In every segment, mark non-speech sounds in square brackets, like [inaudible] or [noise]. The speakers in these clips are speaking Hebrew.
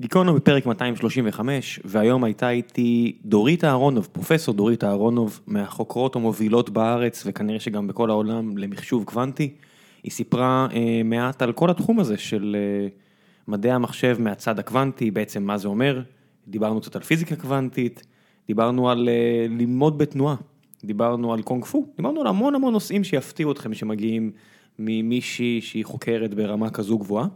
גיקונו בפרק 235, והיום הייתה איתי דורית אהרונוב, פרופסור דורית אהרונוב, מהחוקרות המובילות בארץ, וכנראה שגם בכל העולם, למחשוב קוונטי. היא סיפרה אה, מעט על כל התחום הזה של אה, מדעי המחשב מהצד הקוונטי, בעצם מה זה אומר. דיברנו קצת על פיזיקה קוונטית, דיברנו על אה, ללמוד בתנועה, דיברנו על קונג פו, דיברנו על המון המון נושאים שיפתיעו אתכם שמגיעים ממישהי שהיא חוקרת ברמה כזו גבוהה.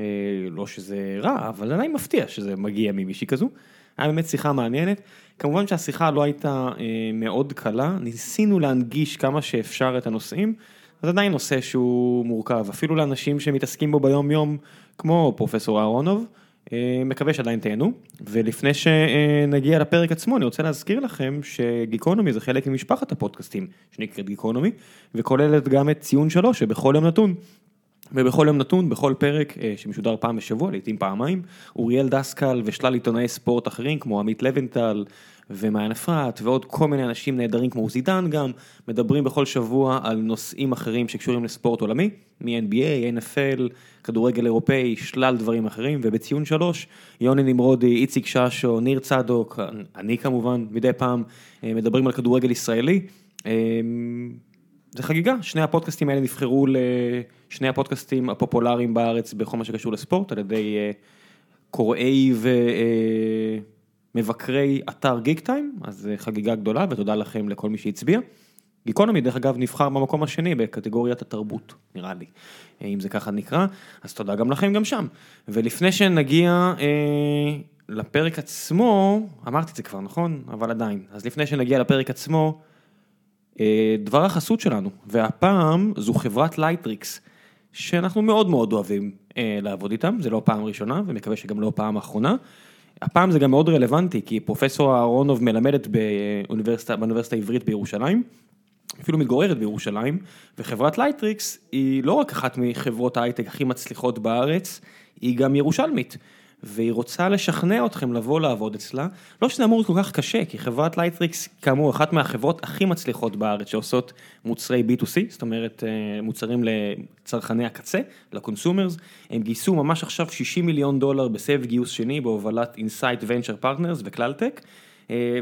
אה, לא שזה רע, אבל עדיין מפתיע שזה מגיע ממישהי כזו. היה באמת שיחה מעניינת. כמובן שהשיחה לא הייתה אה, מאוד קלה, ניסינו להנגיש כמה שאפשר את הנושאים, זה עדיין נושא שהוא מורכב, אפילו לאנשים שמתעסקים בו ביום יום, כמו פרופסור אהרונוב, אה, מקווה שעדיין תהנו. ולפני שנגיע לפרק עצמו, אני רוצה להזכיר לכם שגיקונומי זה חלק ממשפחת הפודקאסטים שנקראת גיקונומי, וכוללת גם את ציון שלוש שבכל יום נתון. ובכל יום נתון, בכל פרק אה, שמשודר פעם בשבוע, לעיתים פעמיים, אוריאל דסקל ושלל עיתונאי ספורט אחרים כמו עמית לבנטל ומעיין אפרת ועוד כל מיני אנשים נהדרים כמו עוזידן גם, מדברים בכל שבוע על נושאים אחרים שקשורים לספורט עולמי, מ-NBA, NFL, כדורגל אירופאי, שלל דברים אחרים, ובציון שלוש, יוני נמרודי, איציק ששו, ניר צדוק, אני כמובן, מדי פעם אה, מדברים על כדורגל ישראלי. אה, זה חגיגה, שני הפודקאסטים האלה נבחרו לשני הפודקאסטים הפופולריים בארץ בכל מה שקשור לספורט על ידי אה, קוראי ומבקרי אתר גיק טיים, אז חגיגה גדולה ותודה לכם לכל מי שהצביע. גיקונומי דרך אגב נבחר במקום השני בקטגוריית התרבות, נראה לי, אה, אם זה ככה נקרא, אז תודה גם לכם גם שם. ולפני שנגיע אה, לפרק עצמו, אמרתי את זה כבר נכון, אבל עדיין, אז לפני שנגיע לפרק עצמו, אה, דבר החסות שלנו, והפעם זו חברת לייטריקס, שאנחנו מאוד מאוד אוהבים אה, לעבוד איתם, זה לא פעם ראשונה ומקווה שגם לא פעם אחרונה. הפעם זה גם מאוד רלוונטי, כי פרופסור אהרונוב מלמדת באוניברסיטה, באוניברסיטה העברית בירושלים, אפילו מתגוררת בירושלים, וחברת לייטריקס היא לא רק אחת מחברות ההייטק הכי מצליחות בארץ, היא גם ירושלמית. והיא רוצה לשכנע אתכם לבוא לעבוד אצלה, לא שזה אמור להיות כל כך קשה, כי חברת לייטריקס, כאמור, אחת מהחברות הכי מצליחות בארץ שעושות מוצרי B2C, זאת אומרת אה, מוצרים לצרכני הקצה, ל consumers, הם גייסו ממש עכשיו 60 מיליון דולר בסבב גיוס שני בהובלת Insight Venture Partners ו ClalTech.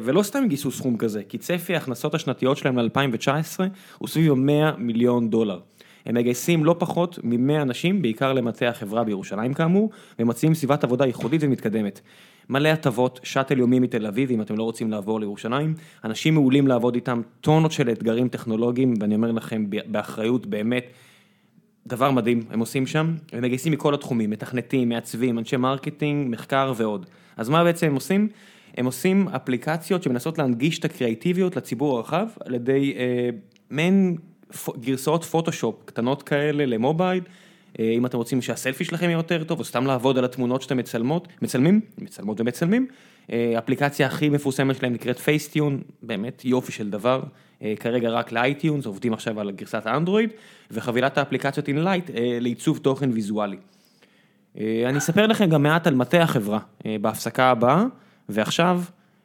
ולא סתם גייסו סכום כזה, כי צפי ההכנסות השנתיות שלהם ל-2019 הוא סביב 100 מיליון דולר. הם מגייסים לא פחות מ-100 אנשים, בעיקר למטה החברה בירושלים כאמור, ומציעים סביבת עבודה ייחודית ומתקדמת. מלא הטבות, שאטל יומי מתל אביב, אם אתם לא רוצים לעבור לירושלים, אנשים מעולים לעבוד איתם, טונות של אתגרים טכנולוגיים, ואני אומר לכם באחריות באמת, דבר מדהים הם עושים שם, הם מגייסים מכל התחומים, מתכנתים, מעצבים, אנשי marketing, מחקר ועוד. אז מה בעצם הם עושים? הם עושים אפליקציות שמנסות להנגיש את הקריאיטיביות לציבור הרחב, על ידי אה, מעין גרסאות פוטושופ קטנות כאלה למובייל, אה, אם אתם רוצים שהסלפי שלכם יהיה יותר טוב, או סתם לעבוד על התמונות שאתם מצלמות, מצלמים, מצלמות ומצלמים. אה, אפליקציה הכי מפורסמת שלהם נקראת Facetune, באמת יופי של דבר, אה, כרגע רק ל iTunes, עובדים עכשיו על גרסת האנדרואיד, וחבילת האפליקציות Enlight לעיצוב תוכן ויזואלי. אני אספר לכם גם מעט על מטה החברה בהפסקה הבאה, ועכשיו,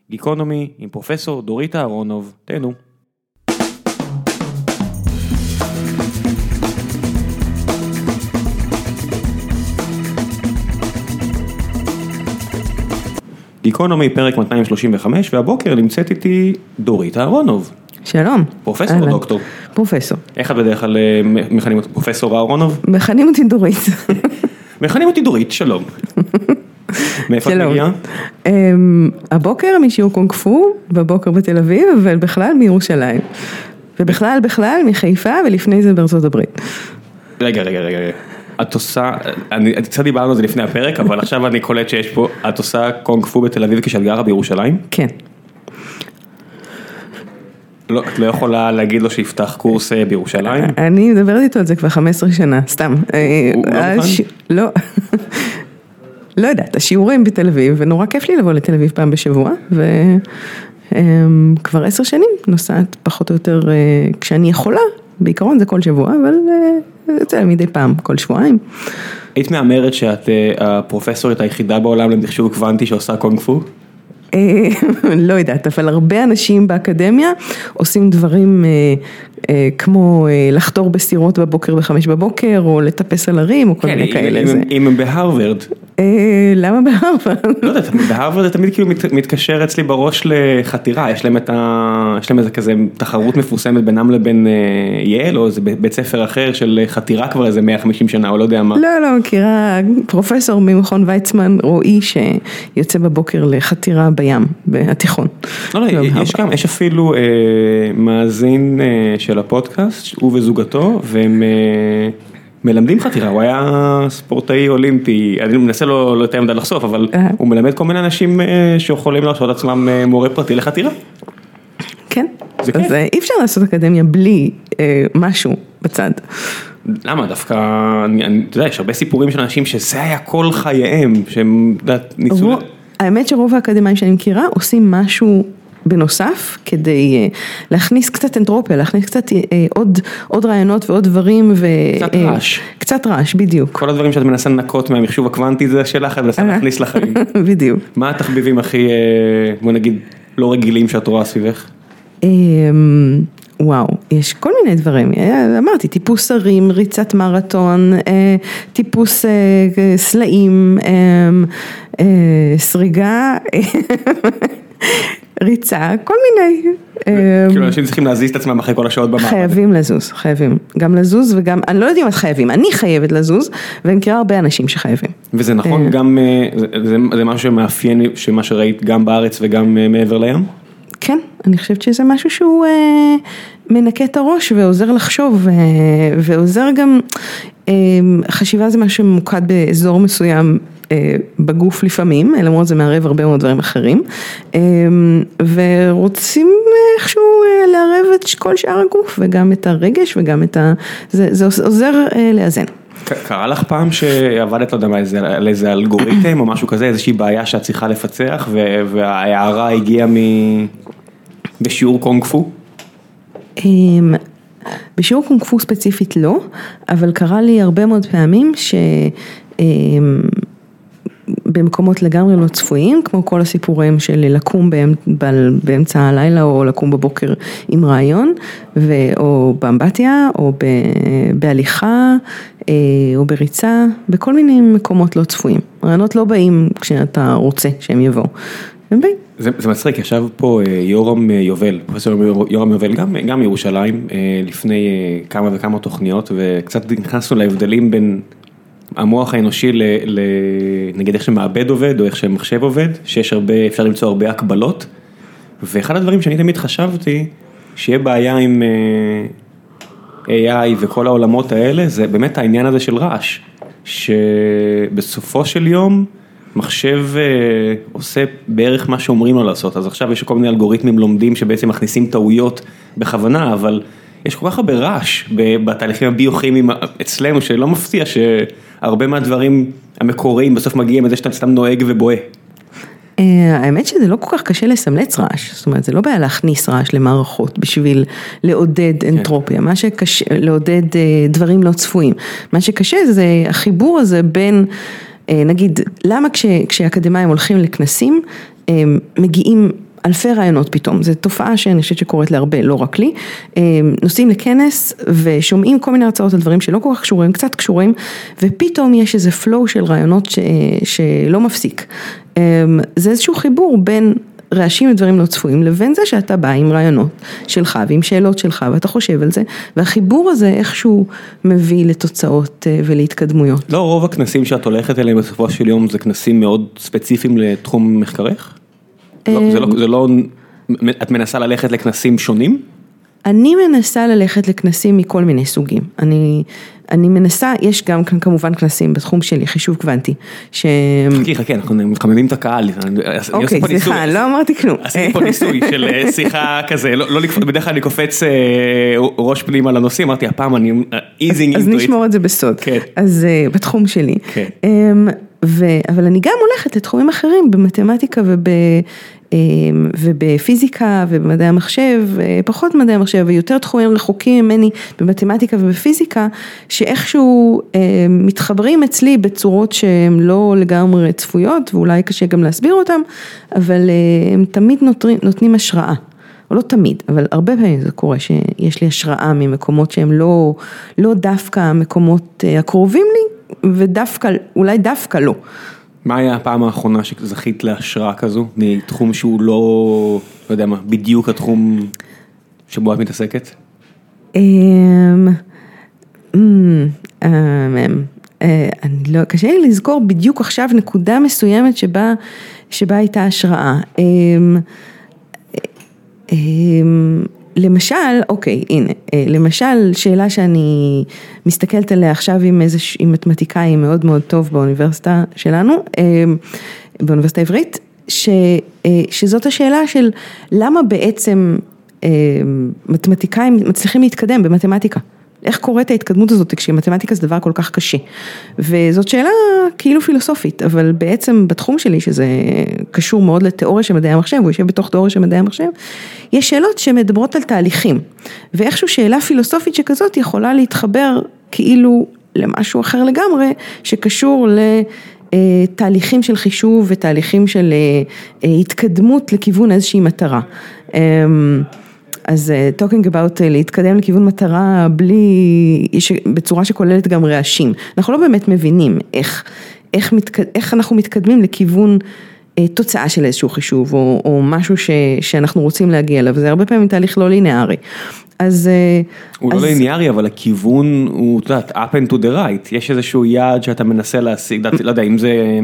גיקונומי עם פרופסור דורית אהרונוב, תהנו. גיקונומי פרק 235 והבוקר נמצאת איתי דורית אהרונוב. שלום. פרופסור או דוקטור? פרופסור. איך את בדרך כלל אה, מכנים אותי פרופסור אהרונוב? מכנים אותי דורית. [laughs] מכנים אותי דורית, שלום. [laughs] מאיפה את מגיעה? אמ, הבוקר משיעור קונג פו, בבוקר בתל אביב, אבל בכלל מירושלים. ובכלל בכלל מחיפה ולפני זה בארצות הברית. רגע, רגע, רגע. את עושה, אני קצת דיברנו על זה לפני הפרק, אבל עכשיו אני קולט שיש פה, את עושה קונג פו בתל אביב כשאת גרה בירושלים? כן. לא, את לא יכולה להגיד לו שיפתח קורס אה, בירושלים? אני מדברת איתו על זה כבר 15 שנה, סתם. הוא לא אה, מוכן? לא. [laughs] לא יודעת, השיעורים בתל אביב, ונורא כיף לי לבוא לתל אביב פעם בשבוע, וכבר עשר שנים נוסעת פחות או יותר אה, כשאני יכולה, בעיקרון זה כל שבוע, אבל יוצא מדי פעם, כל שבועיים. היית מהמרת שאת אה, הפרופסורית היחידה בעולם למחשוב קוונטי שעושה קונג פו? אה, [laughs] לא יודעת, אבל הרבה אנשים באקדמיה עושים דברים אה, כמו לחתור בסירות בבוקר בחמש בבוקר, או לטפס על הרים, או כל כן, מיני כאלה. אם הם בהרווארד, אה, למה בהרווארד? לא יודע, בהרווארד זה תמיד כאילו מת- מתקשר אצלי בראש לחתירה, יש להם את ה... יש להם איזה כזה תחרות מפורסמת בינם לבין אה, יעל, או איזה בית ספר אחר של חתירה כבר איזה 150 שנה, או לא יודע מה. לא, לא, מכירה פרופסור ממכון ויצמן, רועי, שיוצא בבוקר לחתירה בים, בתיכון. לא, לא, יש בהרווארד. גם, יש אפילו אה, מאזין אה, של הפודקאסט, הוא וזוגתו, והם אה, מלמדים חתירה, הוא היה ספורטאי אולימפי, אני מנסה לא יותר מדי לחשוף, אבל אה. הוא מלמד כל מיני אנשים אה, שיכולים להרשות עצמם מורה פרטי לחתירה. כן. זה אז אי אפשר לעשות אקדמיה בלי אה, משהו בצד. למה דווקא, אני, אני, אתה יודע, יש הרבה סיפורים של אנשים שזה היה כל חייהם, שהם, אתה יודע, ניצול... רוב- האמת שרוב האקדמאים שאני מכירה עושים משהו בנוסף כדי אה, להכניס קצת אנטרופיה, להכניס קצת אה, עוד, עוד רעיונות ועוד דברים. ו, קצת אה, רעש. קצת רעש, בדיוק. כל הדברים שאת מנסה לנקות מהמחשוב הקוונטי זה שלך, את מנסה. להכניס לחיים. [laughs] בדיוק. מה התחביבים הכי, בוא נגיד, לא רגילים שאת רואה סביבך? אמ, וואו, יש כל מיני דברים, אמרתי, טיפוס הרים, ריצת מרתון, טיפוס סלעים, אמ, סריגה, ריצה, כל מיני. אמ, כאילו אנשים צריכים להזיז את עצמם אחרי כל השעות במעבד. חייבים לזוז, חייבים, גם לזוז וגם, אני לא יודעת אם את חייבים, אני חייבת לזוז, ואני מכירה הרבה אנשים שחייבים. וזה נכון אה. גם, אה, זה- משהו שמאפיין, שמה שראית גם בארץ וגם אה, מעבר לים? כן, אני חושבת שזה משהו שהוא אה, מנקה את הראש ועוזר לחשוב, אה, ועוזר גם, אה, חשיבה זה משהו שממוקד באזור מסוים אה, בגוף לפעמים, למרות זה מערב הרבה מאוד דברים אחרים, אה, ורוצים איכשהו אה, לערב את כל שאר הגוף, וגם את הרגש וגם את ה... זה, זה עוזר אה, לאזן. קרה לך פעם שעבדת, לא יודע מה, על איזה אלגוריתם או משהו כזה, איזושהי בעיה שאת צריכה לפצח וההערה הגיעה מ... בשיעור קונג פו? אמ, בשיעור קונג פו ספציפית לא, אבל קרה לי הרבה מאוד פעמים ש... במקומות לגמרי לא צפויים, כמו כל הסיפורים של לקום באמצע הלילה או לקום בבוקר עם רעיון, ו- או באמבטיה, או ב- בהליכה, אה, או בריצה, בכל מיני מקומות לא צפויים. רעיונות לא באים כשאתה רוצה שהם יבואו. זה, זה מצחיק, ישב פה אה, יורם אה, יובל, פרופסור יורם יובל, גם, גם מירושלים, אה, לפני כמה וכמה תוכניות, וקצת נכנסנו להבדלים בין המוח האנושי ל, ל... נגיד איך שמעבד עובד, או איך שמחשב עובד, שיש הרבה, אפשר למצוא הרבה הקבלות, ואחד הדברים שאני תמיד חשבתי, שיהיה בעיה עם אה, AI וכל העולמות האלה, זה באמת העניין הזה של רעש, שבסופו של יום, מחשב אה, עושה בערך מה שאומרים לו לעשות, אז עכשיו יש כל מיני אלגוריתמים לומדים שבעצם מכניסים טעויות בכוונה, אבל יש כל כך הרבה רעש בתהליכים הביוכימיים אצלנו, שלא מפתיע שהרבה מהדברים המקוריים בסוף מגיעים מזה שאתה סתם נוהג ובוהה. אה, האמת שזה לא כל כך קשה לסמלץ רעש, זאת אומרת זה לא בעיה להכניס רעש למערכות בשביל לעודד אנטרופיה, מה שקשה, לעודד אה, דברים לא צפויים, מה שקשה זה החיבור הזה בין, אה, נגיד, למה כש, כשאקדמאים הולכים לכנסים, הם מגיעים אלפי רעיונות פתאום, זו תופעה שאני חושבת שקורית להרבה, לא רק לי, אה, נוסעים לכנס ושומעים כל מיני הרצאות על דברים שלא כל כך קשורים, קצת קשורים, ופתאום יש איזה flow של רעיונות ש, שלא מפסיק. אמ, זה איזשהו חיבור בין רעשים ודברים לא צפויים לבין זה שאתה בא עם רעיונות שלך ועם שאלות שלך ואתה חושב על זה והחיבור הזה איכשהו מביא לתוצאות אה, ולהתקדמויות. לא רוב הכנסים שאת הולכת אליהם בסופו של יום זה כנסים מאוד ספציפיים לתחום מחקרך? לא, זה לא, לא, את מנסה ללכת לכנסים שונים? אני מנסה ללכת לכנסים מכל מיני סוגים, אני, אני מנסה, יש גם כאן כמובן כנסים בתחום שלי, חישוב קוונטי, ש... חכי חכי אנחנו מחממים את הקהל, אוקיי, ניסוי. סליחה, לא אמרתי כלום. עשיתי פה ניסוי של אה, שיחה כזה, לא, לא בדרך כלל אני קופץ אה, ראש פנימה לנושאים, אמרתי הפעם אני אה, easing אז. נשמור את זה בסוד. כן. אז בתחום שלי. כן. אמ, ו, אבל אני גם הולכת לתחומים אחרים, במתמטיקה וב, אמ, ובפיזיקה ובמדעי המחשב, אה, פחות מדעי המחשב ויותר תחומים רחוקים ממני במתמטיקה ובפיזיקה, שאיכשהו אה, מתחברים אצלי בצורות שהן לא לגמרי צפויות ואולי קשה גם להסביר אותן, אבל אה, הם תמיד נותנים, נותנים השראה. או לא תמיד, אבל הרבה פעמים זה קורה שיש לי השראה ממקומות שהם לא, לא דווקא המקומות הקרובים לי, ודווקא, אולי דווקא לא. מה היה הפעם האחרונה שזכית להשראה כזו, מתחום שהוא לא, לא יודע מה, בדיוק התחום שבו את מתעסקת? אמ, אמ, אמ, אה, אני לא, קשה לי לזכור בדיוק עכשיו נקודה מסוימת שבה, שבה הייתה השראה. למשל, אוקיי, הנה, אה, למשל שאלה שאני מסתכלת עליה עכשיו עם איזה, עם מתמטיקאי מאוד מאוד טוב באוניברסיטה שלנו, אמ, באוניברסיטה העברית, ש, אה, שזאת השאלה של למה בעצם מתמטיקאים מצליחים להתקדם במתמטיקה. איך קורית ההתקדמות הזאת כשמתמטיקה זה דבר כל כך קשה. וזאת שאלה כאילו פילוסופית, אבל בעצם בתחום שלי, שזה קשור מאוד לתיאוריה של מדעי המחשב, הוא יושב בתוך תיאוריה של מדעי המחשב, יש שאלות שמדברות על תהליכים. ואיכשהו שאלה פילוסופית שכזאת יכולה להתחבר כאילו למשהו אחר לגמרי, שקשור ל... תהליכים של חישוב ותהליכים של אה, אה, התקדמות לכיוון איזושהי מטרה. אז uh, talking about uh, להתקדם לכיוון מטרה בלי, בצורה שכוללת גם רעשים. אנחנו לא באמת מבינים איך, איך, מתק, איך אנחנו מתקדמים לכיוון uh, תוצאה של איזשהו חישוב או, או משהו ש, שאנחנו רוצים להגיע אליו, זה הרבה פעמים תהליך לא לינארי. אז... הוא לא אז... לא ליניארי, אבל הכיוון הוא, את יודעת, up and to the right, יש איזשהו יעד שאתה מנסה להשיג, לא יודע, אם זה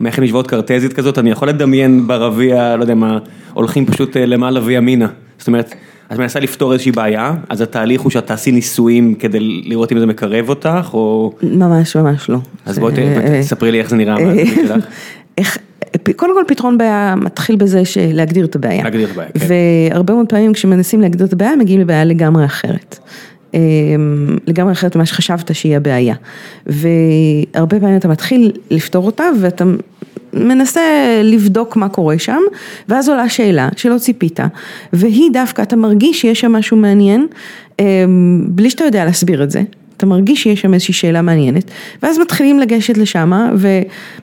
מערכת משוואות קרטזית כזאת, אני יכול לדמיין ברביע, לא יודע מה, הולכים פשוט למעלה וימינה, זאת אומרת... את מנסה לפתור איזושהי בעיה, אז התהליך הוא שאת תעשי ניסויים כדי לראות אם זה מקרב אותך, או... ממש ממש לא. אז בואי תספרי לי איך זה נראה [laughs] איך, קודם כל פתרון בעיה מתחיל בזה שלהגדיר את הבעיה. להגדיר את הבעיה, כן. והרבה מאוד פעמים כשמנסים להגדיר את הבעיה, מגיעים לבעיה לגמרי אחרת. אמ, לגמרי אחרת ממה שחשבת שהיא הבעיה. והרבה פעמים אתה מתחיל לפתור אותה ואתה מנסה לבדוק מה קורה שם, ואז עולה שאלה שלא ציפית, והיא דווקא, אתה מרגיש שיש שם משהו מעניין, אמ, בלי שאתה יודע להסביר את זה. אתה מרגיש שיש שם איזושהי שאלה מעניינת, ואז מתחילים לגשת לשם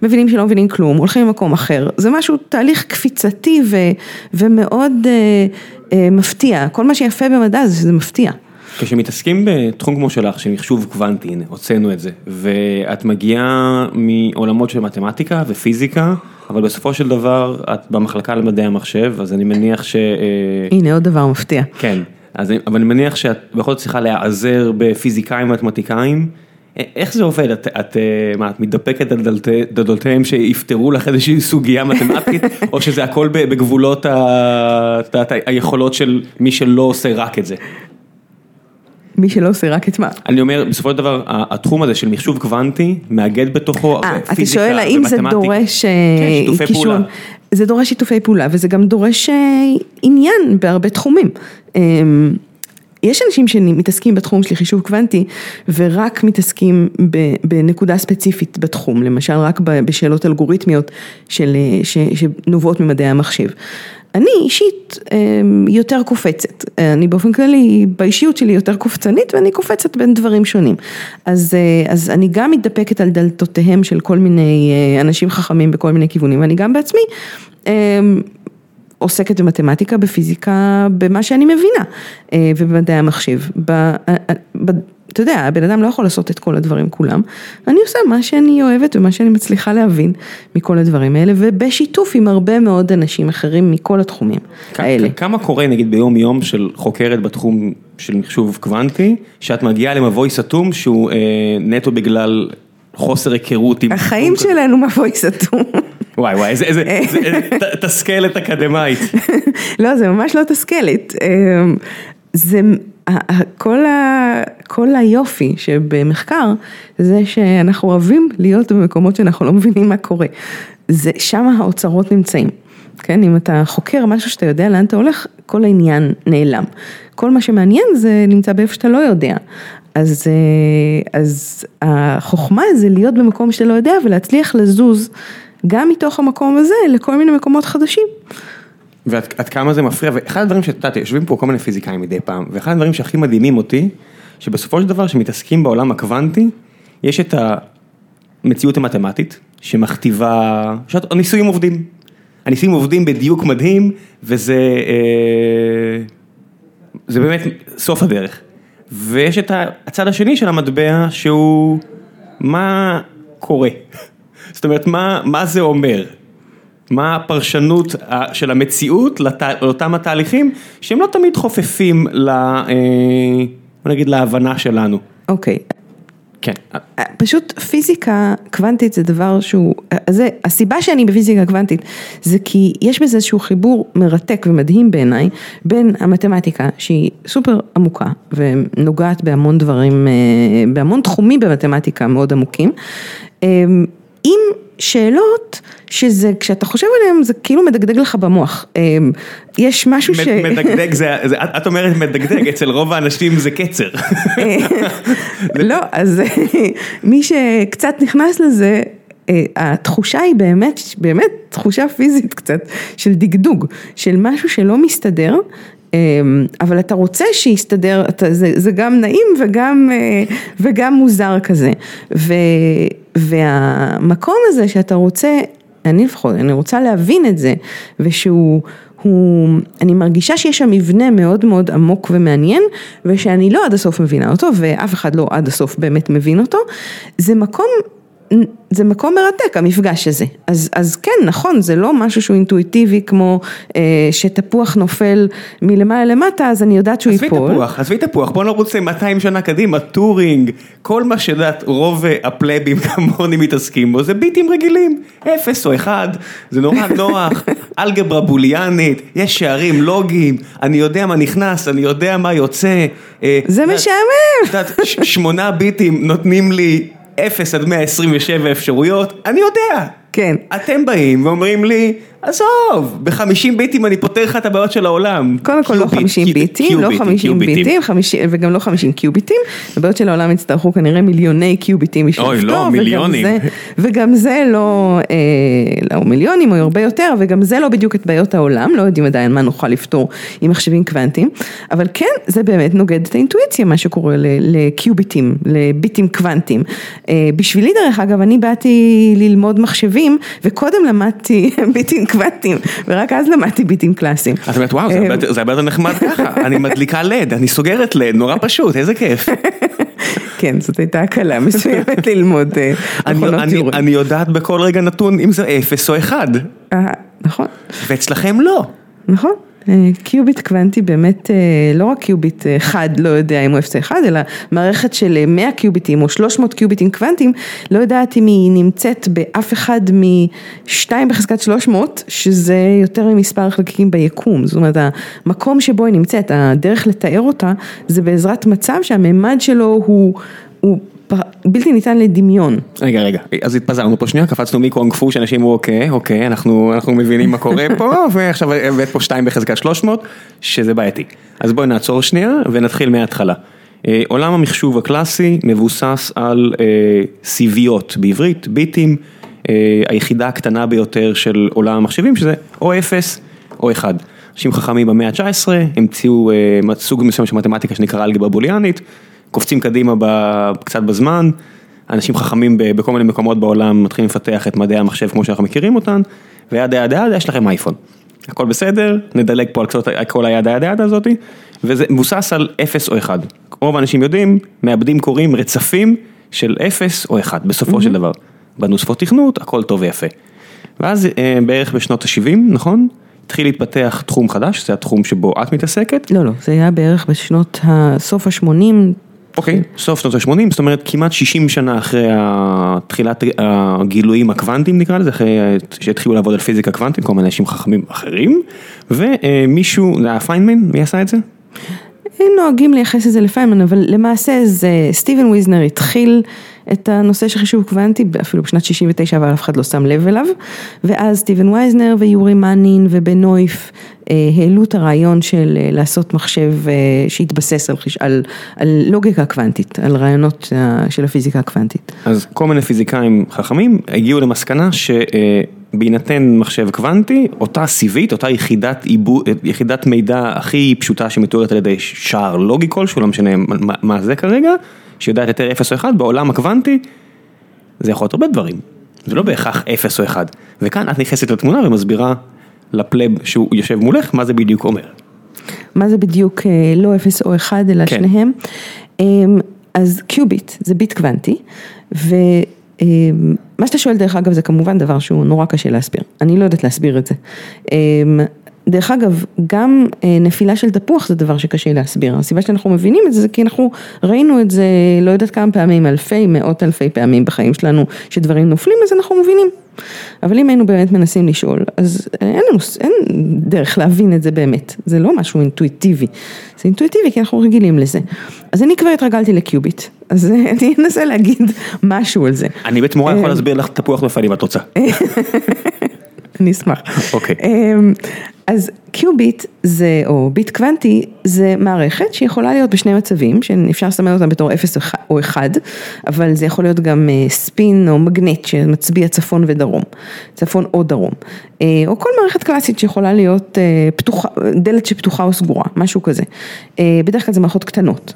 ומבינים שלא מבינים כלום, הולכים למקום אחר. זה משהו, תהליך קפיצתי ו, ומאוד אה, אה, מפתיע. כל מה שיפה במדע זה שזה מפתיע. כשמתעסקים בתחום כמו שלך, של מחשוב קוונטי, הנה, הוצאנו את זה, ואת מגיעה מעולמות של מתמטיקה ופיזיקה, אבל בסופו של דבר את במחלקה למדעי המחשב, אז אני מניח ש... אה, הנה עוד דבר מפתיע. כן, אז, אבל אני מניח שאת בכל זאת צריכה להיעזר בפיזיקאים ומתמטיקאים. איך זה עובד? את, את, אה, מה, את מתדפקת על דלתותיהם שיפתרו לך איזושהי סוגיה מתמטית, [laughs] או שזה הכל בגבולות ה, ה, ה, היכולות של מי שלא עושה רק את זה? מי שלא עושה רק את מה. אני אומר, בסופו של דבר, התחום הזה של מחשוב קוונטי, מאגד בתוכו פיזיקה ומתמטיקה. אתה שואל האם זה דורש כן, שיתופי פעולה. זה דורש שיתופי פעולה וזה גם דורש אה, עניין בהרבה תחומים. אמ, יש אנשים שמתעסקים בתחום של חישוב קוונטי ורק מתעסקים בנקודה ספציפית בתחום, למשל רק בשאלות אלגוריתמיות של, אה, שנובעות ממדעי המחשב. אני אישית אמ, יותר קופצת, אני באופן כללי באישיות שלי יותר קופצנית ואני קופצת בין דברים שונים. אז, אה, אז אני גם מתדפקת על דלתותיהם של כל מיני אה, אנשים חכמים בכל מיני כיוונים, ואני גם בעצמי אמ, עוסקת במתמטיקה, בפיזיקה, במה שאני מבינה, אה, ובמדעי המחשב. אתה יודע, הבן אדם לא יכול לעשות את כל הדברים כולם, אני עושה מה שאני אוהבת ומה שאני מצליחה להבין מכל הדברים האלה, ובשיתוף עם הרבה מאוד אנשים אחרים מכל התחומים האלה. כמה קורה נגיד ביום יום של חוקרת בתחום של מחשוב קוונטי, שאת מגיעה למבוי סתום שהוא אה, נטו בגלל חוסר היכרות עם... החיים שלנו מבוי סתום. וואי וואי, איזה, איזה, איזה תסכלת אקדמאית. לא, זה ממש לא תסכלת. אמ, זה, כל, ה, כל היופי שבמחקר זה שאנחנו אוהבים להיות במקומות שאנחנו לא מבינים מה קורה. זה, שם האוצרות נמצאים. כן, אם אתה חוקר משהו שאתה יודע לאן אתה הולך, כל העניין נעלם. כל מה שמעניין זה נמצא באיפה שאתה לא יודע. אז, אה, אז החוכמה זה להיות במקום שאתה לא יודע ולהצליח לזוז גם מתוך המקום הזה לכל מיני מקומות חדשים. ועד כמה זה מפריע, ואחד הדברים שאת יודעת, יושבים פה כל מיני פיזיקאים מדי פעם, ואחד הדברים שהכי מדהימים אותי, שבסופו של דבר שמתעסקים בעולם הקוונטי, יש את המציאות המתמטית, שמכתיבה, הניסויים עובדים. הניסויים עובדים בדיוק מדהים, וזה אה, זה באמת סוף הדרך. ויש את הצד השני של המטבע, שהוא מה קורה. [laughs] זאת אומרת, מה, מה זה אומר? מה הפרשנות של המציאות לאותם התהליכים שהם לא תמיד חופפים ל... בוא נגיד להבנה שלנו. אוקיי. כן. פשוט פיזיקה קוונטית זה דבר שהוא, זה, הסיבה שאני בפיזיקה קוונטית זה כי יש בזה איזשהו חיבור מרתק ומדהים בעיניי בין המתמטיקה שהיא סופר עמוקה ונוגעת בהמון דברים, בהמון תחומים במתמטיקה מאוד עמוקים, עם שאלות שזה, כשאתה חושב עליהן זה כאילו מדגדג לך במוח. יש משהו ש... מדגדג זה, [laughs] את אומרת מדגדג, אצל רוב האנשים זה קצר. לא, אז מי שקצת נכנס לזה, התחושה היא באמת, באמת תחושה פיזית קצת של דגדוג, של משהו שלא מסתדר. אבל אתה רוצה שיסתדר, זה, זה גם נעים וגם, וגם מוזר כזה. ו, והמקום הזה שאתה רוצה, אני לפחות, אני רוצה להבין את זה, ושהוא, הוא, אני מרגישה שיש שם מבנה מאוד מאוד עמוק ומעניין, ושאני לא עד הסוף מבינה אותו, ואף אחד לא עד הסוף באמת מבין אותו, זה מקום זה מקום מרתק המפגש הזה, אז, אז כן נכון זה לא משהו שהוא אינטואיטיבי כמו אה, שתפוח נופל מלמעלה למטה אז אני יודעת שהוא ייפול. עזבי תפוח, עזבי תפוח, בוא נרוץ 200 שנה קדימה, טורינג, כל מה שדעת רוב הפלבאים [laughs] כמוני מתעסקים בו זה ביטים רגילים, אפס או אחד, זה נורא [laughs] נוח, אלגברה בוליאנית, יש שערים לוגיים, אני יודע מה נכנס, אני יודע מה יוצא. אה, זה משעמם. שמונה ביטים נותנים לי 0 עד 127 אפשרויות, אני יודע. כן. אתם באים ואומרים לי, עזוב, ב-50 ביטים אני פותר לך את הבעיות של העולם. קודם כל לא 50 ביטים, לא 50 ביטים, וגם לא 50 קיוביטים, הבעיות של העולם יצטרכו כנראה מיליוני קיוביטים בשביל לפתור. אוי, לא, מיליונים. וגם זה לא, לא מיליונים או הרבה יותר, וגם זה לא בדיוק את בעיות העולם, לא יודעים עדיין מה נוכל לפתור עם מחשבים קוונטיים, אבל כן, זה באמת נוגד את האינטואיציה, מה שקורה לקיוביטים, לביטים קוונטיים. בשבילי דרך אגב, אני באתי ללמוד מחשבים, וקודם למדתי [laughs] ביטים קוונטיים, ורק אז למדתי ביטים קלאסיים. את אומרת וואו זה הרבה יותר נחמד [laughs] ככה, אני מדליקה לד, אני סוגרת לד, נורא פשוט, איזה כיף. [laughs] כן, זאת הייתה הקלה מסוימת ללמוד מכונות תיאורים. אני יודעת בכל רגע נתון אם זה אפס או אחד. נכון. ואצלכם לא. נכון. קיוביט קוונטי באמת לא רק קיוביט אחד לא יודע אם הוא אפס אחד אלא מערכת של 100 קיוביטים או 300 קיוביטים קוונטיים לא יודעת אם היא נמצאת באף אחד מ-2 בחזקת 300 שזה יותר ממספר החלקיקים ביקום. זאת אומרת המקום שבו היא נמצאת הדרך לתאר אותה זה בעזרת מצב שהמימד שלו הוא הוא בלתי ניתן לדמיון. רגע רגע אז התפזרנו פה שנייה קפצנו מקונג פו שאנשים אמרו אוקיי אוקיי אנחנו אנחנו מבינים מה קורה פה [laughs] ועכשיו הבאת פה 2 בחזקת 300 שזה בעייתי אז בואי נעצור שנייה ונתחיל מההתחלה. עולם המחשוב הקלאסי מבוסס על סיביות בעברית ביטים היחידה הקטנה ביותר של עולם המחשבים שזה או 0 או 1. אנשים חכמים במאה ה-19 המציאו סוג מסוים של מתמטיקה שנקרא אלגברה בוליאנית. קופצים קדימה קצת בזמן, אנשים חכמים בכל מיני מקומות בעולם מתחילים לפתח את מדעי המחשב כמו שאנחנו מכירים אותן, ויד יד יד יש לכם אייפון. הכל בסדר, נדלג פה על קצות כל היד היד יד הזאתי, וזה מבוסס על 0 או 1. רוב האנשים יודעים, מעבדים קוראים רצפים של 0 או 1 בסופו של דבר. בנוספות תכנות, הכל טוב ויפה. ואז בערך בשנות ה-70, נכון? התחיל להתפתח תחום חדש, זה התחום שבו את מתעסקת. לא, לא, זה היה בערך בשנות סוף ה-80. אוקיי, סוף שנות ה-80, זאת אומרת כמעט 60 שנה אחרי תחילת הגילויים הקוונטיים נקרא לזה, אחרי שהתחילו לעבוד על פיזיקה קוונטית, כל מיני אנשים חכמים אחרים, ומישהו, זה היה פיינמן, מי עשה את זה? הם נוהגים לייחס את זה לפיינמן, אבל למעשה זה סטיבן ויזנר התחיל את הנושא של חישוב קוונטי, אפילו בשנת 69 אבל אף אחד לא שם לב אליו, ואז סטיבן וייזנר ויורי מנין ובנויף העלו את הרעיון של לעשות מחשב שהתבסס על, על, על לוגיקה קוונטית, על רעיונות של הפיזיקה הקוונטית. אז כל מיני פיזיקאים חכמים הגיעו למסקנה ש... בהינתן מחשב קוונטי, אותה סיבית, אותה יחידת, עיבוד, יחידת מידע הכי פשוטה שמתוארת על ידי שער לוגי כלשהו, לא משנה מה, מה זה כרגע, שיודעת יותר 0 או 1, בעולם הקוונטי זה יכול להיות הרבה דברים, זה לא בהכרח 0 או 1, וכאן את נכנסת לתמונה ומסבירה לפלב שהוא יושב מולך, מה זה בדיוק אומר. מה זה בדיוק לא 0 או 1 אלא כן. שניהם, אז קיוביט זה ביט קוונטי, ו... מה שאתה שואל דרך אגב זה כמובן דבר שהוא נורא קשה להסביר, אני לא יודעת להסביר את זה. דרך אגב, גם נפילה של תפוח זה דבר שקשה להסביר, הסיבה שאנחנו מבינים את זה זה כי אנחנו ראינו את זה לא יודעת כמה פעמים, אלפי, מאות אלפי פעמים בחיים שלנו שדברים נופלים אז אנחנו מבינים. אבל אם היינו באמת מנסים לשאול, אז אין לנו, אין דרך להבין את זה באמת, זה לא משהו אינטואיטיבי, זה אינטואיטיבי כי אנחנו רגילים לזה. אז אני כבר התרגלתי לקיוביט, אז [laughs] אני אנסה להגיד משהו על זה. אני בתמורה יכול להסביר לך תפוח נפל אם את רוצה. [laughs] אני אשמח. אוקיי. אז קיוביט זה, או ביט קוונטי, זה מערכת שיכולה להיות בשני מצבים, שאפשר לסמן אותם בתור 0 או 1, אבל זה יכול להיות גם ספין או מגנט שמצביע צפון ודרום, צפון או דרום, או כל מערכת קלאסית שיכולה להיות פתוחה, דלת שפתוחה או סגורה, משהו כזה, בדרך כלל זה מערכות קטנות.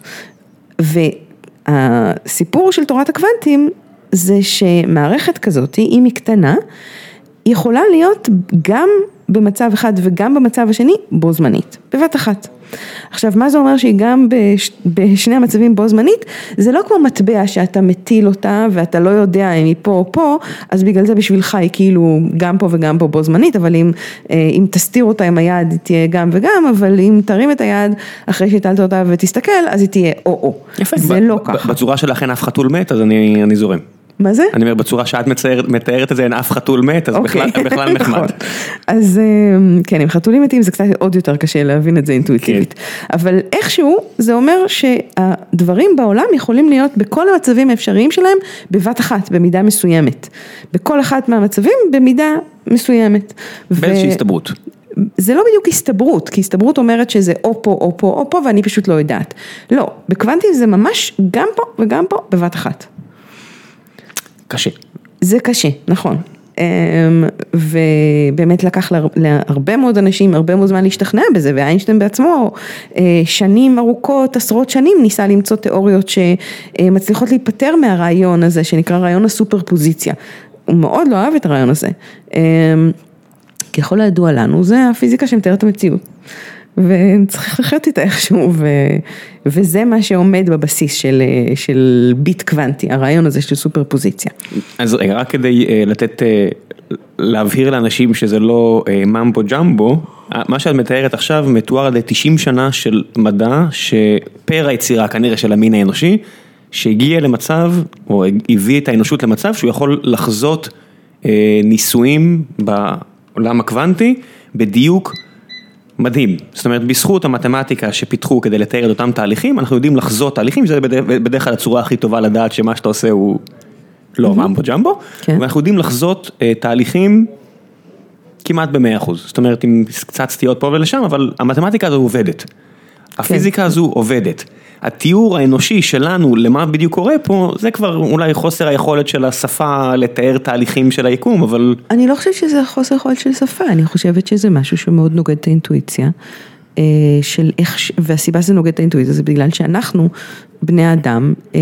והסיפור של תורת הקוונטים זה שמערכת כזאת, אם היא קטנה, יכולה להיות גם במצב אחד וגם במצב השני בו זמנית, בבת אחת. עכשיו מה זה אומר שהיא גם בש, בשני המצבים בו זמנית, זה לא כמו מטבע שאתה מטיל אותה ואתה לא יודע אם היא פה או פה, אז בגלל זה בשבילך היא כאילו גם פה וגם פה בו זמנית, אבל אם, אם תסתיר אותה עם היד היא תהיה גם וגם, אבל אם תרים את היד אחרי שהטלת אותה ותסתכל, אז היא תהיה או או. יפה, זה ב- לא ב- ככה. בצורה שלכן אף חתול מת אז אני אני זורם. מה זה? אני אומר בצורה שאת מתארת את זה אין אף חתול מת אז בכלל אוקיי. בכלל [laughs] נחמד. נכון. אז אה, כן, עם חתולים מתים זה קצת עוד יותר קשה להבין את זה אינטואיטיבית. כן. אבל איכשהו זה אומר שהדברים בעולם יכולים להיות בכל המצבים האפשריים שלהם בבת אחת, במידה מסוימת. בכל אחת מהמצבים במידה מסוימת. באיזושהי הסתברות. זה לא בדיוק הסתברות, כי הסתברות אומרת שזה או פה או פה או פה ואני פשוט לא יודעת. לא, בקוונטים זה ממש גם פה וגם פה בבת אחת. קשה. זה קשה, נכון. אמ, ובאמת לקח להר- להרבה מאוד אנשים הרבה מאוד זמן להשתכנע בזה ואיינשטיין בעצמו אה, שנים ארוכות, עשרות שנים ניסה למצוא תיאוריות שמצליחות להיפטר מהרעיון הזה שנקרא רעיון הסופר פוזיציה. הוא מאוד לא אהב את הרעיון הזה. אמ, ככל הידוע לנו זה הפיזיקה שמתארת המציאות. וצריך לחיות איתה איכשהו ו, וזה מה שעומד בבסיס של, של ביט קוונטי, הרעיון הזה של סופר פוזיציה. אז רק כדי אה, לתת, אה, להבהיר לאנשים שזה לא אה, ממבו ג'מבו, מה שאת מתארת עכשיו מתואר על ידי 90 שנה של מדע שפר היצירה כנראה של המין האנושי, שהגיע למצב, או הביא את האנושות למצב שהוא יכול לחזות ניסויים בעולם הקוונטי בדיוק מדהים, זאת אומרת בזכות המתמטיקה שפיתחו כדי לתאר את אותם תהליכים, אנחנו יודעים לחזות תהליכים, שזה בדרך, כלל הצורה הכי טובה לדעת שמה שאתה עושה הוא לא ממבו ג'מבו, כן. ואנחנו יודעים לחזות אה, תהליכים כמעט במאה אחוז, זאת אומרת עם קצת סטיות פה ולשם, אבל המתמטיקה הזו עובדת, הפיזיקה הזו עובדת. התיאור האנושי שלנו למה בדיוק קורה פה, זה כבר אולי חוסר היכולת של השפה לתאר תהליכים של היקום, אבל אני לא חושבת שזה חוסר יכולת של שפה, אני חושבת שזה משהו שמאוד נוגד את האינטואיציה. אה, של איך, והסיבה שזה נוגד את האינטואיציה זה בגלל שאנחנו, בני אדם, אה,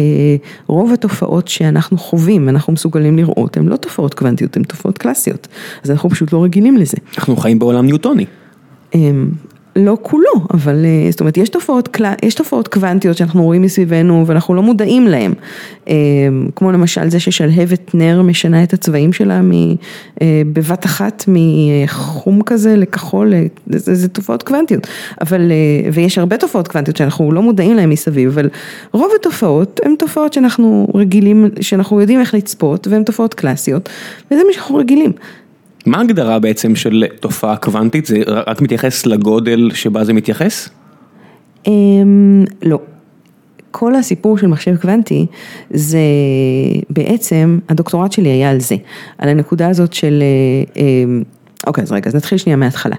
רוב התופעות שאנחנו חווים, אנחנו מסוגלים לראות, הן לא תופעות קוונטיות, הן תופעות קלאסיות. אז אנחנו פשוט לא רגילים לזה. אנחנו חיים בעולם ניוטוני. לא כולו, אבל אה, זאת אומרת יש תופעות, יש תופעות קוונטיות שאנחנו רואים מסביבנו ואנחנו לא מודעים להן, אמ, כמו למשל זה ששלהבת נר משנה את הצבעים שלה אה, בבת אחת מחום כזה לכחול, אה, זה, זה תופעות קוונטיות, אבל, אה, ויש הרבה תופעות קוונטיות שאנחנו לא מודעים להן מסביב, אבל רוב התופעות הן תופעות שאנחנו רגילים, שאנחנו יודעים איך לצפות והן תופעות קלאסיות, וזה מה שאנחנו רגילים. מה ההגדרה בעצם של תופעה קוונטית? זה רק מתייחס לגודל שבה זה מתייחס? אמ, לא. כל הסיפור של מחשב קוונטי זה בעצם, הדוקטורט שלי היה על זה, על הנקודה הזאת של, אה, אמ, אוקיי אז רגע, אז נתחיל שנייה מההתחלה.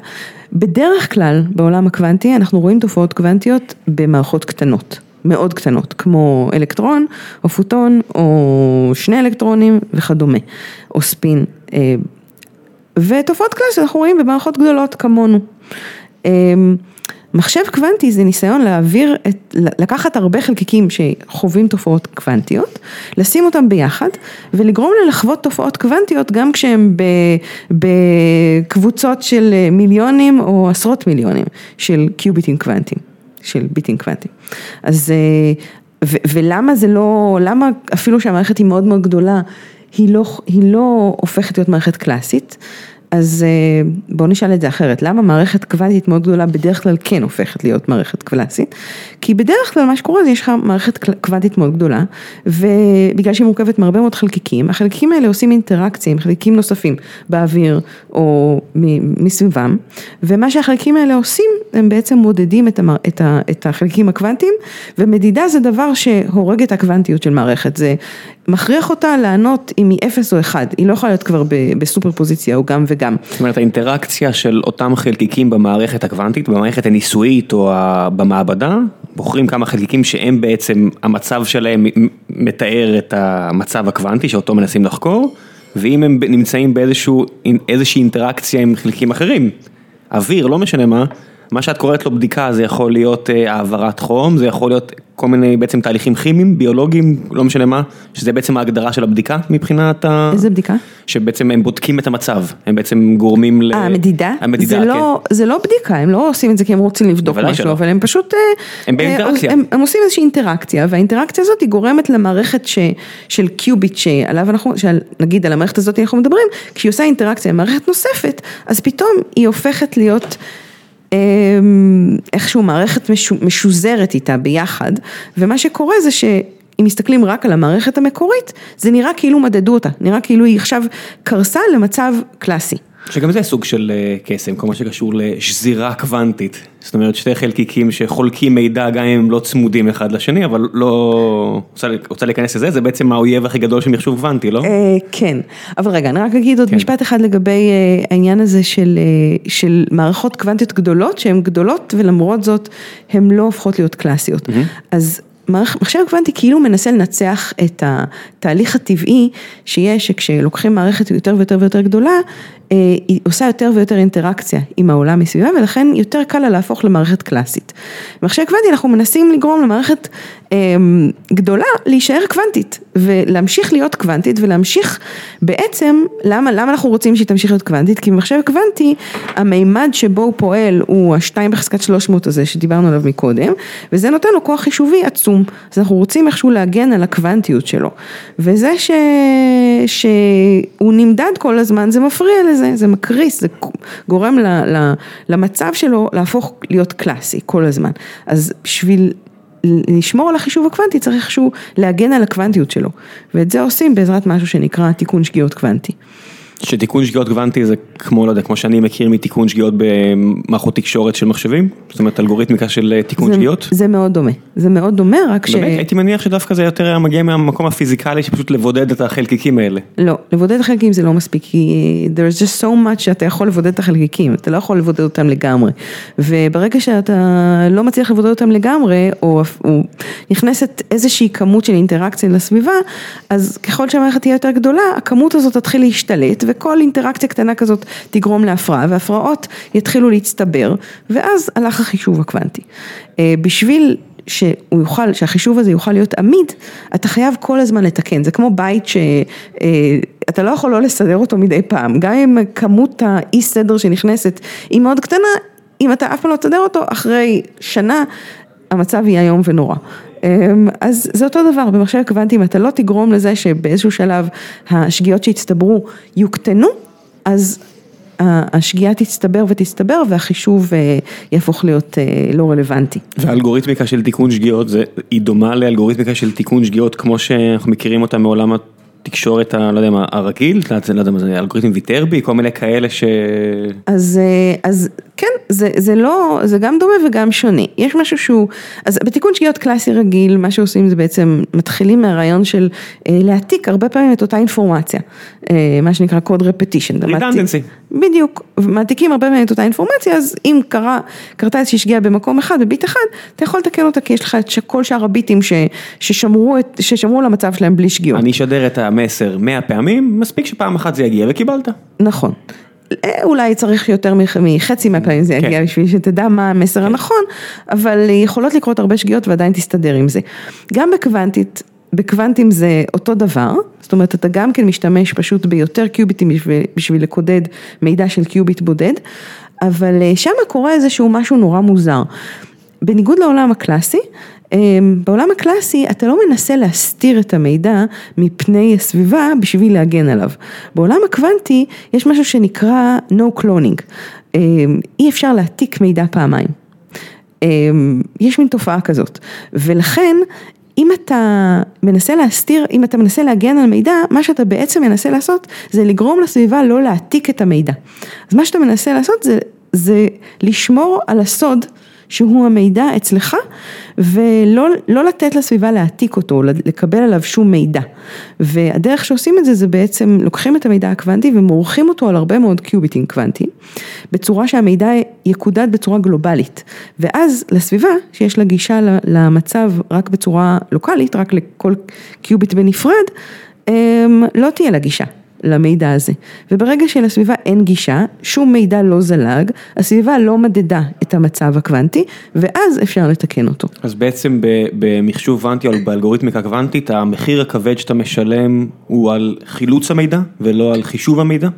בדרך כלל בעולם הקוונטי אנחנו רואים תופעות קוונטיות במערכות קטנות. מאוד קטנות, כמו אלקטרון, או פוטון, או שני אלקטרונים וכדומה, או ספין. אה, ותופעות קלאסיות אנחנו רואים במערכות גדולות כמונו. אמ, מחשב קוונטי זה ניסיון להעביר, את, לקחת הרבה חלקיקים שחווים תופעות קוונטיות, לשים אותם ביחד ולגרום להם לחוות תופעות קוונטיות גם כשהם בקבוצות של מיליונים או עשרות מיליונים של קיוביטים קוונטיים, של ביטים קוונטיים. אז ו, ולמה זה לא, למה אפילו שהמערכת היא מאוד מאוד גדולה, היא לא, היא לא הופכת להיות מערכת קלאסית. אז אה, בואו נשאל את זה אחרת, למה מערכת קוונטית מאוד גדולה בדרך כלל כן הופכת להיות מערכת קלאסית? כי בדרך כלל מה שקורה זה יש לך מערכת קוונטית מאוד גדולה, ובגלל שהיא מורכבת מהרבה מאוד חלקיקים, החלקיקים האלה עושים אינטראקציה עם חלקיקים נוספים באוויר או מסביבם, ומה שהחלקיקים האלה עושים, הם בעצם מודדים את, המר, את, ה, את החלקיקים הקוונטיים, ומדידה זה דבר שהורג את הקוונטיות של מערכת, זה מכריח אותה לענות אם היא אפס או אחד, היא לא יכולה להיות כבר בסופר פוזיציה או גם וגם. זאת אומרת האינטראקציה של אותם חלקיקים במערכת הקוונטית, במערכת הניסויית או במעבדה, בוחרים כמה חלקיקים שהם בעצם, המצב שלהם מתאר את המצב הקוונטי שאותו מנסים לחקור, ואם הם נמצאים באיזושהי אינטראקציה עם חלקיקים אחרים, אוויר, לא משנה מה, מה שאת קוראת לו בדיקה זה יכול להיות אה, העברת חום, זה יכול להיות כל מיני בעצם תהליכים כימיים, ביולוגיים, לא משנה מה, שזה בעצם ההגדרה של הבדיקה מבחינת ה... איזה בדיקה? שבעצם הם בודקים את המצב, הם בעצם גורמים ל... אה, המדידה? המדידה, זה לא, כן. זה לא בדיקה, הם לא עושים את זה כי הם רוצים לבדוק משהו, שלא. אבל הם פשוט... אה, הם באינטראקציה. הם, הם עושים איזושהי אינטראקציה, והאינטראקציה הזאת היא גורמת למערכת ש, של קיוביט שעליו אנחנו, נגיד על המערכת הזאת אנחנו מדברים, כשהיא עושה אינטראקציה עם מערכת נוספת, אז פתאום היא הופכת להיות... אמ, איכשהו מערכת משוזרת איתה ביחד, ומה שקורה זה שאם מסתכלים רק על המערכת המקורית, זה נראה כאילו מדדו אותה, נראה כאילו היא עכשיו קרסה למצב קלאסי. שגם זה סוג של אה, קסם, כל מה שקשור לשזירה קוונטית. זאת אומרת שתי חלקיקים שחולקים מידע גם אם הם לא צמודים אחד לשני, אבל לא... רוצה להיכנס לזה? זה בעצם האויב הכי גדול של מחשוב קוונטי, לא? אה, כן, אבל רגע, אני רק אגיד עוד כן. משפט אחד לגבי אה, העניין הזה של מערכות קוונטיות גדולות, שהן גדולות ולמרות זאת הן לא הופכות להיות קלאסיות. אז מחשב קוונטי כאילו מנסה לנצח את התהליך הטבעי שיש, שכשלוקחים מערכת יותר ויותר ויותר גדולה, אה, היא עושה יותר ויותר אינטראקציה עם העולם מסביבה ולכן יותר קל לה להפוך למערכת קלאסית. במחשב קוונטי אנחנו מנסים לגרום למערכת אמ, גדולה להישאר קוונטית ולהמשיך להיות קוונטית ולהמשיך בעצם, למה, למה אנחנו רוצים שהיא תמשיך להיות קוונטית? כי במחשב קוונטי המימד שבו הוא פועל הוא השתיים בחזקת 300 הזה שדיברנו עליו מקודם וזה נותן לו כוח חישובי עצום. אז אנחנו רוצים איכשהו להגן על הקוונטיות שלו. וזה ש... שהוא נמדד כל הזמן זה מפריע לזה, זה מקריס, זה גורם ל... ל... למצב שלו להפוך להיות קלאסי כל הזמן. אז בשביל לשמור על החישוב הקוונטי צריך איכשהו להגן על הקוונטיות שלו ואת זה עושים בעזרת משהו שנקרא תיקון שגיאות קוונטי. שתיקון שגיאות קוונטי זה כמו, לא יודע, כמו שאני מכיר מתיקון שגיאות במערכות תקשורת של מחשבים? זאת אומרת אלגוריתמיקה של אה, תיקון זה, שגיאות? זה מאוד דומה, זה מאוד דומה רק ש... באמת? הייתי מניח שדווקא זה יותר מגיע מהמקום הפיזיקלי שפשוט לבודד את החלקיקים האלה. לא, לבודד את החלקיקים זה לא מספיק, כי there's just so much שאתה יכול לבודד את החלקיקים, אתה לא יכול לבודד אותם לגמרי. וברגע שאתה לא מצליח לבודד אותם לגמרי, או, או נכנסת איזושהי כמות של אינטראקציה לסביבה, אז ככל שהמערכת תהיה יותר גדולה, הכמות הזאת תתחיל להשתלט. וכל אינטראקציה קטנה כזאת תגרום להפרעה, והפרעות יתחילו להצטבר, ואז הלך החישוב הקוונטי. אה, בשביל שהוא יוכל, שהחישוב הזה יוכל להיות עמיד, אתה חייב כל הזמן לתקן, זה כמו בית שאתה אה, לא יכול לא לסדר אותו מדי פעם, גם אם כמות האי סדר שנכנסת היא מאוד קטנה, אם אתה אף פעם לא תסדר אותו, אחרי שנה המצב יהיה איום ונורא. אמ, אז זה אותו דבר, במחשב קוונטי אתה לא תגרום לזה שבאיזשהו שלב השגיאות שהצטברו יוקטנו, אז השגיאה תצטבר ותצטבר והחישוב אה, יהפוך להיות אה, לא רלוונטי. והאלגוריתמיקה של תיקון שגיאות, היא דומה לאלגוריתמיקה של תיקון שגיאות כמו שאנחנו מכירים אותה מעולם תקשורת, לא יודע מה, הרגיל, לא יודע מה זה, אלגוריתם ויטרבי, כל מיני כאלה ש... אז, אה, אז כן, זה, זה לא, זה גם דומה וגם שונה. יש משהו שהוא, אז בתיקון שגיאות קלאסי רגיל, מה שעושים זה בעצם, מתחילים מהרעיון של אה, להעתיק הרבה פעמים את אותה אינפורמציה, אה, מה שנקרא code repetition. רידנדנסי. בדיוק, מעתיקים הרבה פעמים את אותה אינפורמציה, אז אם קרה, קרתה איזושהי שגיאה במקום אחד, בביט אחד, אתה יכול לתקן אותה כי יש לך את כל שאר הביטים ש, ששמרו, את, ששמרו למצב שלהם בלי שגיאות. אני אשדר את המסר 100 פעמים, מספיק שפעם אחת זה יגיע וקיבלת. נכון. אה, אולי צריך יותר מחצי מהפעמים זה יגיע כן. בשביל שתדע מה המסר כן. הנכון, אבל יכולות לקרות הרבה שגיאות ועדיין תסתדר עם זה. גם בקוונטית, בקוונטים זה אותו דבר, זאת אומרת אתה גם כן משתמש פשוט ביותר קיוביטים בשביל, בשביל לקודד מידע של קיוביט בודד, אבל אה, שם קורה איזשהו משהו נורא מוזר. בניגוד לעולם הקלאסי, בעולם הקלאסי אתה לא מנסה להסתיר את המידע מפני הסביבה בשביל להגן עליו. בעולם הקוונטי יש משהו שנקרא no cloning, אי אפשר להעתיק מידע פעמיים. יש מין תופעה כזאת, ולכן אם אתה מנסה להסתיר, אם אתה מנסה להגן על מידע, מה שאתה בעצם מנסה לעשות זה לגרום לסביבה לא להעתיק את המידע. אז מה שאתה מנסה לעשות זה, זה לשמור על הסוד שהוא המידע אצלך ולא לא לתת לסביבה להעתיק אותו, לקבל עליו שום מידע. והדרך שעושים את זה זה בעצם לוקחים את המידע הקוונטי ומורחים אותו על הרבה מאוד קיוביטים קוונטיים, בצורה שהמידע יקודד בצורה גלובלית. ואז לסביבה שיש לה גישה למצב רק בצורה לוקאלית, רק לכל קיוביט בנפרד, אמ, לא תהיה לה גישה. למידע הזה. וברגע שלסביבה אין גישה, שום מידע לא זלג, הסביבה לא מדדה את המצב הקוונטי, ואז אפשר לתקן אותו. אז בעצם במחשוב קוונטי או באלגוריתמיקה קוונטית, המחיר הכבד שאתה משלם הוא על חילוץ המידע ולא על חישוב המידע?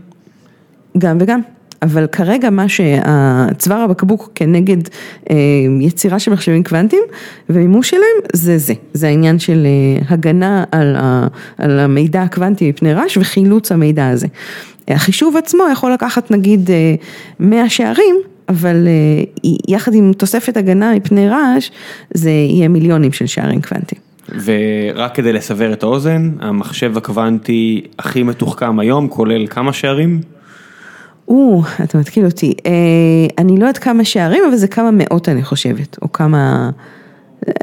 גם וגם. אבל כרגע מה שהצוואר הבקבוק כנגד אה, יצירה של מחשבים קוונטיים ומימוש שלהם זה זה, זה העניין של אה, הגנה על, ה, על המידע הקוונטי מפני רעש וחילוץ המידע הזה. החישוב עצמו יכול לקחת נגיד 100 שערים, אבל יחד עם תוספת הגנה מפני רעש זה יהיה מיליונים של שערים קוונטיים. ורק כדי לסבר את האוזן, המחשב הקוונטי הכי מתוחכם היום כולל כמה שערים? או, אתה מתקיל אותי. אה, אני לא יודעת כמה שערים, אבל זה כמה מאות אני חושבת, או כמה,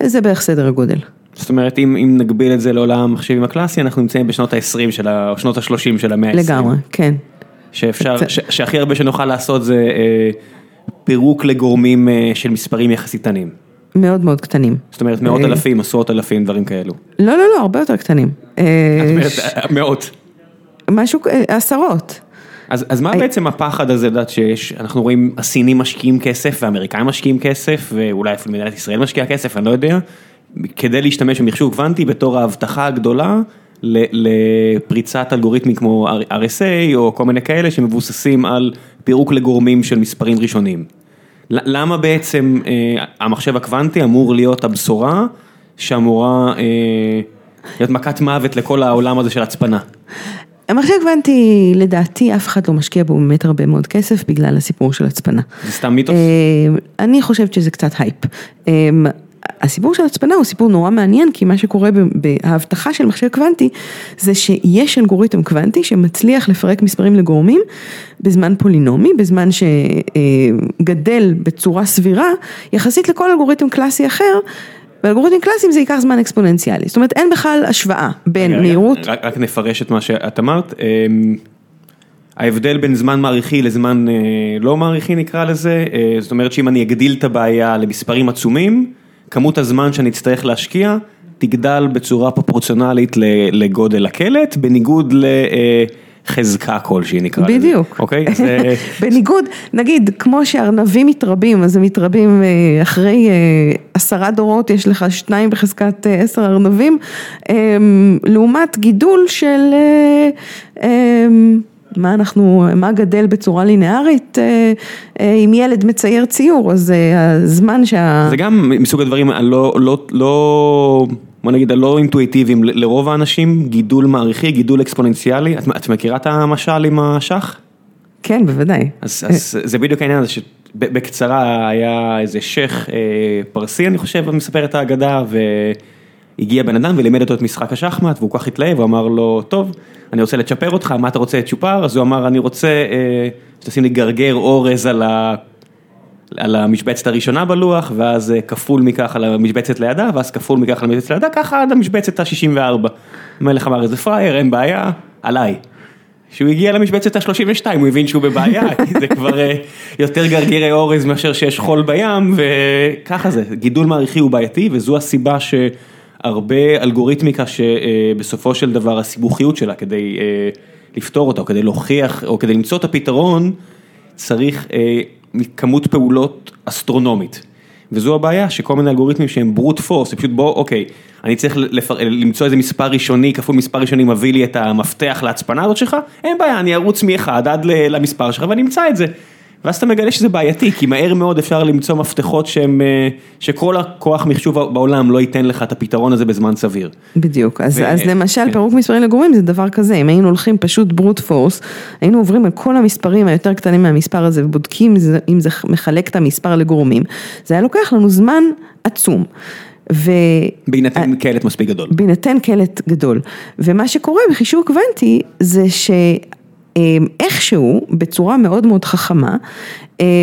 זה בערך סדר הגודל. זאת אומרת, אם, אם נגביל את זה לעולם המחשבים הקלאסי, אנחנו נמצאים בשנות ה-20 של ה... או שנות ה-30 של המאה ה-20. לגמרי, כן. שאפשר, ש, שהכי הרבה שנוכל לעשות זה אה, פירוק לגורמים אה, של מספרים יחסית קטנים. מאוד מאוד קטנים. זאת אומרת, מאות אה... אלפים, עשרות אלפים, דברים כאלו. לא, לא, לא, הרבה יותר קטנים. את אומרת, ש... מאות. משהו, עשרות. אז אז מה בעצם הפחד הזה, לדעת שיש, אנחנו רואים הסינים משקיעים כסף והאמריקאים משקיעים כסף ואולי אפילו מדינת ישראל משקיעה כסף, אני לא יודע, כדי להשתמש במחשוב קוונטי בתור ההבטחה הגדולה לפריצת אלגוריתמים כמו RSA או כל מיני כאלה שמבוססים על פירוק לגורמים של מספרים ראשונים. למה בעצם אה, המחשב הקוונטי אמור להיות הבשורה שאמורה אה, להיות מכת מוות לכל העולם הזה של הצפנה? המחשב קוונטי לדעתי אף אחד לא משקיע בו באמת הרבה מאוד כסף בגלל הסיפור של הצפנה. זה סתם מיתוס? אני חושבת שזה קצת הייפ. הסיפור של הצפנה הוא סיפור נורא מעניין כי מה שקורה בהבטחה של מחשב קוונטי זה שיש אלגוריתם קוונטי שמצליח לפרק מספרים לגורמים בזמן פולינומי, בזמן שגדל בצורה סבירה יחסית לכל אלגוריתם קלאסי אחר. באלגוריתמים קלאסיים זה ייקח זמן אקספוננציאלי, זאת אומרת אין בכלל השוואה בין מהירות. רק נפרש את מה שאת אמרת, אמ, ההבדל בין זמן מעריכי לזמן אה, לא מעריכי נקרא לזה, אה, זאת אומרת שאם אני אגדיל את הבעיה למספרים עצומים, כמות הזמן שאני אצטרך להשקיע תגדל בצורה פרופורציונלית לגודל הקלט, בניגוד ל... אה, חזקה כלשהי נקרא לזה. בדיוק. אוקיי? [laughs] בניגוד, נגיד, כמו שארנבים מתרבים, אז הם מתרבים אה, אחרי אה, עשרה דורות, יש לך שניים בחזקת אה, עשר ארנבים, לעומת גידול של... מה אנחנו, מה גדל בצורה לינארית, אם ילד מצייר ציור, אז הזמן שה... זה גם מסוג הדברים הלא, לא, לא... בוא נגיד הלא אינטואיטיביים לרוב האנשים, גידול מעריכי, גידול אקספוננציאלי, את את מכירה את המשל עם השח? כן, בוודאי. אז אז זה בדיוק העניין הזה שבקצרה היה איזה שייח אה, פרסי אני חושב, מספר את האגדה והגיע בן אדם ולימד אותו את משחק השחמט והוא כך התלהב, הוא אמר לו, טוב, אני רוצה לצ'פר אותך, מה אתה רוצה צ'ופר? אז הוא אמר, אני רוצה אה, שתשים לי גרגר אורז על ה... על המשבצת הראשונה בלוח, ואז אה, כפול מכך על המשבצת לידה, ואז כפול מכך על המשבצת לידה, ככה עד המשבצת ה-64. המלך אמר איזה פראייר, אין בעיה, עליי. כשהוא הגיע למשבצת ה-32 הוא הבין שהוא בבעיה, [laughs] כי זה כבר אה, יותר גרגירי אורז מאשר שיש חול בים, וככה זה, גידול מעריכי הוא בעייתי, וזו הסיבה שהרבה אלגוריתמיקה שבסופו של דבר הסיבוכיות שלה כדי אה, לפתור אותה, או כדי להוכיח, או כדי למצוא את הפתרון, צריך כמות פעולות אסטרונומית. וזו הבעיה שכל מיני אלגוריתמים שהם ברוט פורס, זה פשוט בוא, אוקיי, אני צריך לפר... למצוא איזה מספר ראשוני, כפול מספר ראשוני מביא לי את המפתח להצפנה הזאת שלך, אין בעיה, אני ארוץ מ-1 עד למספר שלך ואני אמצא את זה. ואז אתה מגלה שזה בעייתי, כי מהר מאוד אפשר למצוא מפתחות שהם, אה, שכל הכוח מחשוב בעולם לא ייתן לך את הפתרון הזה בזמן סביר. בדיוק, אז, ו... אז למשל כן. פירוק מספרים לגורמים זה דבר כזה, אם היינו הולכים פשוט ברוט פורס, היינו עוברים על כל המספרים היותר קטנים מהמספר הזה ובודקים אם זה מחלק את המספר לגורמים, זה היה לוקח לנו זמן עצום. ו... בהינתן קלט מספיק גדול. בהינתן קלט גדול. ומה שקורה בחישוב קוונטי זה ש... איכשהו, בצורה מאוד מאוד חכמה,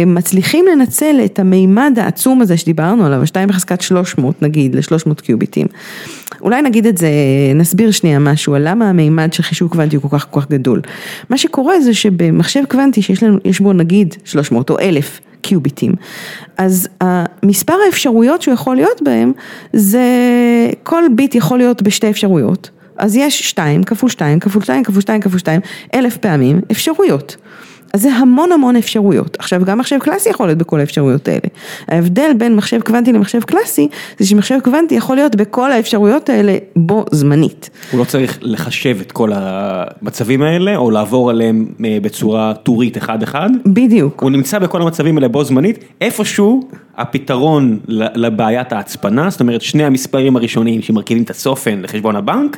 מצליחים לנצל את המימד העצום הזה שדיברנו עליו, ה-2 בחזקת 300 נגיד, ל-300 קיוביטים. אולי נגיד את זה, נסביר שנייה משהו על למה המימד של חישוב קוונטי הוא כל כך כל כך גדול. מה שקורה זה שבמחשב קוונטי שיש לנו, יש בו נגיד 300 או 1,000 קיוביטים, אז מספר האפשרויות שהוא יכול להיות בהם, זה כל ביט יכול להיות בשתי אפשרויות. אז יש 2 כפול 2 כפול 2 כפול 2 כפול 2 אלף פעמים אפשרויות. אז זה המון המון אפשרויות. עכשיו גם מחשב קלאסי יכול להיות בכל האפשרויות האלה. ההבדל בין מחשב קוונטי למחשב קלאסי זה שמחשב קוונטי יכול להיות בכל האפשרויות האלה בו זמנית. הוא לא צריך לחשב את כל המצבים האלה או לעבור עליהם אה, בצורה טורית אחד אחד. בדיוק. הוא נמצא בכל המצבים האלה בו זמנית, איפשהו הפתרון לבעיית ההצפנה, זאת אומרת שני המספרים הראשונים שמרכיבים את הצופן לחשבון הבנק.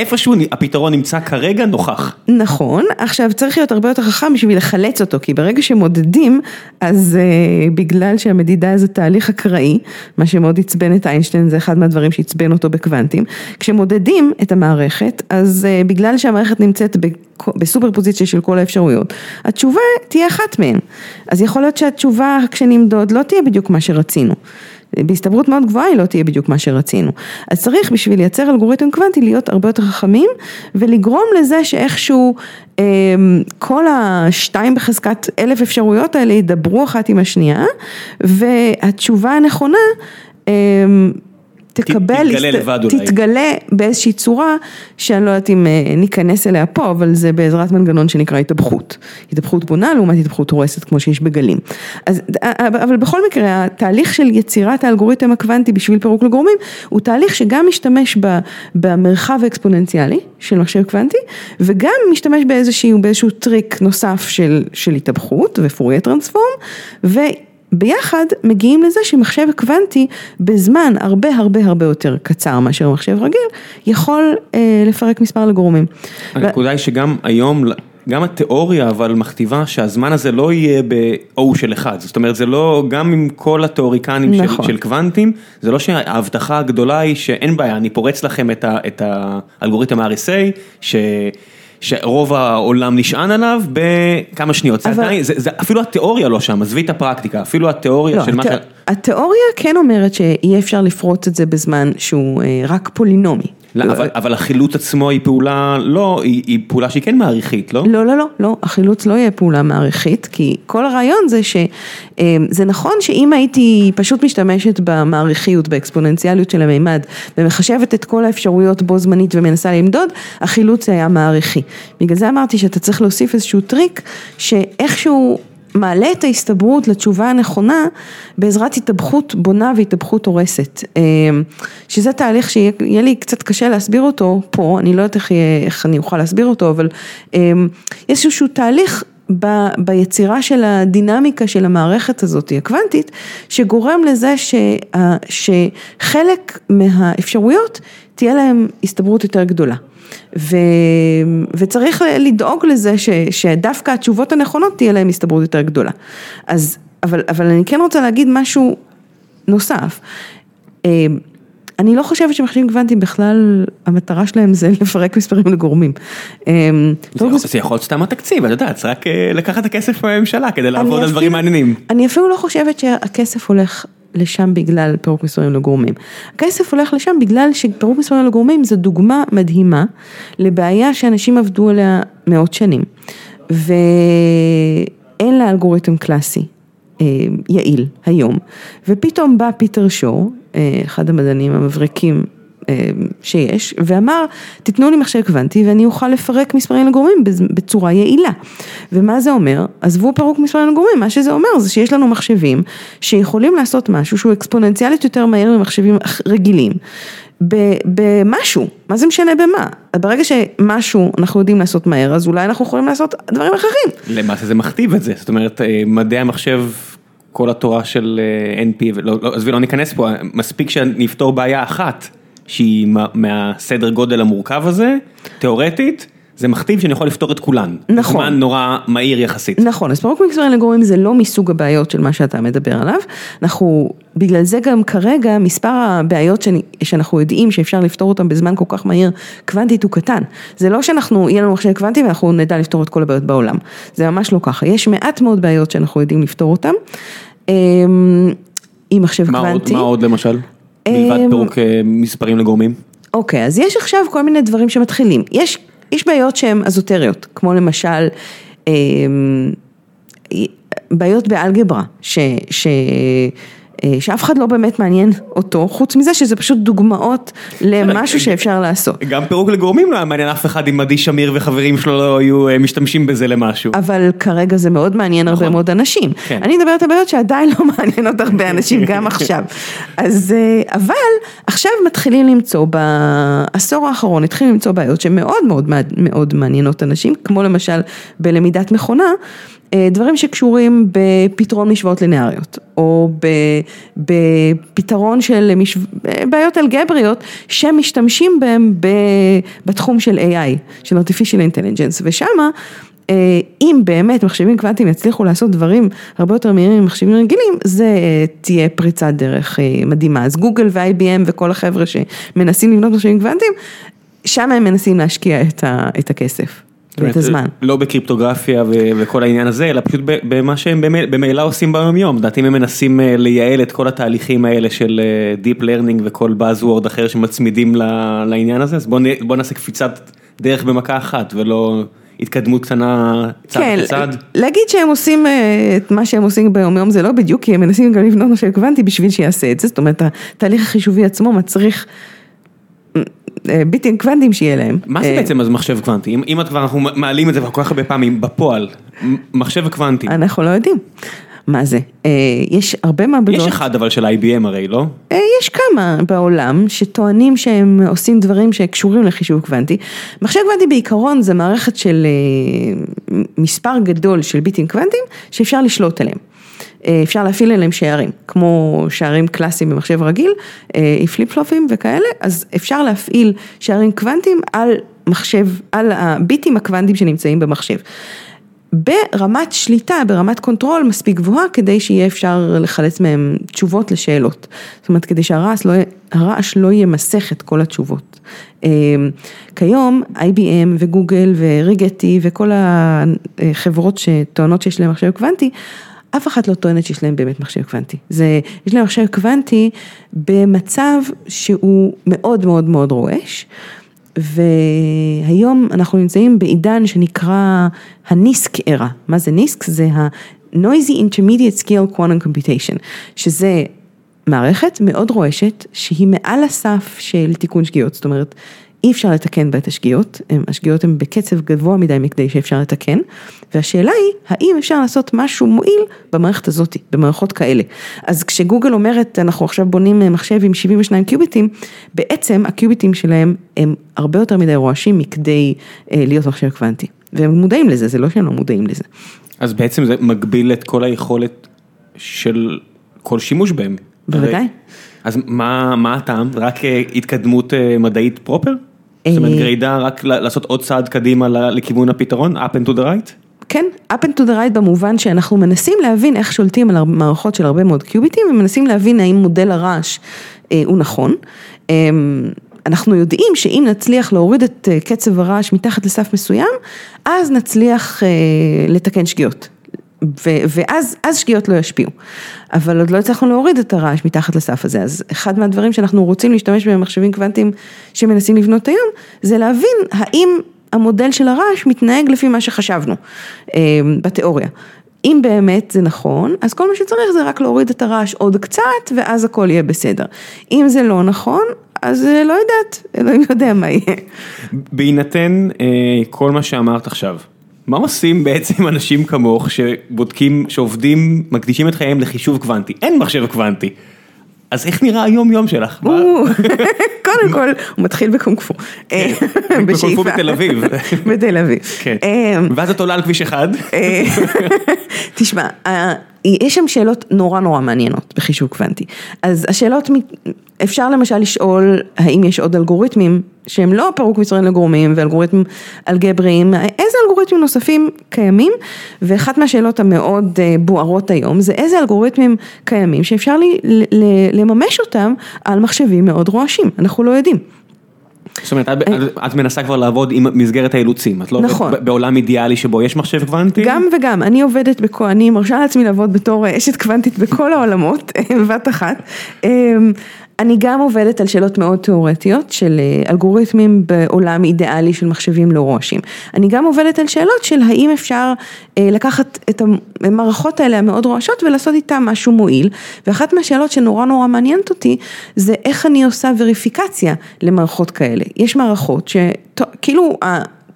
איפשהו הפתרון נמצא כרגע נוכח. נכון, עכשיו צריך להיות הרבה יותר חכם בשביל לחלץ אותו, כי ברגע שמודדים, אז uh, בגלל שהמדידה זה תהליך אקראי, מה שמאוד עצבן את איינשטיין, זה אחד מהדברים שעצבן אותו בקוונטים, כשמודדים את המערכת, אז uh, בגלל שהמערכת נמצאת בסופר פוזיציה של כל האפשרויות, התשובה תהיה אחת מהן. אז יכול להיות שהתשובה כשנמדוד לא תהיה בדיוק מה שרצינו. בהסתברות מאוד גבוהה היא לא תהיה בדיוק מה שרצינו. אז צריך בשביל לייצר אלגוריתם קוונטי להיות הרבה יותר חכמים ולגרום לזה שאיכשהו אמ, כל השתיים בחזקת אלף אפשרויות האלה ידברו אחת עם השנייה והתשובה הנכונה אמ, תקבל, תתגלה לבד אולי. תתגלה באיזושהי צורה שאני לא יודעת אם אה, ניכנס אליה פה, אבל זה בעזרת מנגנון שנקרא התאבכות. התאבכות בונה לעומת התאבכות הורסת כמו שיש בגלים. אז, אה, אה, אבל בכל מקרה, התהליך של יצירת האלגוריתם הקוונטי בשביל פירוק לגורמים, הוא תהליך שגם משתמש במרחב האקספוננציאלי של מחשב קוונטי, וגם משתמש באיזשהו, באיזשהו טריק נוסף של, של התאבכות ו Fourier transform, ו... ביחד מגיעים לזה שמחשב קוונטי בזמן הרבה הרבה הרבה יותר קצר מאשר מחשב רגיל, יכול אה, לפרק מספר לגורמים. הנקודה ו... היא שגם היום, גם התיאוריה אבל מכתיבה שהזמן הזה לא יהיה ב-O של אחד, זאת אומרת זה לא, גם עם כל התיאוריקנים נכון. של, של קוונטים, זה לא שההבטחה הגדולה היא שאין בעיה, אני פורץ לכם את, ה, את האלגוריתם RSA, ש... שרוב העולם נשען עליו בכמה שניות, אבל... זה עדיין, זה, זה, אפילו התיאוריה לא שם, עזבי את הפרקטיקה, אפילו התיאוריה לא, של הת... מה. התיאוריה כן אומרת שאי אפשר לפרוץ את זה בזמן שהוא אה, רק פולינומי. לא, אבל, אבל החילוץ עצמו היא פעולה לא, היא, פעולה שהיא כן מעריכית, לא? לא, לא, לא, לא, החילוץ לא יהיה פעולה מעריכית, כי כל הרעיון זה שזה נכון שאם הייתי פשוט משתמשת במעריכיות, באקספוננציאליות של המימד, ומחשבת את כל האפשרויות בו זמנית ומנסה למדוד, החילוץ היה מעריכי. בגלל זה אמרתי שאתה צריך להוסיף איזשהו טריק, שאיכשהו מעלה את ההסתברות לתשובה הנכונה בעזרת התאבכות בונה והתאבכות הורסת. אמ, שזה תהליך שיהיה לי קצת קשה להסביר אותו פה, אני לא יודעת איך, איך אני אוכל להסביר אותו, אבל יש איזשהו תהליך ב, ביצירה של הדינמיקה של המערכת הזאת הקוונטית, שגורם לזה ש, שחלק מהאפשרויות תהיה להם הסתברות יותר גדולה. ו, וצריך לדאוג לזה ש, שדווקא התשובות הנכונות תהיה להן הסתברות יותר גדולה. אז, אבל, אבל אני כן רוצה להגיד משהו נוסף. אה, אני לא חושבת שמחשבים קוונטיים בכלל, המטרה שלהם זה לפרק מספרים לגורמים. אה, זה יכול להיות סתם התקציב, את יודעת, רק אה, לקחת את הכסף מהממשלה כדי לעבוד על דברים מעניינים. אני אפילו לא חושבת שהכסף הולך לשם בגלל פירוק מספרים לגורמים. הכסף הולך לשם בגלל שפירוק מספרים לגורמים זו דוגמה מדהימה לבעיה שאנשים עבדו עליה מאות שנים ואין לה אלגוריתם קלאסי אה, יעיל היום ופתאום בא פיטר שור, אה, אחד המדענים המבריקים שיש, ואמר, תיתנו לי מחשב קוונטי ואני אוכל לפרק מספרים לגורמים בצורה יעילה. ומה זה אומר? עזבו פירוק מספרים לגורמים, מה שזה אומר זה שיש לנו מחשבים שיכולים לעשות משהו שהוא אקספוננציאלית יותר מהיר ממחשבים רגילים. במשהו, מה זה משנה במה? ברגע שמשהו אנחנו יודעים לעשות מהר, אז אולי אנחנו יכולים לעשות דברים אחרים. למעשה זה מכתיב את זה, זאת אומרת, מדעי המחשב, כל התורה של NP, לא, לא, עזבי, לא ניכנס פה, מספיק שנפתור בעיה אחת, שהיא מהסדר גודל המורכב הזה, תיאורטית. זה מכתיב שאני יכול לפתור את כולן. נכון. זמן נורא מהיר יחסית. נכון, אז פירוק מקצועי לגורמים זה לא מסוג הבעיות של מה שאתה מדבר עליו. אנחנו, בגלל זה גם כרגע מספר הבעיות שאני, שאנחנו יודעים שאפשר לפתור אותן בזמן כל כך מהיר, קוונטית הוא קטן. זה לא שאנחנו, יהיה לנו מחשב קוונטי ואנחנו נדע לפתור את כל הבעיות בעולם. זה ממש לא ככה. יש מעט מאוד בעיות שאנחנו יודעים לפתור אותן. אמ, עם מחשב מה קוונטי. עוד, מה עוד למשל? מלבד אמ, פירוק אה, מספרים לגורמים? אוקיי, אז יש עכשיו כל מיני דברים שמתחילים. יש יש בעיות שהן אזוטריות, כמו למשל אמ, בעיות באלגברה, ש, ש, אה, שאף אחד לא באמת מעניין אותו, חוץ מזה שזה פשוט דוגמאות למשהו שאפשר לעשות. גם פירוק לגורמים לא היה מעניין אף אחד אם עדי שמיר וחברים שלו לא היו אה, משתמשים בזה למשהו. אבל כרגע זה מאוד מעניין הרבה נכון. מאוד אנשים. כן. אני מדברת על בעיות שעדיין לא [laughs] מעניינות הרבה אנשים גם [laughs] עכשיו. אז, אה, אבל עכשיו מתחילים למצוא, בעשור האחרון התחילו למצוא בעיות שמאוד מאוד מאוד מעניינות אנשים, כמו למשל בלמידת מכונה. אה, דברים שקשורים בפתרון משוואות לינאריות, או בפתרון של משו... בעיות אלגבריות שמשתמשים בהם בתחום של AI, של artificial intelligence, ושמה אה, אם באמת מחשבים קוונטיים יצליחו לעשות דברים הרבה יותר מהירים ממחשבים רגילים, זה אה, תהיה פריצת דרך מדהימה. אז גוגל ו-IBM וכל החבר'ה שמנסים לבנות מחשבים קוונטיים, שם הם מנסים להשקיע את הכסף. ואת הזמן. לא בקריפטוגרפיה וכל העניין הזה, אלא פשוט במה שהם במילא עושים ביום יום, לדעתי הם מנסים אה, לייעל את כל התהליכים האלה של אה, Deep Learning וכל Buzzword אחר שמצמידים לעניין הזה, אז בואו נעשה קפיצת דרך במכה אחת ולא התקדמות קטנה צעד כן, צעד. להגיד שהם עושים אה, את מה שהם עושים ביום יום זה לא בדיוק, כי הם מנסים גם לבנות משהו קוונטי בשביל שיעשה את זה, זאת אומרת התהליך החישובי עצמו מצריך. ביטים קוונטיים שיהיה להם. מה זה אה, בעצם אז מחשב קוונטי? אם את כבר, אנחנו מעלים את זה כבר כל כך הרבה פעמים בפועל, מחשב קוונטי. אנחנו לא יודעים. מה זה? אה, יש הרבה מעבדות. יש אחד אבל של IBM הרי, לא? אה, יש כמה בעולם שטוענים שהם עושים דברים שקשורים לחישוב קוונטי. מחשב קוונטי בעיקרון זה מערכת של מספר גדול של ביטים קוונטיים שאפשר לשלוט עליהם. אפשר להפעיל עליהם שערים, כמו שערים קלאסיים במחשב רגיל, עם flip flop ים וכאלה, אז אפשר להפעיל שערים קוונטיים על מחשב, על הביטים הקוונטיים שנמצאים במחשב. ברמת שליטה, ברמת קונטרול מספיק גבוהה כדי שיהיה אפשר לחלץ מהם תשובות לשאלות. זאת אומרת, כדי שהרעש לא, לא ימסך את כל התשובות. כיום IBM וגוגל ו Rigetti וכל החברות שטוענות שיש להם מחשב קוונטי, אף אחת לא טוענת שיש להם באמת מחשב קוונטי. זה, יש להם מחשב קוונטי במצב שהוא מאוד מאוד מאוד רועש. והיום אנחנו נמצאים בעידן שנקרא הניסק era. מה זה ניסק? זה ה-Noisy Intermediate Scale Quantum Computation, שזה מערכת מאוד רועשת שהיא מעל הסף של תיקון שגיאות, זאת אומרת אי אפשר לתקן בה את השגיאות, השגיאות הן בקצב גבוה מדי מכדי שאפשר לתקן, והשאלה היא, האם אפשר לעשות משהו מועיל במערכת הזאת, במערכות כאלה. אז כשגוגל אומרת, אנחנו עכשיו בונים מחשב עם 72 קיוביטים, בעצם הקיוביטים שלהם הם הרבה יותר מדי רועשים מכדי אה, להיות מחשב קוונטי. והם מודעים לזה, זה לא שהם לא מודעים לזה. אז בעצם זה מגביל את כל היכולת של כל שימוש בהם. בוודאי. אז מה, מה הטעם? רק אה, התקדמות אה, מדעית פרופר? זאת אומרת גרידה רק לעשות עוד צעד קדימה לכיוון הפתרון, up and to the right? כן, up and to the right במובן שאנחנו מנסים להבין איך שולטים על מערכות של הרבה מאוד קיוביטים ומנסים להבין האם מודל הרעש אה, הוא נכון. אה, אנחנו יודעים שאם נצליח להוריד את אה, קצב הרעש מתחת לסף מסוים, אז נצליח אה, לתקן שגיאות. ואז שגיאות לא ישפיעו, אבל עוד לא הצלחנו להוריד את הרעש מתחת לסף הזה, אז אחד מהדברים שאנחנו רוצים להשתמש במחשבים קוונטיים שמנסים לבנות היום, זה להבין האם המודל של הרעש מתנהג לפי מה שחשבנו אה, בתיאוריה. אם באמת זה נכון, אז כל מה שצריך זה רק להוריד את הרעש עוד קצת, ואז הכל יהיה בסדר. אם זה לא נכון, אז אה, לא יודעת, אלוהים יודע מה יהיה. בהינתן אה, כל מה שאמרת עכשיו. מה עושים בעצם אנשים כמוך שבודקים, שעובדים, מקדישים את חייהם לחישוב קוונטי? אין מחשב קוונטי. אז איך נראה היום יום שלך? [laughs] קודם כל, הוא מתחיל בקונג פו. כן, בקונג פו בתל אביב. [laughs] בתל אביב. כן, ואז את עולה על כביש אחד. [laughs] תשמע, יש שם שאלות נורא נורא מעניינות בחישוב קוונטי. אז השאלות, אפשר למשל לשאול האם יש עוד אלגוריתמים שהם לא פירוק מסרים לגורמים ואלגוריתמים אלגבריים, איזה אלגוריתמים נוספים קיימים, ואחת מהשאלות המאוד בוערות היום זה איזה אלגוריתמים קיימים שאפשר לי לממש אותם על מחשבים מאוד רועשים, אנחנו לא יודעים. זאת אומרת, את מנסה כבר לעבוד עם מסגרת האילוצים, את לא עובדת בעולם אידיאלי שבו יש מחשב קוונטי? גם וגם, אני עובדת, אני מרשה לעצמי לעבוד בתור אשת קוונטית בכל העולמות, בבת אחת. אני גם עובדת על שאלות מאוד תיאורטיות של אלגוריתמים בעולם אידיאלי של מחשבים לא רועשים. אני גם עובדת על שאלות של האם אפשר לקחת את המערכות האלה המאוד רועשות ולעשות איתן משהו מועיל. ואחת מהשאלות שנורא נורא מעניינת אותי זה איך אני עושה וריפיקציה למערכות כאלה. יש מערכות שכאילו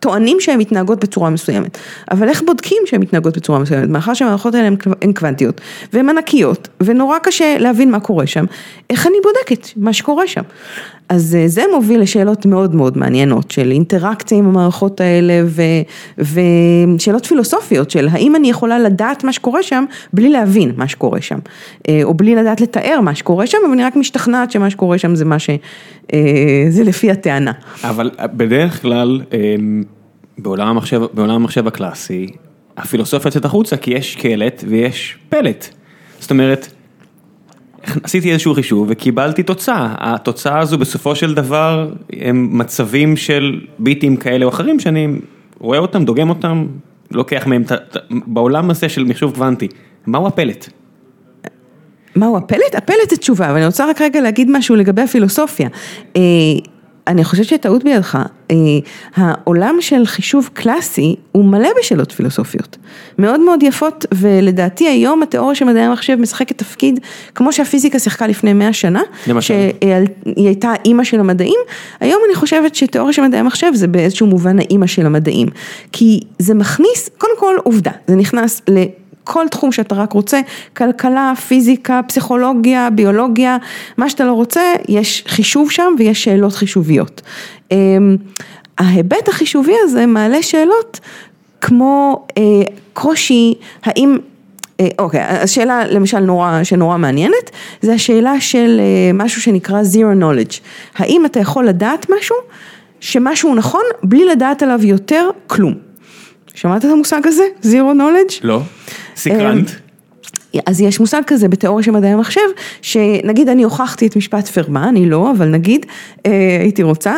טוענים שהן מתנהגות בצורה מסוימת, אבל איך בודקים שהן מתנהגות בצורה מסוימת, מאחר שהמערכות האלה הן קוונטיות והן ענקיות ונורא קשה להבין מה קורה שם, איך אני בודקת מה שקורה שם. אז זה מוביל לשאלות מאוד מאוד מעניינות של אינטראקציה עם המערכות האלה ו, ושאלות פילוסופיות של האם אני יכולה לדעת מה שקורה שם בלי להבין מה שקורה שם, או בלי לדעת לתאר מה שקורה שם, אבל אני רק משתכנעת שמה שקורה שם זה מה ש... זה לפי הטענה. אבל בדרך כלל בעולם המחשב, בעולם המחשב הקלאסי, הפילוסופיה יוצאת החוצה כי יש קלט ויש פלט. זאת אומרת, עשיתי איזשהו חישוב וקיבלתי תוצאה, התוצאה הזו בסופו של דבר הם מצבים של ביטים כאלה או אחרים שאני רואה אותם, דוגם אותם, לוקח מהם, בעולם הזה של מחשוב קוונטי, מהו הפלט? מהו הפלט? הפלט זה תשובה, אבל אני רוצה רק רגע להגיד משהו לגבי הפילוסופיה. אני חושבת שטעות בידך, העולם של חישוב קלאסי הוא מלא בשאלות פילוסופיות, מאוד מאוד יפות ולדעתי היום התיאוריה של מדעי המחשב משחקת תפקיד כמו שהפיזיקה שיחקה לפני מאה שנה, למשל, שהיא הייתה אימא של המדעים, היום אני חושבת שתיאוריה של מדעי המחשב זה באיזשהו מובן האימא של המדעים, כי זה מכניס, קודם כל עובדה, זה נכנס ל... כל תחום שאתה רק רוצה, כלכלה, פיזיקה, פסיכולוגיה, ביולוגיה, מה שאתה לא רוצה, יש חישוב שם ויש שאלות חישוביות. ההיבט החישובי הזה מעלה שאלות כמו קושי, האם אוקיי, השאלה למשל נורא, שנורא מעניינת, זה השאלה של משהו שנקרא zero knowledge. האם אתה יכול לדעת משהו, שמשהו נכון, בלי לדעת עליו יותר כלום. שמעת את המושג הזה? zero knowledge? לא. סקרנט. אז יש מושג כזה בתיאוריה של מדעי המחשב, שנגיד אני הוכחתי את משפט פרמה, אני לא, אבל נגיד הייתי רוצה.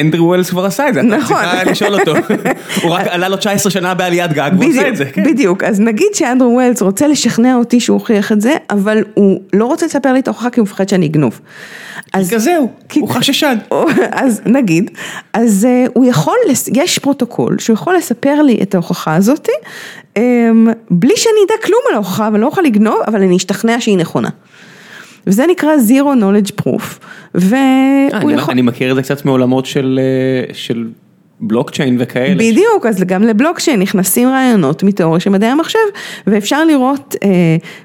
אנדרו ווילס כבר עשה את זה, אתה צריכה לשאול אותו, [laughs] הוא רק עלה לו 19 שנה בעליית גג, והוא עושה את זה. בדיוק, אז נגיד שאנדרו ויילס רוצה לשכנע אותי שהוא הוכיח את זה, אבל הוא לא רוצה לספר לי את ההוכחה כי הוא מפחד שאני אגנוב. אז כזהו, הוא חששן. [laughs] אז נגיד, אז הוא יכול, יש פרוטוקול שהוא יכול לספר לי את ההוכחה הזאתי, בלי שאני אדע כלום על ההוכחה, אבל לא אוכל לגנוב, אבל אני אשתכנע שהיא נכונה. וזה נקרא Zero Knowledge Proof, והוא יכול... אני מכיר את זה קצת מעולמות של... בלוקצ'יין וכאלה. בדיוק, אז גם לבלוקצ'יין נכנסים רעיונות מתיאוריה של מדעי המחשב, ואפשר לראות אה,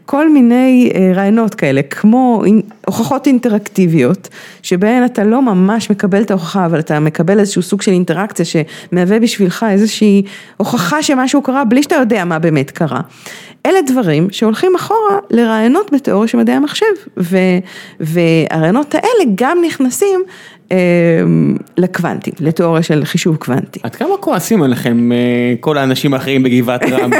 כל מיני אה, רעיונות כאלה, כמו הוכחות אינטראקטיביות, שבהן אתה לא ממש מקבל את ההוכחה, אבל אתה מקבל איזשהו סוג של אינטראקציה שמהווה בשבילך איזושהי הוכחה שמשהו קרה, בלי שאתה יודע מה באמת קרה. אלה דברים שהולכים אחורה לרעיונות בתיאוריה של מדעי המחשב, ו, והרעיונות האלה גם נכנסים לקוונטים, לתיאוריה של חישוב קוונטי. עד כמה כועסים עליכם כל האנשים האחרים בגבעת רם? [laughs]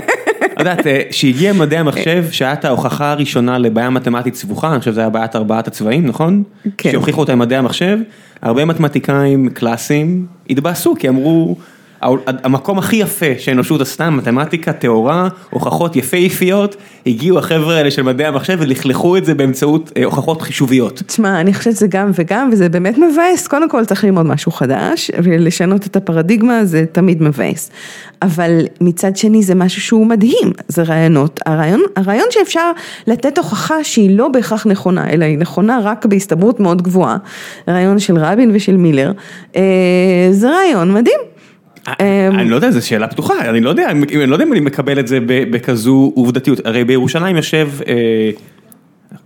את יודעת, שהגיע מדעי המחשב, שהיה את ההוכחה הראשונה לבעיה מתמטית סבוכה, אני חושב שזה היה בעיית ארבעת הצבעים, נכון? כן. שהוכיחו אותה עם מדעי המחשב, הרבה מתמטיקאים קלאסיים התבאסו, כי אמרו... המקום הכי יפה שהאנושות עשתה, מתמטיקה טהורה, הוכחות יפהפיות, הגיעו החבר'ה האלה של מדעי המחשב ולכלכו את זה באמצעות הוכחות חישוביות. תשמע, אני חושבת שזה גם וגם, וזה באמת מבאס, קודם כל צריך ללמוד משהו חדש, ולשנות את הפרדיגמה זה תמיד מבאס. אבל מצד שני זה משהו שהוא מדהים, זה רעיונות, הרעיון, הרעיון שאפשר לתת הוכחה שהיא לא בהכרח נכונה, אלא היא נכונה רק בהסתברות מאוד גבוהה, רעיון של רבין ושל מילר, זה רעיון מדהים. אני לא יודע, זו שאלה פתוחה, אני לא יודע, לא אם אני מקבל את זה בכזו עובדתיות, הרי בירושלים יושב,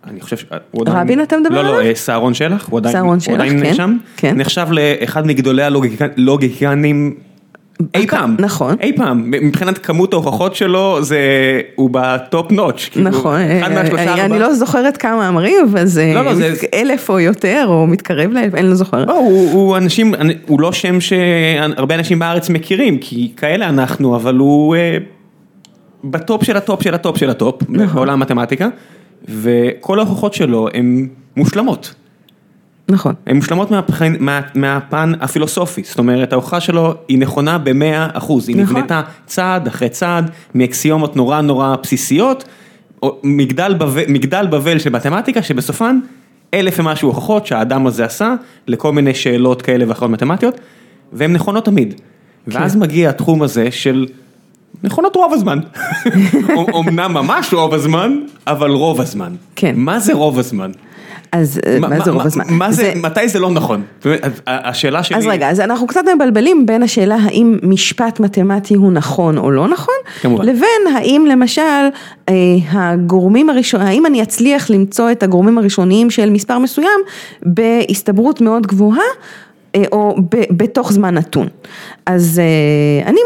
אני חושב עדיין... רבין אתה מדבר לא, לא, עליו? אה, סהרון שלח, הוא עדיין כן, כן. נחשב לאחד מגדולי הלוגיקנים אי פעם, נכון. אי פעם, מבחינת כמות ההוכחות שלו זה, הוא בטופ נוטש, כאילו, נכון, אחד מהשלושה אני- לא זוכרת כמה מאמרים, אבל זה לא, לא, זה- אלף או יותר, או מתקרב לאלף, אני לא זוכרת. לא, הוא, אנשים, הוא לא שם שהרבה אנשים בארץ מכירים, כי כאלה אנחנו, אבל הוא אה, בטופ של הטופ של הטופ של הטופ, נכון. בעולם המתמטיקה, וכל ההוכחות שלו הן מושלמות. נכון. הן מושלמות מהפן, מה, מהפן הפילוסופי, זאת אומרת ההוכחה שלו היא נכונה במאה אחוז, היא נכונה. נבנתה צעד אחרי צעד מאקסיומות נורא נורא בסיסיות, מגדל, בבל, מגדל בבל של מתמטיקה שבסופן אלף ומשהו הוכחות שהאדם הזה עשה לכל מיני שאלות כאלה ואחרות מתמטיות, והן נכונות תמיד. ואז מגיע התחום הזה של נכונות רוב הזמן, [laughs] אמנם ממש רוב הזמן, אבל רוב הזמן. כן. מה זה רוב הזמן? אז אה, מה זה רוב הזמן? מה זה, מתי זה לא נכון? השאלה שלי... אז רגע, אז אנחנו קצת מבלבלים בין השאלה האם משפט מתמטי הוא נכון או לא נכון, כמובן. לבין האם למשל אה, הגורמים הראשונים, האם אני אצליח למצוא את הגורמים הראשוניים של מספר מסוים בהסתברות מאוד גבוהה. אה, או ב- בתוך זמן נתון. אז אה, אני,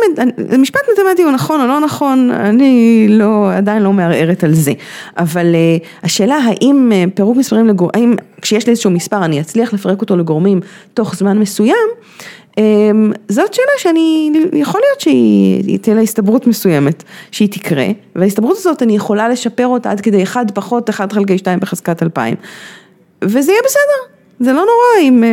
משפט מתמטי הוא נכון או לא נכון, אני לא, עדיין לא מערערת על זה. אבל אה, השאלה האם פירוק מספרים לגורמים, האם כשיש לי איזשהו מספר אני אצליח לפרק אותו לגורמים תוך זמן מסוים, זאת שאלה שאני, יכול להיות שהיא תהיה לה הסתברות מסוימת שהיא תקרה, וההסתברות הזאת אני יכולה לשפר אותה עד כדי 1 פחות 1 חלקי 2 בחזקת 2000, וזה יהיה בסדר. זה לא נורא אם, אה,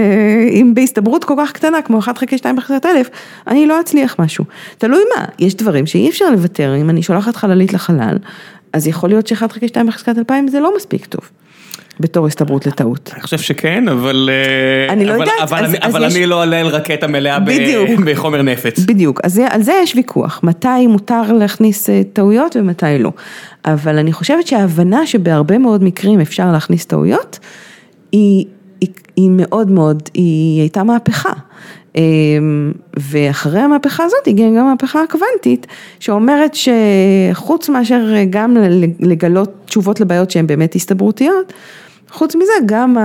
אם בהסתברות כל כך קטנה כמו 1 חלקי 2 בחזקת אלף, אני לא אצליח משהו. תלוי מה, יש דברים שאי אפשר לוותר, אם אני שולחת חללית לחלל, אז יכול להיות ש-1 חלקי 2 בחזקת 2000 זה לא מספיק טוב, בתור הסתברות לטעות. אני חושב שכן, אבל... אה, אני לא יודעת, אבל אז- אני- אז אבל יש- אני לא עולה על רקטה מלאה בדיוק. בחומר נפץ. בדיוק, אז על זה יש ויכוח, מתי מותר להכניס אה, טעויות ומתי לא. אבל אני חושבת שההבנה שבהרבה מאוד מקרים אפשר להכניס טעויות, היא, היא, היא מאוד מאוד, היא הייתה מהפכה. אה, ואחרי המהפכה הזאת הגיעה גם המהפכה הקוונטית, שאומרת שחוץ מאשר גם לגלות תשובות לבעיות שהן באמת הסתברותיות, חוץ מזה גם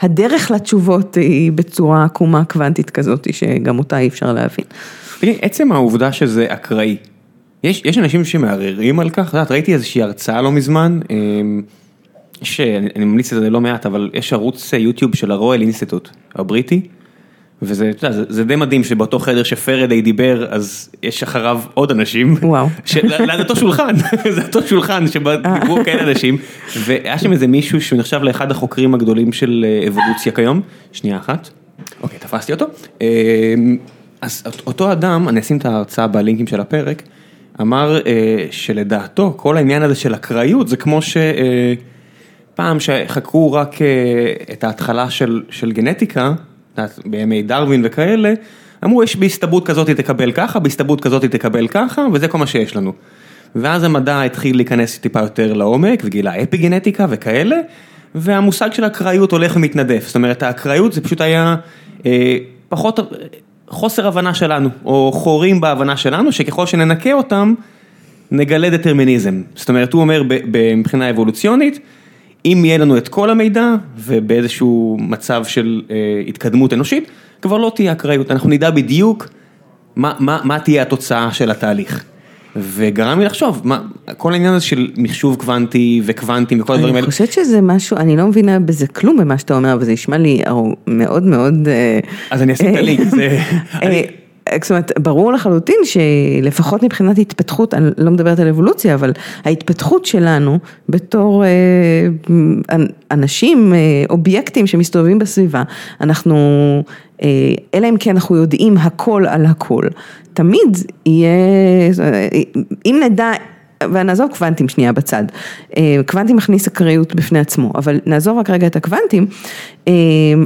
הדרך לתשובות היא בצורה עקומה קוונטית כזאת, שגם אותה אי אפשר להבין. תראי, עצם העובדה שזה אקראי, יש, יש אנשים שמערערים על כך, את יודעת, ראיתי איזושהי הרצאה לא מזמן, שאני אני ממליץ על זה לא מעט, אבל יש ערוץ יוטיוב של הרואל אינסטיטוט הבריטי, וזה אתה יודע, זה, זה די מדהים שבאותו חדר שפרדיי דיבר, אז יש אחריו עוד אנשים, וואו. ליד אותו שולחן, [laughs] זה אותו שולחן שבה דיברו כאלה אנשים, והיה שם איזה מישהו שהוא נחשב לאחד החוקרים הגדולים של אה, אבולוציה כיום, שנייה אחת, אוקיי, תפסתי אותו, אמ, אז אותו אדם, אני אשים את ההרצאה בלינקים של הפרק, אמר אה, שלדעתו כל העניין הזה של אקראיות זה כמו ש... פעם שחקרו רק אה, את ההתחלה של, של גנטיקה, בימי דרווין וכאלה, אמרו יש בהסתברות כזאת תקבל ככה, בהסתברות כזאת תקבל ככה, וזה כל מה שיש לנו. ואז המדע התחיל להיכנס טיפה יותר לעומק, וגילה אפי גנטיקה וכאלה, והמושג של אקראיות הולך ומתנדף, זאת אומרת האקראיות זה פשוט היה אה, פחות חוסר הבנה שלנו, או חורים בהבנה שלנו, שככל שננקה אותם, נגלה דטרמיניזם. זאת אומרת, הוא אומר מבחינה אבולוציונית, אם יהיה לנו את כל המידע ובאיזשהו מצב של אה, התקדמות אנושית, כבר לא תהיה אקראיות, אנחנו נדע בדיוק מה, מה, מה תהיה התוצאה של התהליך. וגרם לי לחשוב, מה, כל העניין הזה של מחשוב קוונטי וקוונטים וכל הדברים אני האלה, חושבת שזה משהו, אני לא מבינה בזה כלום במה שאתה אומר, אבל זה נשמע לי מאוד מאוד... אה, אז אני אשים את הלינק, זה... אני- אה, זאת אומרת, ברור לחלוטין שלפחות מבחינת התפתחות, אני לא מדברת על אבולוציה, אבל ההתפתחות שלנו בתור אה, אנ- אנשים, אה, אובייקטים שמסתובבים בסביבה, אנחנו, אה, אלא אם כן אנחנו יודעים הכל על הכל, תמיד יהיה, אם נדע... ונעזוב קוונטים שנייה בצד, אה, קוונטים מכניס אקראיות בפני עצמו, אבל נעזוב רק רגע את הקוונטים, אה,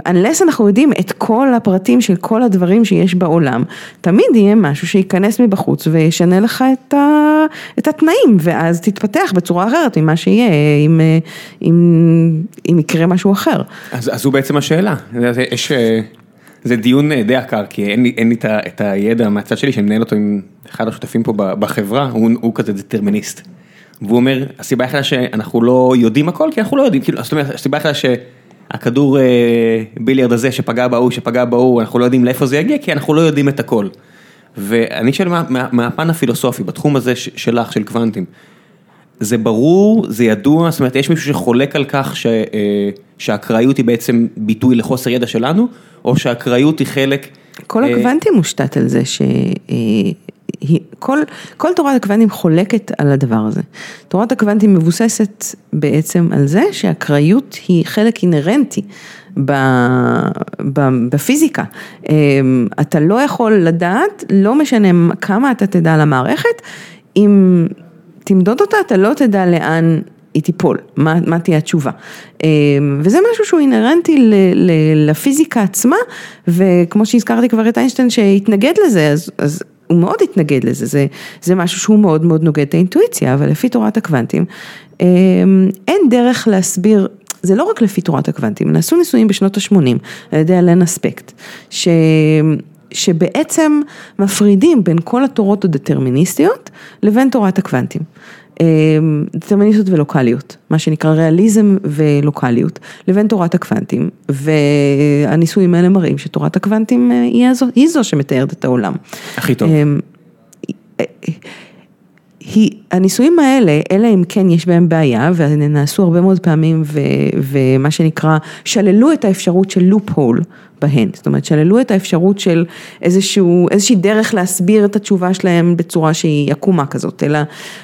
unless אנחנו יודעים את כל הפרטים של כל הדברים שיש בעולם, תמיד יהיה משהו שייכנס מבחוץ וישנה לך את, ה, את התנאים, ואז תתפתח בצורה אחרת ממה שיהיה, אם, אה, אם, אם יקרה משהו אחר. אז, אז זו בעצם השאלה, יש, זה דיון אה, די עקר, כי אין לי, אין לי את, הידע מהצד שלי, שאני מנהל אותו עם אחד השותפים פה בחברה, הוא, הוא כזה דטרמיניסט. והוא אומר, הסיבה היחידה שאנחנו לא יודעים הכל, כי אנחנו לא יודעים, כאילו, זאת אומרת, הסיבה היחידה שהכדור אה, ביליארד הזה שפגע בהוא, שפגע בהוא, אנחנו לא יודעים לאיפה זה יגיע, כי אנחנו לא יודעים את הכל. ואני שואל מה, מה, מהפן הפילוסופי, בתחום הזה שלך, של קוונטים, זה ברור, זה ידוע, זאת אומרת, יש מישהו שחולק על כך ש, אה, שהאקראיות היא בעצם ביטוי לחוסר ידע שלנו, או שהאקראיות היא חלק... כל אה, הקוונטים מושתת על זה ש... אה, כל, כל תורת הקוונטים חולקת על הדבר הזה. תורת הקוונטים מבוססת בעצם על זה שהאקראיות היא חלק אינהרנטי ב, ב, בפיזיקה. אמ, אתה לא יכול לדעת, לא משנה כמה אתה תדע על המערכת, אם תמדוד אותה אתה לא תדע לאן היא תיפול, מה, מה תהיה התשובה. אמ, וזה משהו שהוא אינהרנטי לפיזיקה עצמה, וכמו שהזכרתי כבר את איינשטיין שהתנגד לזה, אז, אז הוא מאוד התנגד לזה, זה, זה משהו שהוא מאוד מאוד נוגד את האינטואיציה, אבל לפי תורת הקוונטים, אמ, אין דרך להסביר, זה לא רק לפי תורת הקוונטים, נעשו ניסויים בשנות ה-80 על ידי אלן אספקט, ש... שבעצם מפרידים בין כל התורות הדטרמיניסטיות לבין תורת הקוונטים. אמ, דטרמיניסטיות ולוקאליות, מה שנקרא ריאליזם ולוקאליות, לבין תורת הקוונטים, והניסויים האלה מראים שתורת הקוונטים אה, היא זו, היא זו שמתארת את העולם. הכי טוב. היא, הניסויים האלה, אלא אם כן יש בהם בעיה, ונעשו הרבה מאוד פעמים, ו, ומה שנקרא, שללו את האפשרות של לופ הול בהן, זאת אומרת, שללו את האפשרות של איזשהו, איזושהי דרך להסביר את התשובה שלהם בצורה שהיא עקומה כזאת, אלא,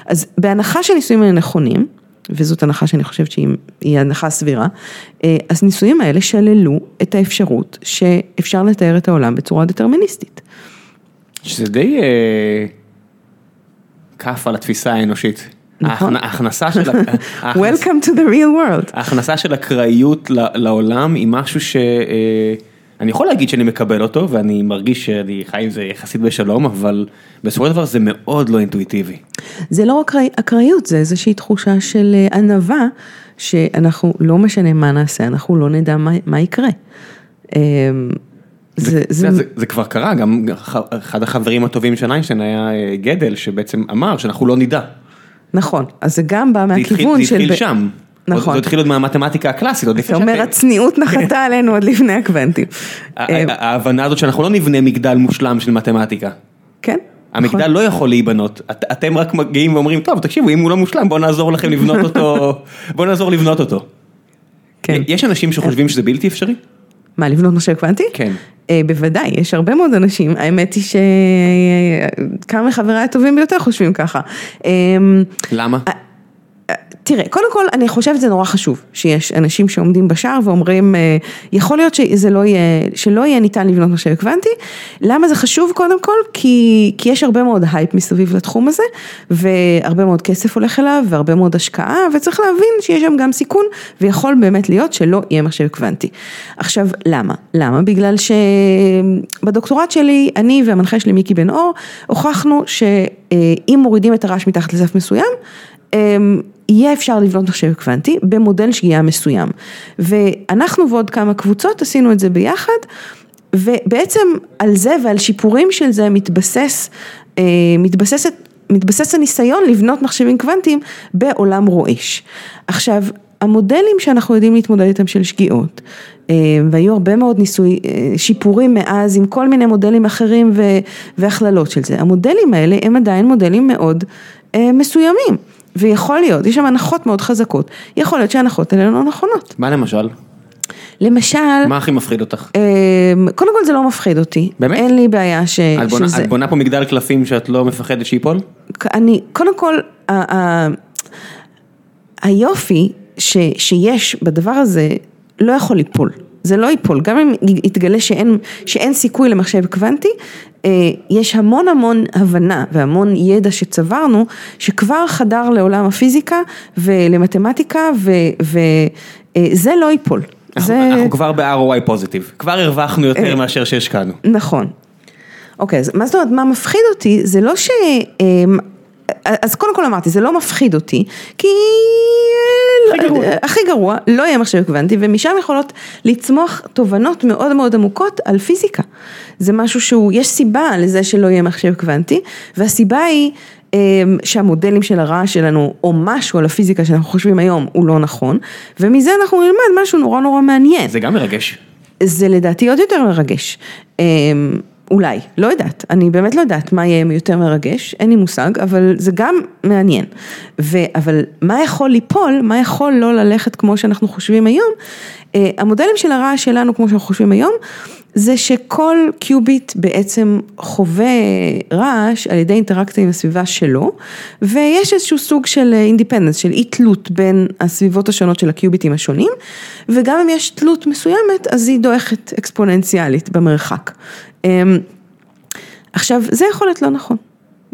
אז בהנחה שהניסויים האלה נכונים, וזאת הנחה שאני חושבת שהיא הנחה סבירה, אה, אז ניסויים האלה שללו את האפשרות שאפשר לתאר את העולם בצורה דטרמיניסטית. שזה די אה, כף על התפיסה האנושית. נכון. ההכנ- ההכנסה של, Welcome to the real world. ההכנסה של אקראיות לעולם היא משהו שאני יכול להגיד שאני מקבל אותו ואני מרגיש שאני חי עם זה יחסית בשלום, אבל בסופו של דבר זה מאוד לא אינטואיטיבי. זה לא רק אקראיות, זה איזושהי תחושה של אה, ענווה, שאנחנו, לא משנה מה נעשה, אנחנו לא נדע מה, מה יקרה. אה, זה, זה, זה, זה, זה כבר קרה, גם אחד החברים הטובים של איינשטיין היה אה, גדל שבעצם אמר שאנחנו לא נדע. נכון, אז זה גם בא זה התחיל, מהכיוון זה של... התחיל ב- שם. נכון. זה התחיל עוד מהמתמטיקה הקלאסית, עוד אתה לפני אומר, שאתם- הצניעות נחתה [laughs] עלינו עוד לפני הקוונטים. אה, ההבנה הזאת שאנחנו לא נבנה מגדל מושלם של מתמטיקה. כן. המגדל נכון. לא יכול להיבנות, את- אתם רק מגיעים ואומרים, טוב, תקשיבו, אם הוא לא מושלם, בואו נעזור לכם לבנות [laughs] אותו, בואו נעזור לבנות אותו. כן. יש אנשים שחושבים שזה בלתי אפשרי? מה, לבנות מחשב קוונטי? כן. אה, בוודאי, יש הרבה מאוד אנשים, האמת היא שכמה מחבריי הטובים ביותר חושבים ככה. אה, למה? תראה, קודם כל אני חושבת שזה נורא חשוב שיש אנשים שעומדים בשער ואומרים אה, יכול להיות שזה לא יהיה, שלא יהיה ניתן לבנות מחשב קוונטי, למה זה חשוב קודם כל? כי, כי יש הרבה מאוד הייפ מסביב לתחום הזה והרבה מאוד כסף הולך אליו והרבה מאוד השקעה וצריך להבין שיש שם גם סיכון ויכול באמת להיות שלא יהיה מחשב קוונטי. עכשיו למה? למה? בגלל שבדוקטורט שלי אני והמנחה שלי מיקי בן אור הוכחנו שאם מורידים את הרעש מתחת לסף מסוים אמ, יהיה אפשר לבנות מחשב קוונטי במודל שגיאה מסוים. ואנחנו ועוד כמה קבוצות עשינו את זה ביחד, ובעצם על זה ועל שיפורים של זה מתבסס, אה, מתבססת, מתבסס הניסיון לבנות מחשבים קוונטיים בעולם רועש. עכשיו, המודלים שאנחנו יודעים להתמודד איתם של שגיאות, אה, והיו הרבה מאוד ניסוי, אה, שיפורים מאז עם כל מיני מודלים אחרים והכללות של זה, המודלים האלה הם עדיין מודלים מאוד מסוימים. ויכול להיות, יש שם הנחות מאוד חזקות, יכול להיות שההנחות האלה לא נכונות. מה למשל? למשל, מה הכי מפחיד אותך? אמ, קודם כל זה לא מפחיד אותי. באמת? אין לי בעיה ש... את בונה- שזה... את בונה פה מגדל קלפים שאת לא מפחדת שייפול? אני, קודם כל, ה- ה- היופי ש, שיש בדבר הזה לא יכול ליפול. זה לא ייפול, גם אם יתגלה שאין, שאין סיכוי למחשב קוונטי, אה, יש המון המון הבנה והמון ידע שצברנו, שכבר חדר לעולם הפיזיקה ולמתמטיקה, וזה לא ייפול. אנחנו- זה... אנחנו כבר ב-ROI פוזיטיב, כבר הרווחנו יותר אה. מאשר שהשקענו. נכון. אוקיי, אז מה זאת אומרת, מה מפחיד אותי, זה לא ש... אמ, אז קודם כל אמרתי, זה לא מפחיד אותי, כי... הכי גרוע. הכי גרוע, לא יהיה מחשב קוונטי, ומשם יכולות לצמוח תובנות מאוד מאוד עמוקות על פיזיקה. זה משהו שהוא, יש סיבה לזה שלא יהיה מחשב קוונטי, והסיבה היא... שהמודלים של הרעש שלנו, או משהו על הפיזיקה שאנחנו חושבים היום, הוא לא נכון, ומזה אנחנו נלמד משהו נורא נורא מעניין. זה גם מרגש. זה לדעתי עוד יותר מרגש. אולי, לא יודעת, אני באמת לא יודעת מה יהיה יותר מרגש, אין לי מושג, אבל זה גם מעניין. ו, אבל מה יכול ליפול, מה יכול לא ללכת כמו שאנחנו חושבים היום, המודלים של הרעש שלנו כמו שאנחנו חושבים היום, זה שכל קיוביט בעצם חווה רעש על ידי אינטראקציה עם הסביבה שלו, ויש איזשהו סוג של independence, של אי תלות בין הסביבות השונות של הקיוביטים השונים, וגם אם יש תלות מסוימת, אז היא דועכת אקספוננציאלית במרחק. עכשיו, זה יכול להיות לא נכון.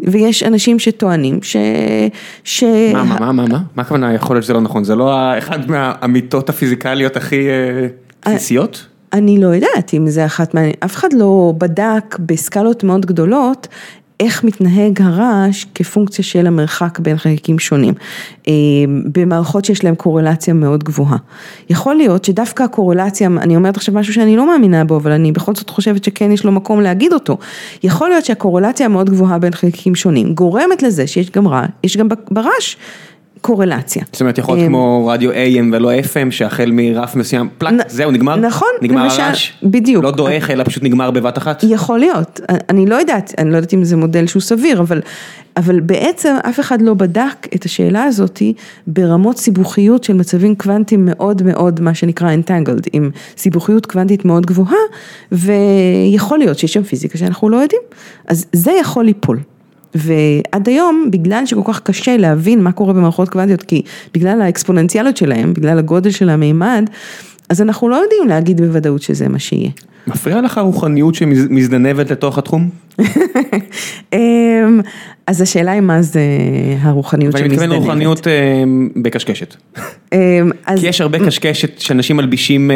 ויש אנשים שטוענים ש... ש... מה, מה, מה, מה, מה? מה הכוונה יכול להיות שזה לא נכון? זה לא אחד מהאמיתות הפיזיקליות הכי בסיסיות? אני לא יודעת אם זה אחת מה... אף אחד לא בדק בסקלות מאוד גדולות איך מתנהג הרעש כפונקציה של המרחק בין חלקים שונים, במערכות שיש להם קורלציה מאוד גבוהה. יכול להיות שדווקא הקורלציה, אני אומרת עכשיו משהו שאני לא מאמינה בו, אבל אני בכל זאת חושבת שכן יש לו מקום להגיד אותו. יכול להיות שהקורלציה המאוד גבוהה בין חלקים שונים גורמת לזה שיש גם רעש, יש גם ברעש. קורלציה. זאת אומרת יכול להיות כמו רדיו AM ולא FM שהחל מרף מסוים, פלאק, זהו נגמר, נכון, נגמר הרעש, בדיוק, לא דועך אלא פשוט נגמר בבת אחת. יכול להיות, אני לא יודעת, אני לא יודעת אם זה מודל שהוא סביר, אבל, אבל בעצם אף אחד לא בדק את השאלה הזאתי ברמות סיבוכיות של מצבים קוונטיים מאוד מאוד מה שנקרא entangled, עם סיבוכיות קוונטית מאוד גבוהה, ויכול להיות שיש שם פיזיקה שאנחנו לא יודעים, אז זה יכול ליפול. ועד היום, בגלל שכל כך קשה להבין מה קורה במערכות קוונטיות, כי בגלל האקספוננציאליות שלהם, בגלל הגודל של המימד, אז אנחנו לא יודעים להגיד בוודאות שזה מה שיהיה. מפריע לך רוחניות שמזדנבת לתוך התחום? [laughs] אז השאלה היא מה זה הרוחניות שמזדנבת. ואני מתכוון רוחניות בקשקשת. [laughs] כי יש הרבה קשקשת שאנשים מלבישים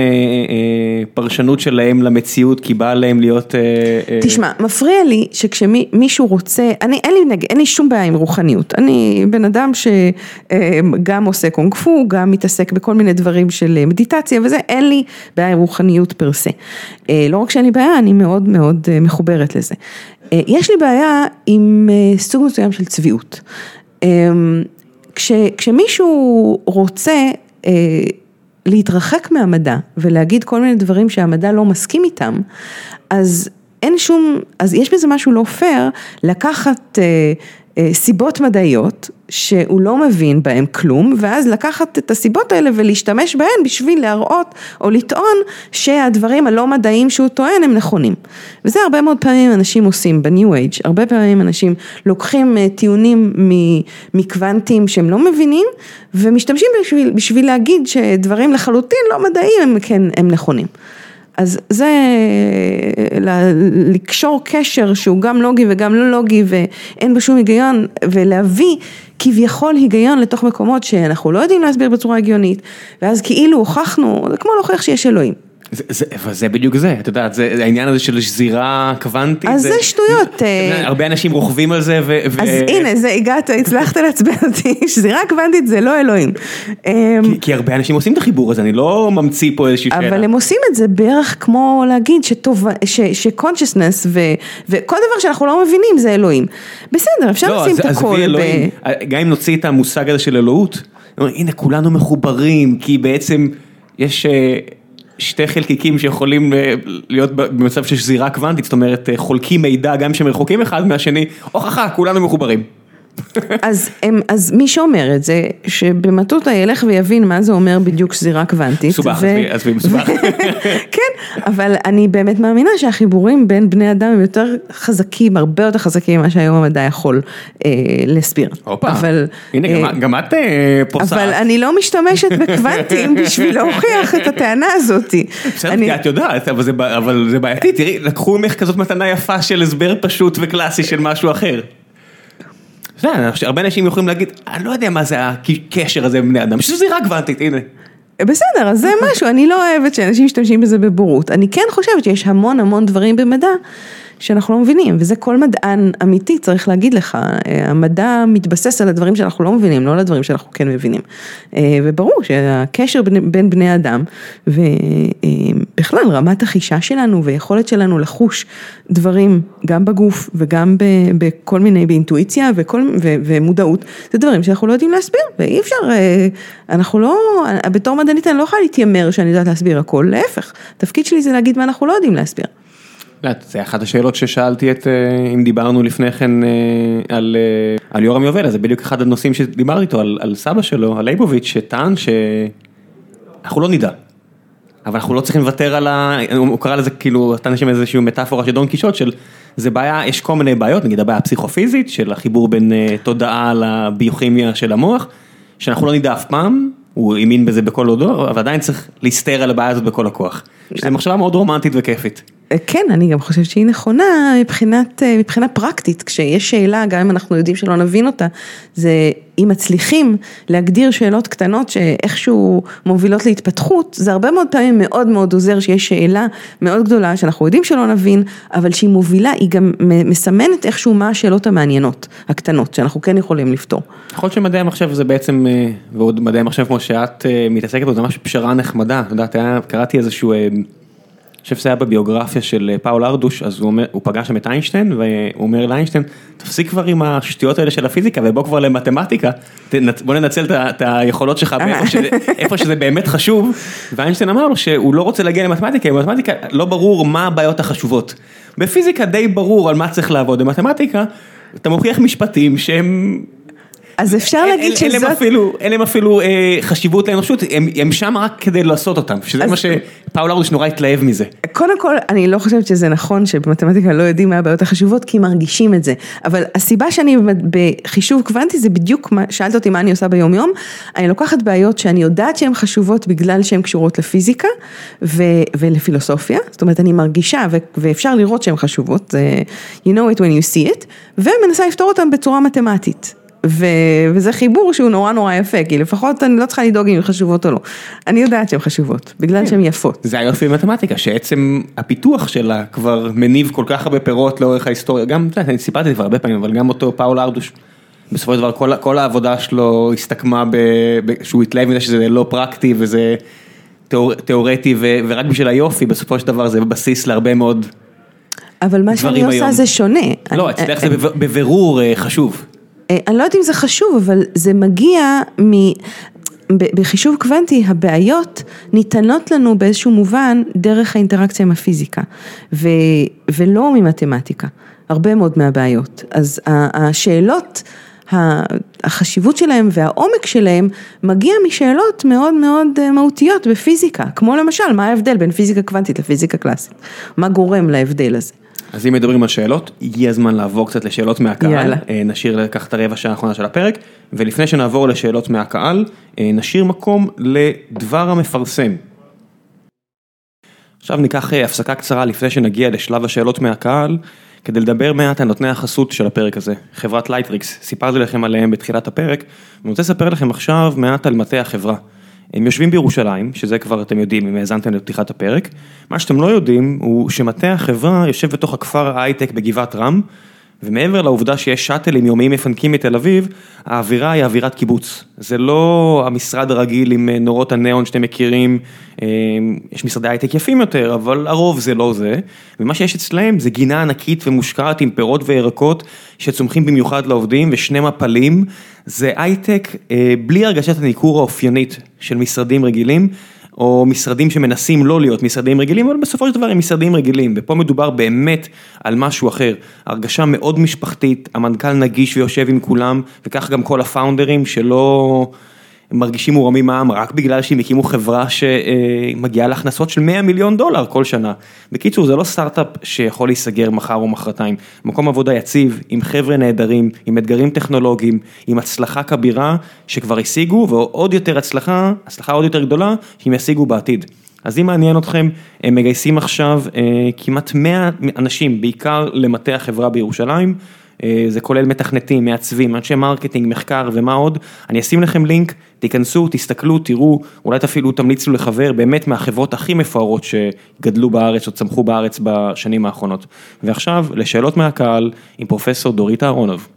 פרשנות שלהם למציאות כי בא להם להיות... תשמע, מפריע לי שכשמישהו רוצה, אני אין לי נגד, אין לי שום בעיה עם רוחניות. אני בן אדם שגם עושה קונג פו, גם מתעסק בכל מיני דברים של מדיטציה וזה, אין לי בעיה עם רוחניות פר סה. לא רק שאין לי בעיה, אני מאוד מאוד מחוברת לזה. יש לי בעיה עם סוג מסוים של צביעות. כש, כשמישהו רוצה להתרחק מהמדע ולהגיד כל מיני דברים שהמדע לא מסכים איתם, אז אין שום, אז יש בזה משהו לא פייר לקחת סיבות מדעיות שהוא לא מבין בהם כלום ואז לקחת את הסיבות האלה ולהשתמש בהן בשביל להראות או לטעון שהדברים הלא מדעיים שהוא טוען הם נכונים. וזה הרבה מאוד פעמים אנשים עושים בניו אייג', הרבה פעמים אנשים לוקחים טיעונים מקוונטים שהם לא מבינים ומשתמשים בשביל, בשביל להגיד שדברים לחלוטין לא מדעיים הם כן, הם נכונים. אז זה לקשור קשר שהוא גם לוגי וגם לא לוגי ואין בו שום היגיון ולהביא כביכול היגיון לתוך מקומות שאנחנו לא יודעים להסביר בצורה הגיונית ואז כאילו הוכחנו, זה כמו להוכיח שיש אלוהים. זה, בדיוק זה, את יודעת, זה העניין הזה של שזירה קוונטית. אז זה שטויות. הרבה אנשים רוכבים על זה ו... אז הנה, זה הגעת, הצלחת לעצבן אותי, [laughs] שזירה קוונטית זה לא אלוהים. כי הרבה אנשים עושים את החיבור הזה, אני לא ממציא פה איזושהי שאלה. אבל הם עושים את זה בערך כמו להגיד ש-consciousness וכל דבר שאנחנו לא מבינים זה אלוהים. בסדר, אפשר לשים את הכל. גם אם נוציא את המושג הזה של אלוהות, הנה כולנו מחוברים, כי בעצם יש... שתי חלקיקים שיכולים להיות במצב של שזירה קוונטית, זאת אומרת חולקים מידע גם שהם רחוקים אחד מהשני, הוכחה, כולנו מחוברים. אז, הם, אז מי שאומר את זה, שבמטותא ילך ויבין מה זה אומר בדיוק שזירה קוונטית. מסובך, עזבי מסובך. [laughs] כן, אבל אני באמת מאמינה שהחיבורים בין בני אדם הם יותר חזקים, הרבה יותר חזקים ממה שהיום המדע יכול אה, להסביר. הופה, אבל, הנה אה, גם, גם את אה, פוסעת. אבל אני לא משתמשת בקוונטים [laughs] בשביל להוכיח את הטענה הזאת. בסדר, אני... את יודעת, אבל זה, אבל זה בעייתי, תראי, לקחו ממך כזאת מתנה יפה של הסבר פשוט וקלאסי של משהו אחר. הרבה אנשים יכולים להגיד, אני לא יודע מה זה הקשר הזה בבני אדם, שזה זירה קוונטית, הנה. בסדר, אז זה משהו, אני לא אוהבת שאנשים משתמשים בזה בבורות. אני כן חושבת שיש המון המון דברים במדע שאנחנו לא מבינים, וזה כל מדען אמיתי צריך להגיד לך, המדע מתבסס על הדברים שאנחנו לא מבינים, לא על הדברים שאנחנו כן מבינים. וברור שהקשר בין בני אדם, ו... בכלל רמת החישה שלנו ויכולת שלנו לחוש דברים גם בגוף וגם בכל מיני, באינטואיציה וכל, ו, ומודעות, זה דברים שאנחנו לא יודעים להסביר ואי אפשר, אה, אנחנו לא, בתור מדענית אני לא יכולה להתיימר שאני יודעת להסביר הכל, להפך, התפקיד שלי זה להגיד מה אנחנו לא יודעים להסביר. זה אחת השאלות ששאלתי את, אה, אם דיברנו לפני כן אה, על, על יורם יובל, זה בדיוק אחד הנושאים שדיברתי איתו, על, על סבא שלו, על ליבוביץ', שטען שאנחנו לא נדע. אבל אנחנו לא צריכים לוותר על ה... הוא קרא לזה כאילו, נתן שם איזושהי מטאפורה של דון קישוט של, זה בעיה, יש כל מיני בעיות, נגיד הבעיה הפסיכופיזית של החיבור בין תודעה לביוכימיה של המוח, שאנחנו לא נדע אף פעם, הוא האמין בזה בכל הודו, אבל עדיין צריך להסתער על הבעיה הזאת בכל הכוח. שזו מחשבה מאוד רומנטית וכיפית. אה, כן, אני גם חושבת שהיא נכונה מבחינת, אה, מבחינה פרקטית, כשיש שאלה, גם אם אנחנו יודעים שלא נבין אותה, זה אם מצליחים להגדיר שאלות קטנות שאיכשהו מובילות להתפתחות, זה הרבה מאוד פעמים מאוד מאוד עוזר שיש שאלה מאוד גדולה שאנחנו יודעים שלא נבין, אבל שהיא מובילה, היא גם מסמנת איכשהו מה השאלות המעניינות, הקטנות, שאנחנו כן יכולים לפתור. יכול להיות שמדעי המחשב זה בעצם, אה, ועוד מדעי המחשב כמו שאת מתעסקת בו, זה ממש פשרה נחמדה, את יודעת, קראתי איזשהו... חושב שזה היה בביוגרפיה של אה, פאול ארדוש, אז הוא אומר, הוא פגש שם את איינשטיין, והוא אומר לאיינשטיין, תפסיק כבר עם השטויות האלה של הפיזיקה ובוא כבר למתמטיקה, בוא ננצל את היכולות שלך [laughs] איפה שזה באמת חשוב, ואיינשטיין אמר לו שהוא לא רוצה להגיע למתמטיקה, במתמטיקה לא ברור מה הבעיות החשובות. בפיזיקה די ברור על מה צריך לעבוד, במתמטיקה אתה מוכיח משפטים שהם אז אפשר להגיד שזאת... אין להם אפילו אה, חשיבות לאנושות, הם שם רק כדי לעשות אותם, שזה מה שפאול ארדוש נורא התלהב מזה. קודם כל, אני לא חושבת שזה נכון שבמתמטיקה לא יודעים מה הבעיות החשובות, כי מרגישים את זה. אבל הסיבה שאני בחישוב קוונטי זה בדיוק, שאלת אותי מה אני עושה ביום יום, אני לוקחת בעיות שאני יודעת שהן חשובות בגלל שהן קשורות לפיזיקה ולפילוסופיה, זאת אומרת אני מרגישה ואפשר לראות שהן חשובות, you know it when you see it, ומנסה לפתור אותן בצורה מתמטית. ו... וזה חיבור שהוא נורא נורא יפה, כי לפחות אני לא צריכה לדאוג אם הן חשובות או לא. אני יודעת שהן חשובות, בגלל. שהן יפות. זה היופי במתמטיקה, שעצם הפיתוח שלה כבר מניב כל כך הרבה פירות לאורך ההיסטוריה, גם, אתה יודע, אני סיפרתי את זה כבר הרבה פעמים, אבל גם אותו פאול ארדוש, בסופו של דבר כל, כל העבודה שלו הסתכמה ב... ב... שהוא התלהב מזה שזה לא פרקטי וזה תיאור... תיאורטי, ו... ורק בשביל היופי, בסופו של דבר זה בסיס להרבה מאוד... אבל מה שאני עושה היום. זה שונה. לא, אצלך זה בבירור אה, חשוב. אה, אני לא יודעת אם זה חשוב, אבל זה מגיע מ... בחישוב קוונטי הבעיות ניתנות לנו באיזשהו מובן דרך האינטראקציה עם הפיזיקה ו, ולא ממתמטיקה, הרבה מאוד מהבעיות. אז השאלות, החשיבות שלהם והעומק שלהם מגיע משאלות מאוד מאוד אה, מהותיות בפיזיקה, כמו למשל מה ההבדל בין פיזיקה קוונטית לפיזיקה קלאסית, מה גורם להבדל הזה. אז אם מדברים על שאלות, הגיע הזמן לעבור קצת לשאלות מהקהל. יאללה. אה, נשאיר לקחת את הרבע שעה האחרונה של הפרק, ולפני שנעבור לשאלות מהקהל, אה, נשאיר מקום לדבר המפרסם. עכשיו ניקח אה, הפסקה קצרה לפני שנגיע לשלב השאלות מהקהל, כדי לדבר מעט על נותני החסות של הפרק הזה, חברת לייטריקס, סיפרתי לכם עליהם בתחילת הפרק, ואני רוצה לספר לכם עכשיו מעט על מטה החברה. הם יושבים בירושלים, שזה כבר אתם יודעים אם האזנתם לפתיחת הפרק, מה שאתם לא יודעים הוא שמטה החברה יושב בתוך הכפר ההייטק בגבעת רם, ומעבר לעובדה שיש שאטלים יומיים מפנקים מתל אביב, האווירה היא אווירת קיבוץ. זה לא המשרד הרגיל עם אה, נורות הניאון שאתם מכירים, אה, יש משרדי הייטק יפים יותר, אבל הרוב זה לא זה. ומה שיש אצלהם זה גינה ענקית ומושקעת עם פירות וירקות שצומחים במיוחד לעובדים ושני מפלים. זה הייטק אה, בלי הרגשת הניכור האופיינית של משרדים רגילים. או משרדים שמנסים לא להיות משרדים רגילים, אבל בסופו של דבר הם משרדים רגילים, ופה מדובר באמת על משהו אחר, הרגשה מאוד משפחתית, המנכ"ל נגיש ויושב עם כולם, וכך גם כל הפאונדרים שלא... מרגישים מורמים מעם רק בגלל שהם הקימו חברה שמגיעה להכנסות של 100 מיליון דולר כל שנה. בקיצור, זה לא סטארט-אפ שיכול להיסגר מחר או מחרתיים. מקום עבודה יציב, עם חבר'ה נהדרים, עם אתגרים טכנולוגיים, עם הצלחה כבירה שכבר השיגו, ועוד יותר הצלחה, הצלחה עוד יותר גדולה, שהם ישיגו בעתיד. אז אם מעניין אתכם, הם מגייסים עכשיו אה, כמעט 100 אנשים, בעיקר למטה החברה בירושלים. אה, זה כולל מתכנתים, מעצבים, אנשי marketing, מחקר ומה עוד, אני אשים לכם לינק, תיכנסו, תסתכלו, תראו, אולי אפילו תמליצו לחבר באמת מהחברות הכי מפוארות שגדלו בארץ או צמחו בארץ בשנים האחרונות. ועכשיו לשאלות מהקהל עם פרופסור דורית אהרונוב.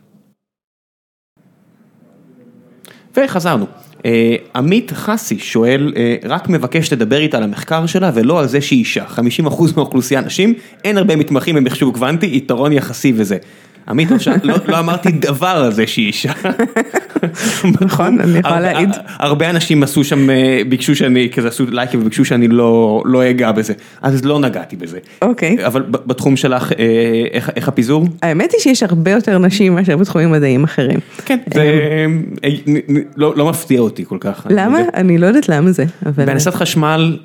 וחזרנו. אה, עמית חסי שואל, אה, רק מבקש לדבר איתה על המחקר שלה ולא על זה שהיא אישה. 50% מהאוכלוסייה נשים, אין הרבה מתמחים במחשוב קוונטי, יתרון יחסי וזה. עמית, לא, לא, לא אמרתי דבר על זה שהיא אישה. נכון, אני יכולה להעיד. הרבה אנשים עשו שם, אה, ביקשו שאני, כזה עשו לייקים וביקשו שאני לא לא אגע בזה, אז לא נגעתי בזה. אוקיי. אבל בתחום שלך, אה, איך הפיזור? האמת היא שיש הרבה יותר נשים מאשר בתחומים מדעיים אחרים. כן, זה אה, לא מפתיע אותי כל כך. למה? אני לא יודעת למה זה. בהנדסת חשמל,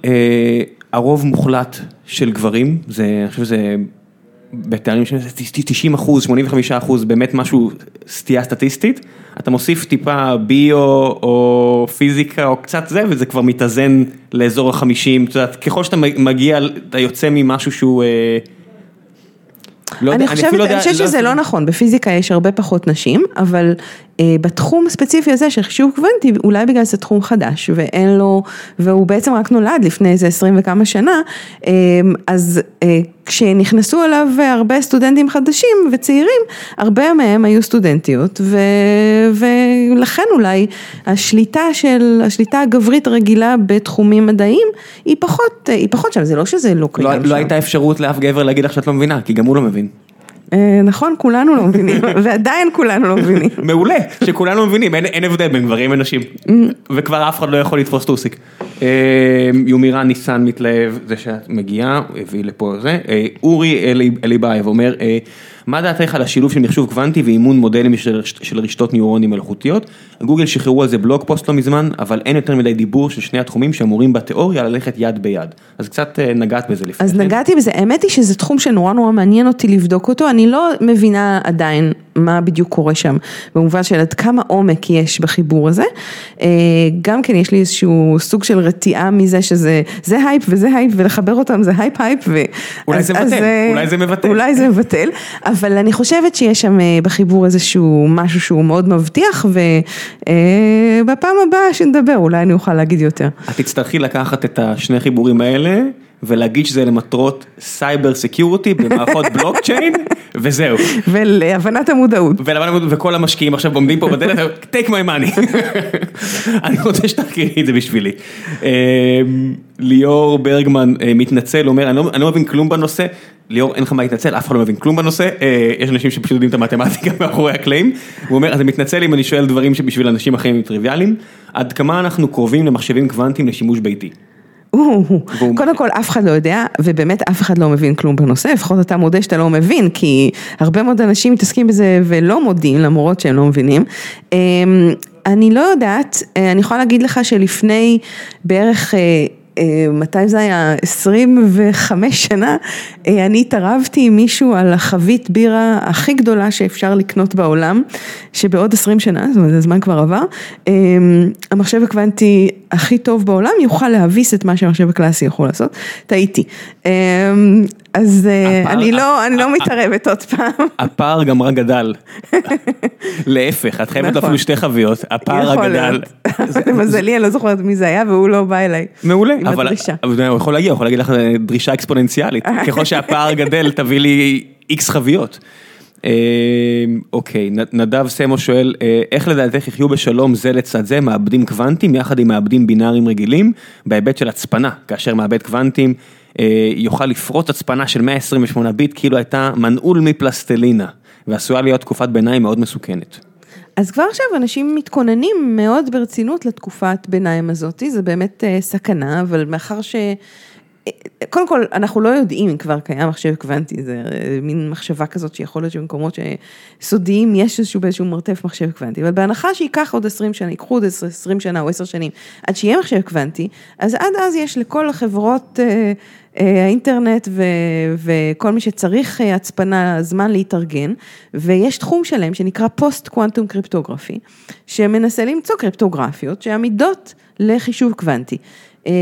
הרוב מוחלט של גברים, זה, אני חושב שזה בתארים של 90 אחוז, 85 אחוז, באמת משהו, סטייה סטטיסטית. אתה מוסיף טיפה ביו או פיזיקה או קצת זה, וזה כבר מתאזן לאזור החמישים, את יודעת, ככל שאתה מגיע, אתה יוצא ממשהו שהוא... אה, לא אני יודע, חושבת, אני יודע- חושבת שזה לא נכון, בפיזיקה יש הרבה פחות נשים, אבל בתחום הספציפי הזה של חישוב קוונטי, אולי בגלל שזה תחום חדש ואין לו, והוא בעצם רק נולד לפני איזה עשרים וכמה שנה, אה, אז אה, כשנכנסו אליו הרבה סטודנטים חדשים וצעירים, הרבה מהם היו סטודנטיות, ו, ולכן אולי השליטה של, השליטה הגברית הרגילה בתחומים מדעיים, היא פחות, היא פחות שם, זה לא שזה לא קיים לא, שם. לא הייתה אפשרות לאף גבר להגיד לך שאת לא מבינה, כי גם הוא לא מבין. אה, נכון, כולנו לא מבינים, [laughs] ועדיין כולנו לא מבינים. מעולה, שכולנו מבינים, אין, הבדל בין גברים לנשים. וכבר אף אחד לא יכול לתפוס טוסיק. אה, יומירן ניסן מתלהב, זה שאת מגיעה, הביא לפה זה. אה, אורי אלי- אליבאייב אומר, מה דעתך על השילוב של מחשוב קוונטי ואימון מודלים של, של רשתות ניורונים מלאכותיות? גוגל שחררו על זה blog post לא מזמן, אבל אין יותר מדי דיבור של שני התחומים שאמורים בתיאוריה ללכת יד ביד. אז קצת אה, נגעת בזה לפני אז כן. נגעתי בזה, האמת היא שזה תחום שנורא נורא מעניין אותי לבדוק אותו, אני לא מבינה עדיין מה בדיוק קורה שם, במובן של עד כמה עומק יש בחיבור הזה. אה, גם כן יש לי איזשהו סוג של רתיעה מזה שזה, זה הייפ וזה הייפ ולחבר אותם זה הייפ הייפ. ו... אולי אז- זה מבטל, אה, אולי זה מבטל. אולי זה מבטל, אבל אני חושבת שיש שם אה, בחיבור איזשהו משהו שהוא מאוד מבטיח, ובפעם הבאה שנדבר אולי אני אוכל להגיד יותר. את תצטרכי לקחת את השני חיבורים האלה ולהגיד שזה למטרות סייבר סקיורטי במערכות [laughs] בלוקצ'יין וזהו. ולהבנת המודעות. ולמען- וכל המשקיעים עכשיו עומדים פה בדלת, [laughs] take my money. [laughs] אני רוצה שתחקרי את זה בשבילי. אה, ליאור ברגמן אה, מתנצל, אומר, אני לא, אני לא מבין כלום בנושא. ליאור, אין לך מה להתנצל, אף אחד לא מבין כלום בנושא, אה, יש אנשים שפשוט יודעים את המתמטיקה מאחורי הקלעים. הוא אומר, אז אני מתנצל אם אני שואל דברים שבשביל אנשים אחרים הם טריוויאליים. עד כמה אנחנו קרובים למחשבים קוונטיים לשימוש ביתי? קודם כל אף אחד לא יודע ובאמת אף אחד לא מבין כלום בנושא, לפחות אתה מודה שאתה לא מבין כי הרבה מאוד אנשים מתעסקים בזה ולא מודים למרות שהם לא מבינים. אמ, אני לא יודעת, אה, אני יכולה להגיד לך שלפני בערך, אה, אה, מתי זה היה? 25 שנה, אני התערבתי עם מישהו על החבית בירה הכי גדולה שאפשר לקנות בעולם, שבעוד 20 שנה, זאת אומרת הזמן כבר עבר, אמ, המחשב הקוונטי הכי טוב בעולם יוכל להביס את מה שהמחשב הקלאסי יכול לעשות, טעיתי. אמ, אז אה, הפער- אני לא, אני לא מתערבת עוד פעם. הפער גם רק גדל. [laughs] להפך, את חייבת נכון. אפילו שתי חביות, הפער רק גדל. [laughs] למזלי אני לא זוכרת מי זה היה והוא לא בא אליי. מעולה, עם אבל הוא יכול להגיע, הוא יכול להגיד לך דרישה אקספוננציאלית, [laughs] ככל שהפער גדל תביא לי איקס חביות. אה, אוקיי, נדב סמו שואל, אה, איך לדעתך יחיו בשלום זה לצד זה מעבדים קוונטיים יחד עם מעבדים בינאריים רגילים, בהיבט של הצפנה, כאשר מעבד קוונטים אה, יוכל לפרוט הצפנה של 128 ביט כאילו הייתה מנעול מפלסטלינה, ועשויה להיות תקופת ביניים מאוד מסוכנת. אז כבר עכשיו אנשים מתכוננים מאוד ברצינות לתקופת ביניים הזאתי, זה באמת אה, סכנה, אבל מאחר ש... קודם כל, אנחנו לא יודעים אם כבר קיים מחשב קוונטי, זה אה, מין מחשבה כזאת שיכול להיות שבמקומות סודיים יש איזשהו באיזשהו מרתף מחשב קוונטי, אבל בהנחה שייקח עוד 20 שנה, ייקחו עוד 20 שנה או 10 שנים עד שיהיה מחשב קוונטי, אז עד אז יש לכל החברות אה, אה, האינטרנט ו, וכל מי שצריך אה, הצפנה, זמן להתארגן, ויש תחום שלם שנקרא פוסט קוונטום קריפטוגרפי, שמנסה למצוא קריפטוגרפיות שעמידות לחישוב קוונטי. אה,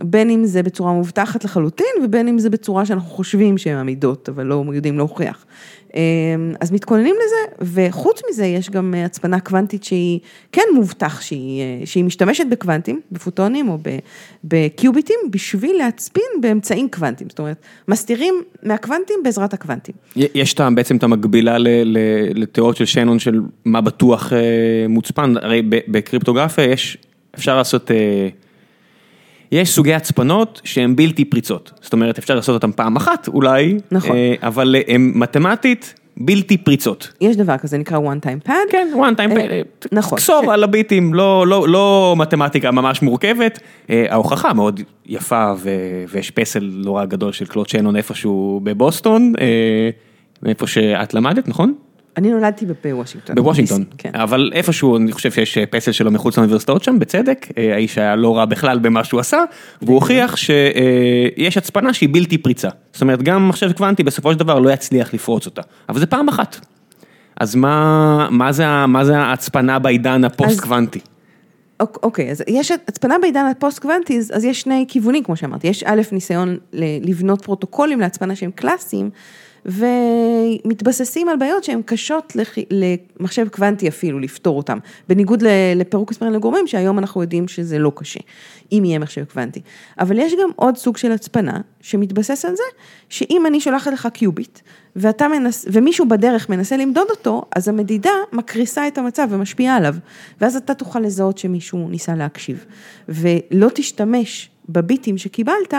בין אם זה בצורה מובטחת לחלוטין ובין אם זה בצורה שאנחנו חושבים שהן עמידות, אבל לא יודעים להוכיח. אז מתכוננים לזה, וחוץ מזה יש גם הצפנה קוונטית שהיא כן מובטח שהיא, שהיא משתמשת בקוונטים, בפוטונים או בקיוביטים, בשביל להצפין באמצעים קוונטיים, זאת אומרת, מסתירים מהקוונטים בעזרת הקוונטים. יש טעם בעצם את המקבילה לתיאוריות של שנון של מה בטוח מוצפן, הרי בקריפטוגרפיה יש, אפשר לעשות... יש סוגי הצפנות שהן בלתי פריצות, זאת אומרת אפשר לעשות אותן פעם אחת אולי, נכון, אבל הן מתמטית בלתי פריצות. יש דבר כזה נקרא one time pad, כן one time pad, נכון, כסור על הביטים, לא לא לא מתמטיקה ממש מורכבת, ההוכחה מאוד יפה ויש פסל נורא גדול של קלוד שנון איפשהו בבוסטון, מאיפה שאת למדת נכון? אני נולדתי בוושינגטון. בוושינגטון, אבל איפשהו אני חושב שיש פסל שלו מחוץ לאוניברסיטאות שם, בצדק, האיש היה לא רע בכלל במה שהוא עשה, והוא הוכיח שיש הצפנה שהיא בלתי פריצה. זאת אומרת, גם מחשב קוונטי בסופו של דבר לא יצליח לפרוץ אותה, אבל זה פעם אחת. אז מה זה ההצפנה בעידן הפוסט קוונטי? אוקיי, אז יש הצפנה בעידן הפוסט קוונטי, אז יש שני כיוונים כמו שאמרתי, יש א', ניסיון לבנות פרוטוקולים להצפנה שהם קלאסיים. ומתבססים על בעיות שהן קשות למחשב קוונטי אפילו לפתור אותן, בניגוד לפירוק מספרים לגורמים שהיום אנחנו יודעים שזה לא קשה, אם יהיה מחשב קוונטי. אבל יש גם עוד סוג של הצפנה שמתבסס על זה, שאם אני שולחת לך קיוביט ואתה מנס, ומישהו בדרך מנסה למדוד אותו, אז המדידה מקריסה את המצב ומשפיעה עליו, ואז אתה תוכל לזהות שמישהו ניסה להקשיב, ולא תשתמש בביטים שקיבלת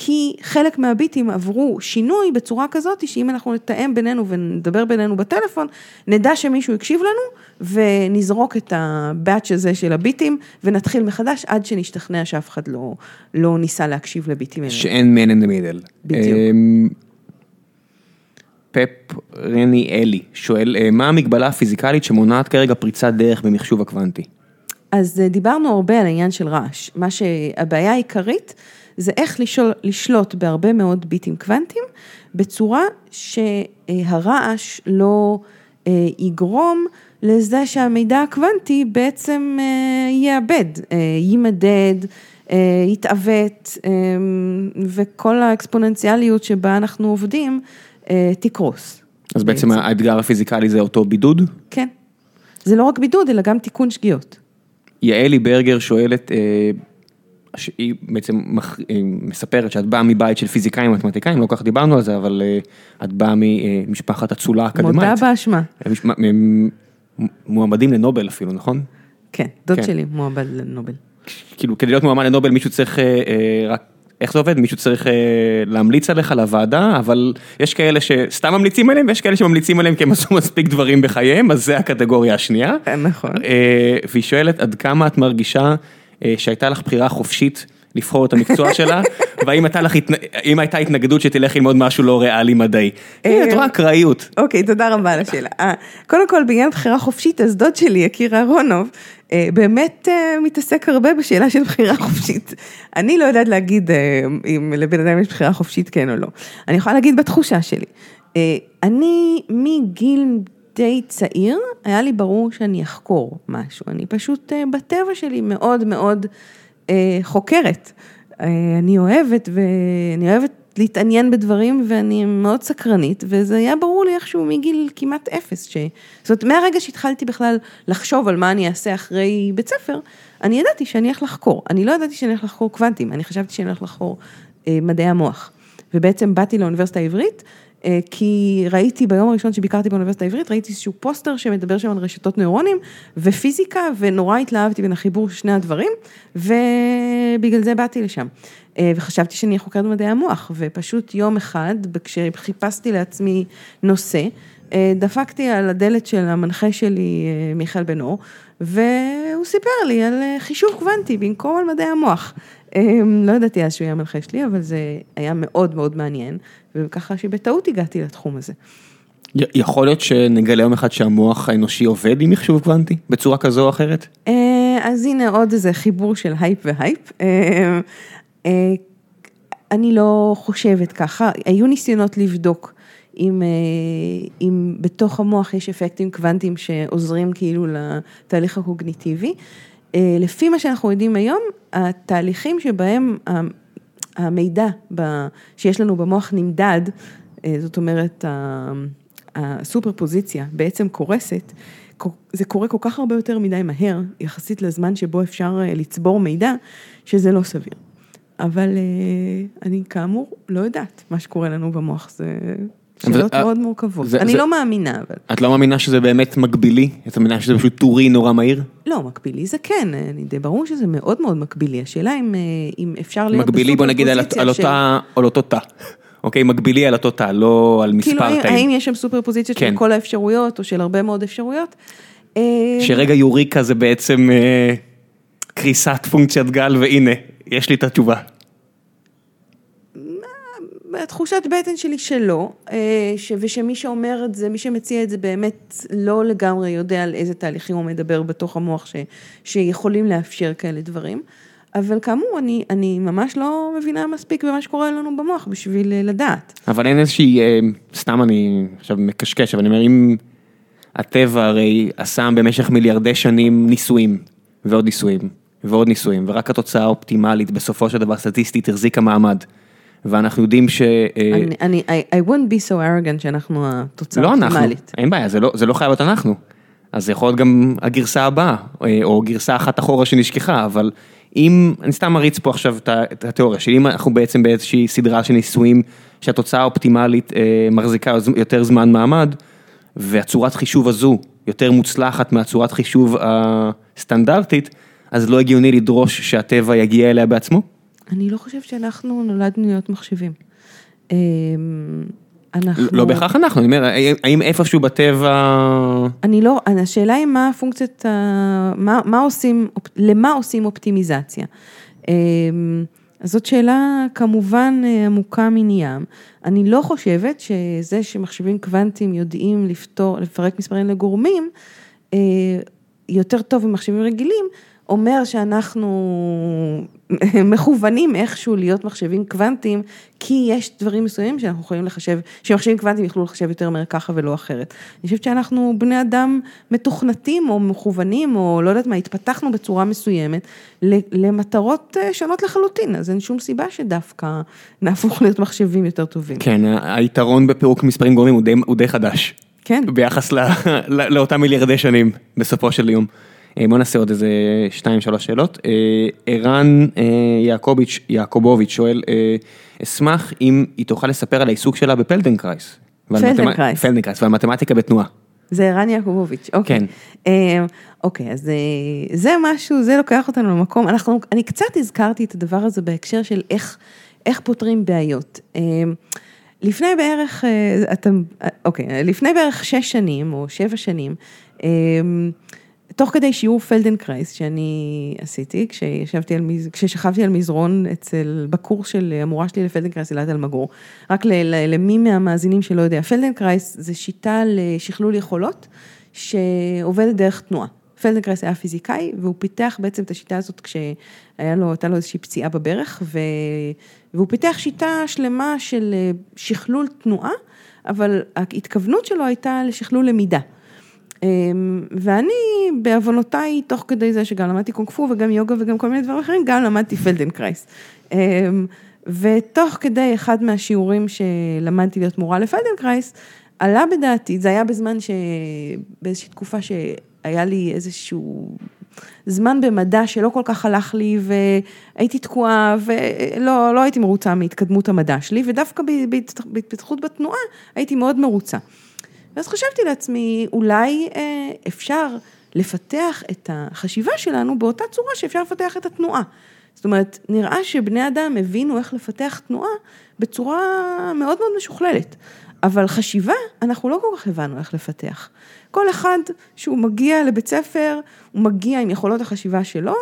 כי חלק מהביטים עברו שינוי בצורה כזאת, שאם אנחנו נתאם בינינו ונדבר בינינו בטלפון, נדע שמישהו הקשיב לנו, ונזרוק את הבאץ' הזה של הביטים, ונתחיל מחדש עד שנשתכנע שאף אחד לא, לא ניסה להקשיב לביטים האלה. שאין man in the middle. בדיוק. פפ רני אלי שואל, מה המגבלה הפיזיקלית שמונעת כרגע פריצת דרך במחשוב הקוונטי? אז דיברנו הרבה על העניין של רעש, מה שהבעיה העיקרית זה איך לשול, לשלוט בהרבה מאוד ביטים קוונטיים, בצורה שהרעש לא יגרום לזה שהמידע הקוונטי בעצם יאבד, יימדד, יתעוות, וכל האקספוננציאליות שבה אנחנו עובדים תקרוס. אז בעצם האתגר הפיזיקלי זה אותו בידוד? כן. זה לא רק בידוד, אלא גם תיקון שגיאות. יעלי ברגר שואלת, שהיא בעצם מספרת שאת באה מבית של פיזיקאים ומתמטיקאים, לא כל כך דיברנו על זה, אבל את באה ממשפחת אצולה אקדמית. מודה באשמה. מועמדים לנובל אפילו, נכון? כן, דוד שלי מועמד לנובל. כאילו כדי להיות מועמד לנובל מישהו צריך רק, איך זה עובד? מישהו צריך להמליץ עליך לוועדה, אבל יש כאלה שסתם ממליצים עליהם ויש כאלה שממליצים עליהם כי הם עשו מספיק דברים בחייהם, אז זה הקטגוריה השנייה. נכון. והיא שואלת עד כמה את מרגישה שהייתה לך בחירה חופשית לבחור את המקצוע [laughs] שלה, והאם הייתה התנגדות שתלך ללמוד משהו לא ריאלי מדעי. את רואה אקראיות. אוקיי, תודה רבה על השאלה. קודם כל בעניין בחירה חופשית, אז דוד שלי, יקיר אהרונוב, באמת מתעסק הרבה בשאלה של בחירה חופשית. אני לא יודעת להגיד אם לבן אדם יש בחירה חופשית כן או לא. אני יכולה להגיד בתחושה שלי. אני מגיל די צעיר, היה לי ברור שאני אחקור משהו, אני פשוט בטבע שלי מאוד מאוד חוקרת. אני אוהבת ואני אוהבת להתעניין בדברים ואני מאוד סקרנית וזה היה ברור לי איכשהו מגיל כמעט אפס, ש... זאת אומרת מהרגע שהתחלתי בכלל לחשוב על מה אני אעשה אחרי בית ספר, אני ידעתי שאני הולך לחקור, אני לא ידעתי שאני הולך לחקור קוונטים, אני חשבתי שאני הולך לחקור מדעי המוח. ובעצם באתי לאוניברסיטה העברית, כי ראיתי ביום הראשון שביקרתי באוניברסיטה העברית, ראיתי איזשהו פוסטר שמדבר שם על רשתות נוירונים ופיזיקה, ונורא התלהבתי בין החיבור של שני הדברים, ובגלל זה באתי לשם. וחשבתי שאני אהיה חוקרת במדעי המוח, ופשוט יום אחד, כשחיפשתי לעצמי נושא, דפקתי על הדלת של המנחה שלי, מיכאל בן אור, והוא סיפר לי על חישוב קוונטי במקום על מדעי המוח. לא ידעתי אז שהוא יהיה המנחה שלי, אבל זה היה מאוד מאוד מעניין, וככה שבטעות הגעתי לתחום הזה. יכול להיות שנגלה יום אחד שהמוח האנושי עובד עם מחשוב קוונטי, בצורה כזו או אחרת? אז הנה עוד איזה חיבור של הייפ והייפ. אני לא חושבת ככה, היו ניסיונות לבדוק אם, אם בתוך המוח יש אפקטים קוונטיים שעוזרים כאילו לתהליך הקוגניטיבי. לפי מה שאנחנו יודעים היום, התהליכים שבהם המידע שיש לנו במוח נמדד, זאת אומרת, שהסופרפוזיציה בעצם קורסת, זה קורה כל כך הרבה יותר מדי מהר, יחסית לזמן שבו אפשר אה, לצבור מידע, שזה לא סביר. אבל אה, אני כאמור לא יודעת מה שקורה לנו במוח, זה שאלות אה, מאוד מורכבות. זה- אני זה- לא מאמינה, אבל... את לא מאמינה שזה באמת מקבילי? את מאמינה שזה פשוט טורי נורא מהיר? לא, מקבילי זה כן, אני די ברור שזה מאוד מאוד מקבילי. השאלה אם, אה, אם אפשר להיות מקבילי בוא נגיד על, בסופרפוזיציה על אותה, על אותו תא. אוקיי, מקבילי על אותו תא, לא על כאילו, מספר האם, תאים. האם יש שם סופר פוזיציות כן. של כל האפשרויות, או של הרבה מאוד אפשרויות? אה, שרגע יוריקה זה בעצם אה, קריסת פונקציית גל, והנה, יש לי את התשובה. תחושת בטן שלי שלא, אה, ש- ושמי שאומר את זה, מי שמציע את זה באמת לא לגמרי יודע על איזה תהליכים הוא מדבר בתוך המוח ש, שיכולים לאפשר כאלה דברים. אבל כאמור, אני, אני ממש לא מבינה מספיק במה שקורה לנו במוח בשביל אה, לדעת. אבל אין איזושהי, אה, סתם אני עכשיו מקשקש, אבל אני אומר, אם הטבע הרי עשה במשך מיליארדי שנים ניסויים, ועוד ניסויים, ועוד ניסויים, ורק התוצאה האופטימלית בסופו של דבר סטטיסטית החזיקה מעמד. ואנחנו יודעים ש... אה, אני, אני, I, I wouldn't be so arrogant שאנחנו התוצאה לא אנחנו. אין בעיה, זה לא, זה לא חייב להיות אנחנו. אז זה יכול להיות גם הגרסה הבאה, אה, או גרסה אחת אחורה שנשכחה, אבל אם, אני סתם מריץ פה עכשיו את התיאוריה שלי, אם אנחנו בעצם באיזושהי סדרה של ניסויים שהתוצאה האופטימלית אה, מחזיקה יותר זמן מעמד, והצורת חישוב הזו יותר מוצלחת מהצורת חישוב הסטנדרטית, אז לא הגיוני לדרוש שהטבע יגיע אליה בעצמו? אני לא חושבת שאנחנו נולדנו להיות מחשבים. אמ, אנחנו... לא בהכרח אנחנו, אני אומר, האם- איפשהו בטבע... אני לא, השאלה היא מה פונקציית, ה- מה, מה עושים, למה עושים אופטימיזציה. אמ, אז זאת שאלה כמובן אה, עמוקה מן ים. אני לא חושבת שזה שמחשבים קוונטיים יודעים לפתור, לפרק מספרים לגורמים, אה, יותר טוב ממחשבים רגילים, אומר שאנחנו מכוונים איכשהו להיות מחשבים קוונטיים, כי יש דברים מסוימים שאנחנו יכולים לחשב, שמחשבים קוונטיים יוכלו לחשב יותר מהר ככה ולא אחרת. אני חושבת שאנחנו בני אדם מתוכנתים או מכוונים, או לא יודעת מה, התפתחנו בצורה מסוימת למטרות אה, שונות לחלוטין, אז אין שום סיבה שדווקא נהפוך [laughs] להיות מחשבים יותר טובים. כן, היתרון בפירוק מספרים לגורמים הוא די, הוא די חדש. כן. ביחס לאותם מיליארדי שנים, בסופו של יום. אה, בוא נעשה עוד איזה שתיים שלוש שאלות. אה, ערן אה, יעקוביץ', יעקובוביץ' שואל, אשמח אם היא תוכל לספר על העיסוק שלה בפלדנקרייס. פלדנקרייס. פלדנקרייס ועל מתמטיקה בתנועה. זה ערן יעקובוביץ', אוקיי. כן. אוקיי, אז זה משהו, זה לוקח אותנו למקום, אנחנו, אני קצת הזכרתי את הדבר הזה בהקשר של איך, איך פותרים בעיות. לפני בערך, אתם, אוקיי, לפני בערך שש שנים או שבע שנים, תוך כדי שיעור פלדנקרייס שאני עשיתי, כשישבתי על, כששכבתי על מזרון אצל, בקורס של המורה שלי לפלדנקרייס, אלעד אלמגור, רק ל, ל, למי מהמאזינים שלא יודע, פלדנקרייס זה שיטה לשכלול יכולות, שעובדת דרך תנועה. פלדנקרייס היה פיזיקאי, והוא פיתח בעצם את השיטה הזאת כשהיה לו, הייתה לו איזושהי פציעה בברך, ו... והוא פיתח שיטה שלמה של אה, שכלול תנועה, אבל ההתכוונות שלו הייתה לשכלול למידה. אמ, ואני בעוונותיי, תוך כדי זה שגם למדתי קונג פו וגם יוגה וגם כל מיני דברים אחרים, גם למדתי פלדנקרייס. אמ, ותוך כדי אחד מהשיעורים שלמדתי להיות מורה לפלדנקרייס, עלה בדעתי, זה היה בזמן ש... באיזושהי תקופה שהיה לי איזשהו זמן במדע שלא כל כך הלך לי והייתי תקועה ולא לא הייתי מרוצה מהתקדמות המדע שלי ודווקא בהת- בהתפתחות בתנועה הייתי מאוד מרוצה. ואז חשבתי לעצמי, אולי אה, אפשר לפתח את החשיבה שלנו באותה צורה שאפשר לפתח את התנועה. זאת אומרת, נראה שבני אדם הבינו איך לפתח תנועה בצורה מאוד מאוד משוכללת. אבל חשיבה, אנחנו לא כל כך הבנו איך לפתח. כל אחד שהוא מגיע לבית ספר, הוא מגיע עם יכולות החשיבה שלו,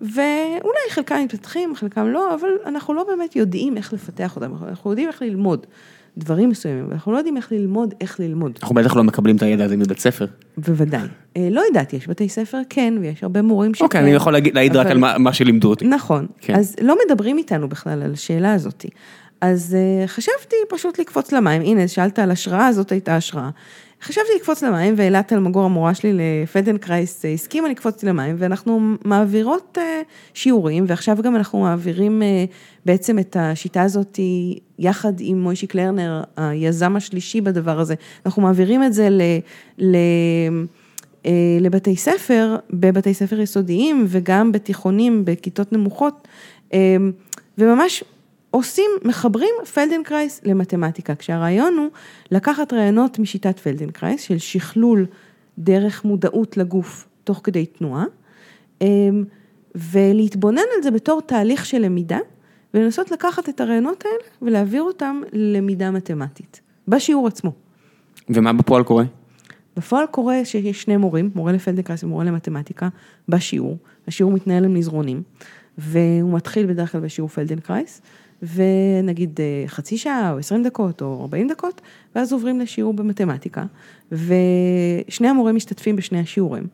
ואולי חלקם מתפתחים, חלקם לא, אבל אנחנו לא באמת יודעים איך לפתח אותם, אנחנו יודעים איך ללמוד דברים מסוימים, אבל אנחנו לא יודעים איך ללמוד, איך ללמוד. אנחנו בטח לא מקבלים את הידע הזה מבית ספר. בוודאי. אה, לא יודעת, יש בתי ספר כן, ויש הרבה מורים שכן. אוקיי, אני יכול להעיד רק על מה- מה שלימדו אותי. נכון, כן. אז לא מדברים איתנו בכלל על השאלה הזאת. אז אה, חשבתי פשוט לקפוץ למים, הנה, שאלת על השראה, זאת הייתה השראה. חשבתי לקפוץ למים, ואילת אלמגור המורה שלי לפדנקרייס הסכימה לקפוץ למים, ואנחנו מעבירות אה, שיעורים, ועכשיו גם אנחנו מעבירים אה, בעצם את השיטה הזאת יחד עם מוישי קלרנר, היזם השלישי בדבר הזה, אנחנו מעבירים את זה ל... ל לבתי ספר, בבתי ספר יסודיים וגם בתיכונים, בכיתות נמוכות, וממש עושים, מחברים פלדנקרייס למתמטיקה, כשהרעיון הוא לקחת רעיונות משיטת פלדנקרייס של שכלול דרך מודעות לגוף תוך כדי תנועה, אמ, ולהתבונן על זה בתור תהליך של למידה, ולנסות לקחת את הרעיונות האלה ולהעביר אותם ללמידה מתמטית, בשיעור עצמו. ומה בפועל קורה? בפועל קורה שיש שני מורים, מורה לפלדנקרייס ומורה למתמטיקה, בשיעור, השיעור מתנהל עם מזרונים, והוא מתחיל בדרך כלל בשיעור פלדנקרייס, ונגיד אה, חצי שעה או עשרים דקות או ארבעים דקות, ואז עוברים לשיעור במתמטיקה, ושני המורים משתתפים בשני השיעורים.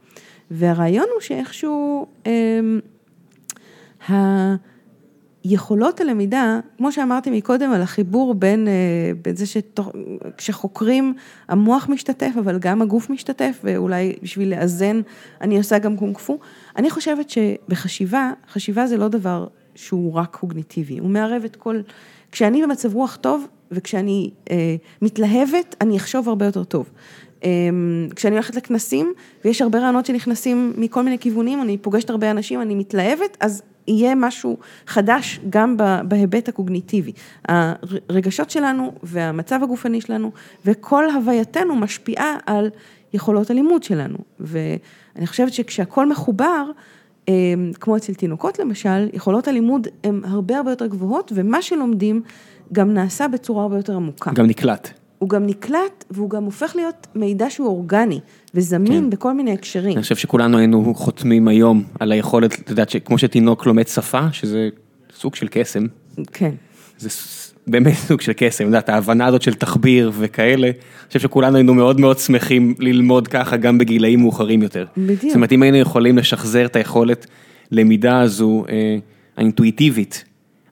והרעיון הוא שאיכשהו, אה, היכולות הלמידה, כמו שאמרתי מקודם על החיבור בין, אה, בין זה שכשחוקרים המוח משתתף, אבל גם הגוף משתתף, ואולי בשביל לאזן אני עושה גם קונג פו, אני חושבת שבחשיבה, חשיבה זה לא דבר שהוא רק קוגניטיבי, הוא מערב את כל, כשאני במצב רוח טוב וכשאני אה, מתלהבת, אני אחשוב הרבה יותר טוב. אה, כשאני הולכת לכנסים ויש הרבה רעיונות שנכנסים מכל מיני כיוונים, אני פוגשת הרבה אנשים, אני מתלהבת, אז יהיה משהו חדש גם בהיבט הקוגניטיבי. הרגשות שלנו והמצב הגופני שלנו וכל הווייתנו משפיעה על יכולות הלימוד שלנו. ואני חושבת שכשהכול מחובר, כמו אצל תינוקות למשל, יכולות הלימוד הן הרבה הרבה יותר גבוהות, ומה שלומדים גם נעשה בצורה הרבה יותר עמוקה. גם נקלט. הוא גם נקלט, והוא גם הופך להיות מידע שהוא אורגני, וזמין כן. בכל מיני הקשרים. אני חושב שכולנו היינו חותמים היום על היכולת, את יודעת, כמו שתינוק לומד שפה, שזה סוג של קסם. כן. זה באמת [laughs] סוג של קסם, את יודעת, ההבנה הזאת של תחביר וכאלה, אני חושב שכולנו היינו מאוד מאוד שמחים ללמוד ככה גם בגילאים מאוחרים יותר. בדיוק. זאת אומרת, אם היינו יכולים לשחזר את היכולת למידה הזו אה, האינטואיטיבית,